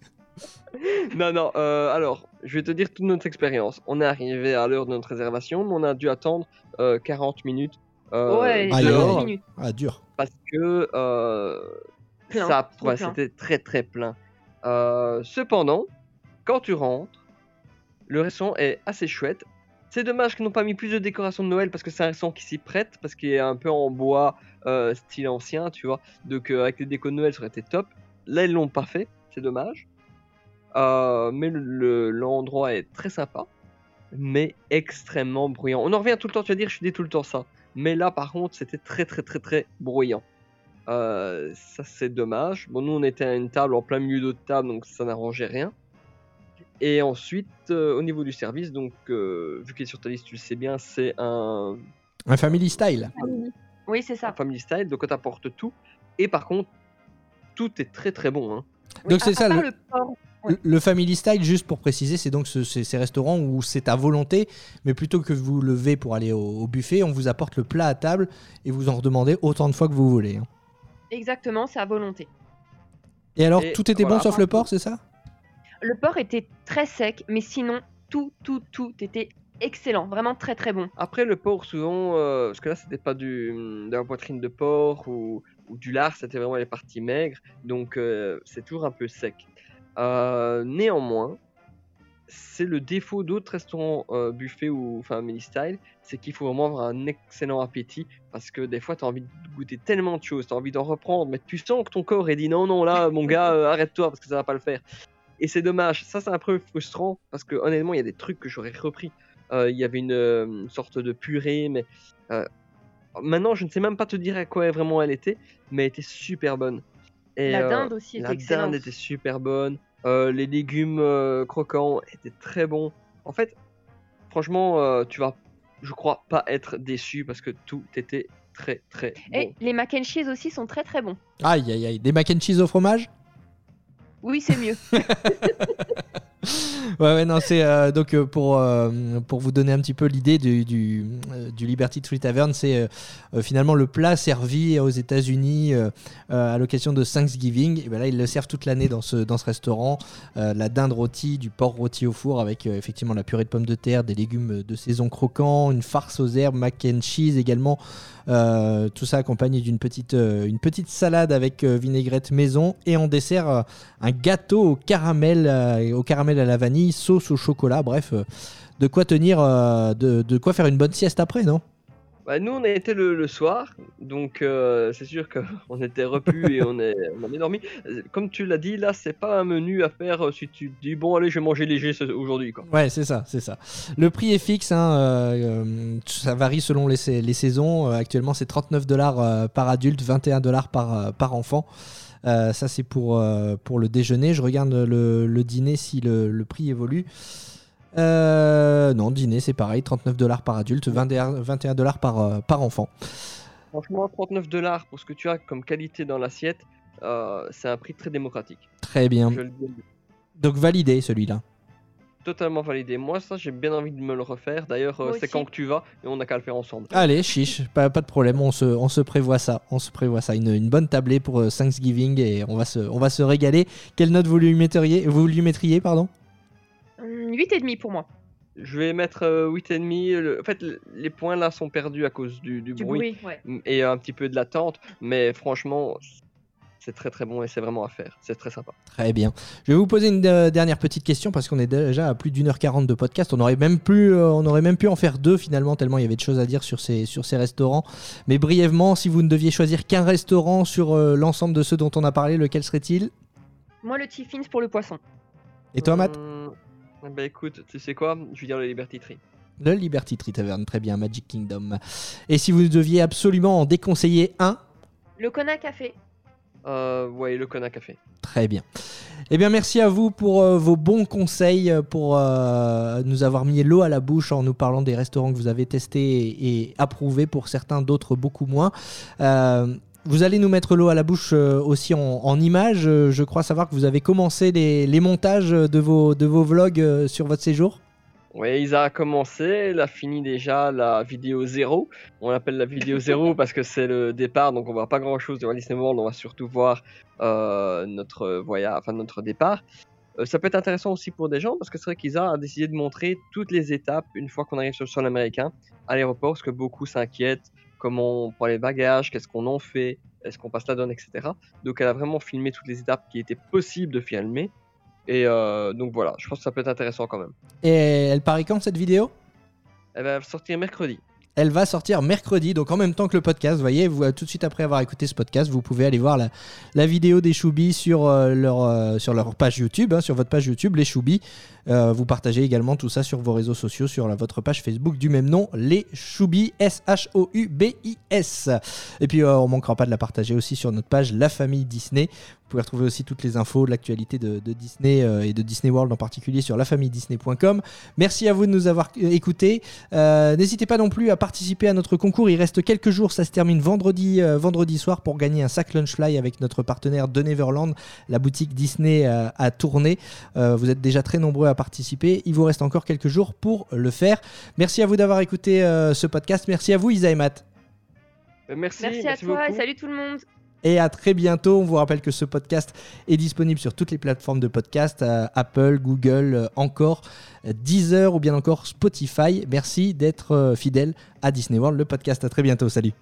Non, non, alors, je vais te dire toute notre expérience. On est arrivé à l'heure de notre réservation, mais on a dû attendre euh, 40 minutes. euh, ouais, dehors. minutes. Ah, dur. parce que euh, Plein, ça, ouais, c'était très très plein. Euh, cependant, quand tu rentres, le restaurant est assez chouette. C'est dommage qu'ils n'ont pas mis plus de décoration de Noël parce que c'est un restaurant qui s'y prête parce qu'il est un peu en bois euh, style ancien, tu vois. Donc euh, avec les décos de Noël, ça aurait été top. Là, ils l'ont pas fait, c'est dommage. Euh, mais le- le- l'endroit est très sympa, mais extrêmement bruyant. On en revient tout le temps, tu vas dire, je dis tout le temps ça. Mais là, par contre, c'était très très très très bruyant. Euh, ça c'est dommage. Bon, nous on était à une table en plein milieu d'autres tables, donc ça n'arrangeait rien. Et ensuite, euh, au niveau du service, donc euh, vu qu'il est sur ta liste, tu le sais bien, c'est un, Un family style. Oui, c'est un ça. family style, donc on t'apporte tout. Et par contre, tout est très très bon. Hein. Donc c'est ça le, le porc. Ouais. le family style, juste pour préciser, c'est donc ce- ces ces restaurants où c'est à volonté, mais plutôt que vous levez pour aller au, au buffet, on vous apporte le plat à table et vous en redemandez autant de fois que vous voulez. hein. Exactement, c'est à volonté. Et alors, Et tout était voilà. bon sauf le porc, c'est ça? Le porc était très sec, mais sinon, tout, tout, tout était excellent. Vraiment très, très bon. Après le porc, souvent, euh, parce que là c'était pas du, de la poitrine de porc ou, ou du lard, c'était vraiment les parties maigres, donc euh, c'est toujours un peu sec. Euh, néanmoins, c'est le défaut d'autres restaurants euh, buffet ou family style, c'est qu'il faut vraiment avoir un excellent appétit parce que des fois tu as envie de goûter tellement de choses, tu as envie d'en reprendre, mais tu sens que ton corps est dit non, non, là mon gars, euh, arrête-toi parce que ça va pas le faire. Et c'est dommage, ça c'est un peu frustrant parce que honnêtement il y a des trucs que j'aurais repris. Euh, Il y avait une, sorte de purée, mais maintenant je ne sais même pas te dire à quoi vraiment elle était, mais elle était super bonne. Et, la euh, dinde aussi était la excellente. dinde était super bonne. Euh, les légumes euh, croquants étaient très bons. En fait, franchement, euh, tu vas, je crois, pas être déçu parce que tout était très très bon. Et les mac and cheese aussi sont très, très bons. Aïe, aïe, aïe. Des mac and cheese au fromage Oui, c'est mieux. [LAUGHS] Ouais, ouais, non, c'est euh, donc euh, pour, euh, pour vous donner un petit peu l'idée du, du, Liberty Tree Tavern, c'est finalement le plat servi aux États-Unis à l'occasion de Thanksgiving. Et ben là, ils le servent toute l'année dans ce, dans ce restaurant. La dinde rôtie, du porc rôti au four avec effectivement la purée de pommes de terre, des légumes de saison croquants, une farce aux herbes, mac and cheese également. Tout ça accompagné d'une petite, une petite salade avec vinaigrette maison et en dessert un gâteau au caramel, au caramel à la vanille, sauce au chocolat. Bref, euh, de quoi tenir, euh, de, de quoi faire une bonne sieste après, non? Bah, nous, on a été le, le soir, donc euh, c'est sûr qu'on [LAUGHS] était repus et on, est, on dormi. Comme tu l'as dit, là, c'est pas un menu à faire euh, si tu te dis bon, allez, je vais manger léger aujourd'hui. Ouais, c'est ça, c'est ça. Le prix est fixe, hein, euh, ça varie selon les, sa- les saisons. Actuellement, c'est 39 dollars par adulte, 21 dollars par, par enfant. Euh, ça, c'est pour, euh, pour le déjeuner. Je regarde le, le dîner si le, le prix évolue. Euh, non, dîner, c'est pareil, 39 dollars par adulte, 21 21 dollars par, par enfant. Franchement, 39 dollars pour ce que tu as comme qualité dans l'assiette, c'est un prix très démocratique. Très bien. Je le dis. Donc validé celui-là. Totalement validé. Moi, ça, j'ai bien envie de me le refaire. D'ailleurs, euh, c'est quand que tu vas et on n'a qu'à le faire ensemble. Allez, chiche, pas, pas de problème, on se, on se prévoit ça. On se prévoit ça. Une, une bonne tablée pour euh, Thanksgiving et on va se, on va se régaler. Quelle note vous lui mettriez, vous lui mettriez pardon? Hum, 8,5 pour moi. Je vais mettre euh, 8,5. Le... En fait, le- les points là sont perdus à cause du, du Du bruit, bruit, ouais. m- et un petit peu de l'attente. Mais franchement, c'est très très bon et c'est vraiment à faire. C'est très sympa. Très bien. Je vais vous poser une euh, dernière petite question parce qu'on est déjà à plus d'une heure quarante de podcast. On aurait même pu, euh, on aurait même pu en faire deux finalement tellement il y avait de choses à dire sur ces, sur ces restaurants. Mais brièvement, si vous ne deviez choisir qu'un restaurant sur euh, l'ensemble de ceux dont on a parlé, lequel serait-il? Moi, le Tiffins pour le poisson. Et toi, Matt? Hum, Bah écoute, tu sais quoi? Je vais dire le Liberty Tree. Le Liberty Tree Tavern, très bien, Magic Kingdom. Et si vous deviez absolument en déconseiller un, Le Kona Café. Euh, ouais, le Kona Café. Très bien. Eh bien, merci à vous pour euh, vos bons conseils, euh, pour euh, nous avoir mis l'eau à la bouche en nous parlant des restaurants que vous avez testés et, approuvés, pour certains, d'autres beaucoup moins. Vous allez nous mettre l'eau à la bouche aussi en, images. Je crois savoir que vous avez commencé les, les montages de vos, de vos vlogs sur votre séjour. Ouais, Isa a commencé, elle a fini déjà la vidéo 0. On l'appelle la vidéo [LAUGHS] 0 parce que c'est le départ, donc on voit pas grand chose de Walt Disney World, on va surtout voir euh, notre voyage, enfin notre départ. Euh, ça peut être intéressant aussi pour des gens parce que c'est vrai qu'Isa a décidé de montrer toutes les étapes une fois qu'on arrive sur le sol américain à l'aéroport, parce que beaucoup s'inquiètent comment on prend les bagages, qu'est-ce qu'on en fait, est-ce qu'on passe la donne, etc. Donc elle a vraiment filmé toutes les étapes qui étaient possibles de filmer. Et euh, donc voilà, je pense que ça peut être intéressant quand même. Et elle paraît quand cette vidéo? Elle va sortir mercredi. Elle va sortir mercredi, donc en même temps que le podcast. Vous voyez, vous, euh, tout de suite après avoir écouté ce podcast, vous pouvez aller voir la, la vidéo des Choubis sur, euh, leur, euh, sur leur page YouTube, hein, sur votre page YouTube, les Choubis. Euh, vous partagez également tout ça sur vos réseaux sociaux, sur la- votre page Facebook du même nom, les Choubis, S-H-O-U-B-I-S. Et puis, on manquera pas de la partager aussi sur notre page La Famille Disney. Vous pouvez retrouver aussi toutes les infos, l'actualité de, de Disney euh, et de Disney World en particulier sur lafamilledisney.com. Merci à vous de nous avoir euh, écoutés. Euh, N'hésitez pas non plus à participer à notre concours. Il reste quelques jours, ça se termine vendredi, euh, vendredi soir pour gagner un sac Lunchfly avec notre partenaire de Neverland, la boutique Disney euh, à tourner. Euh, vous êtes déjà très nombreux à participer. Il vous reste encore quelques jours pour le faire. Merci à vous d'avoir écouté euh, ce podcast. Merci à vous, Isa et Matt. Euh, Merci, Merci, à toi beaucoup. et salut tout le monde. Et à très bientôt. On vous rappelle que ce podcast est disponible sur toutes les plateformes de podcast euh, Apple, Google, euh, encore euh, Deezer ou bien encore Spotify. Merci d'être fidèle à Disney World, le podcast. À très bientôt. Salut.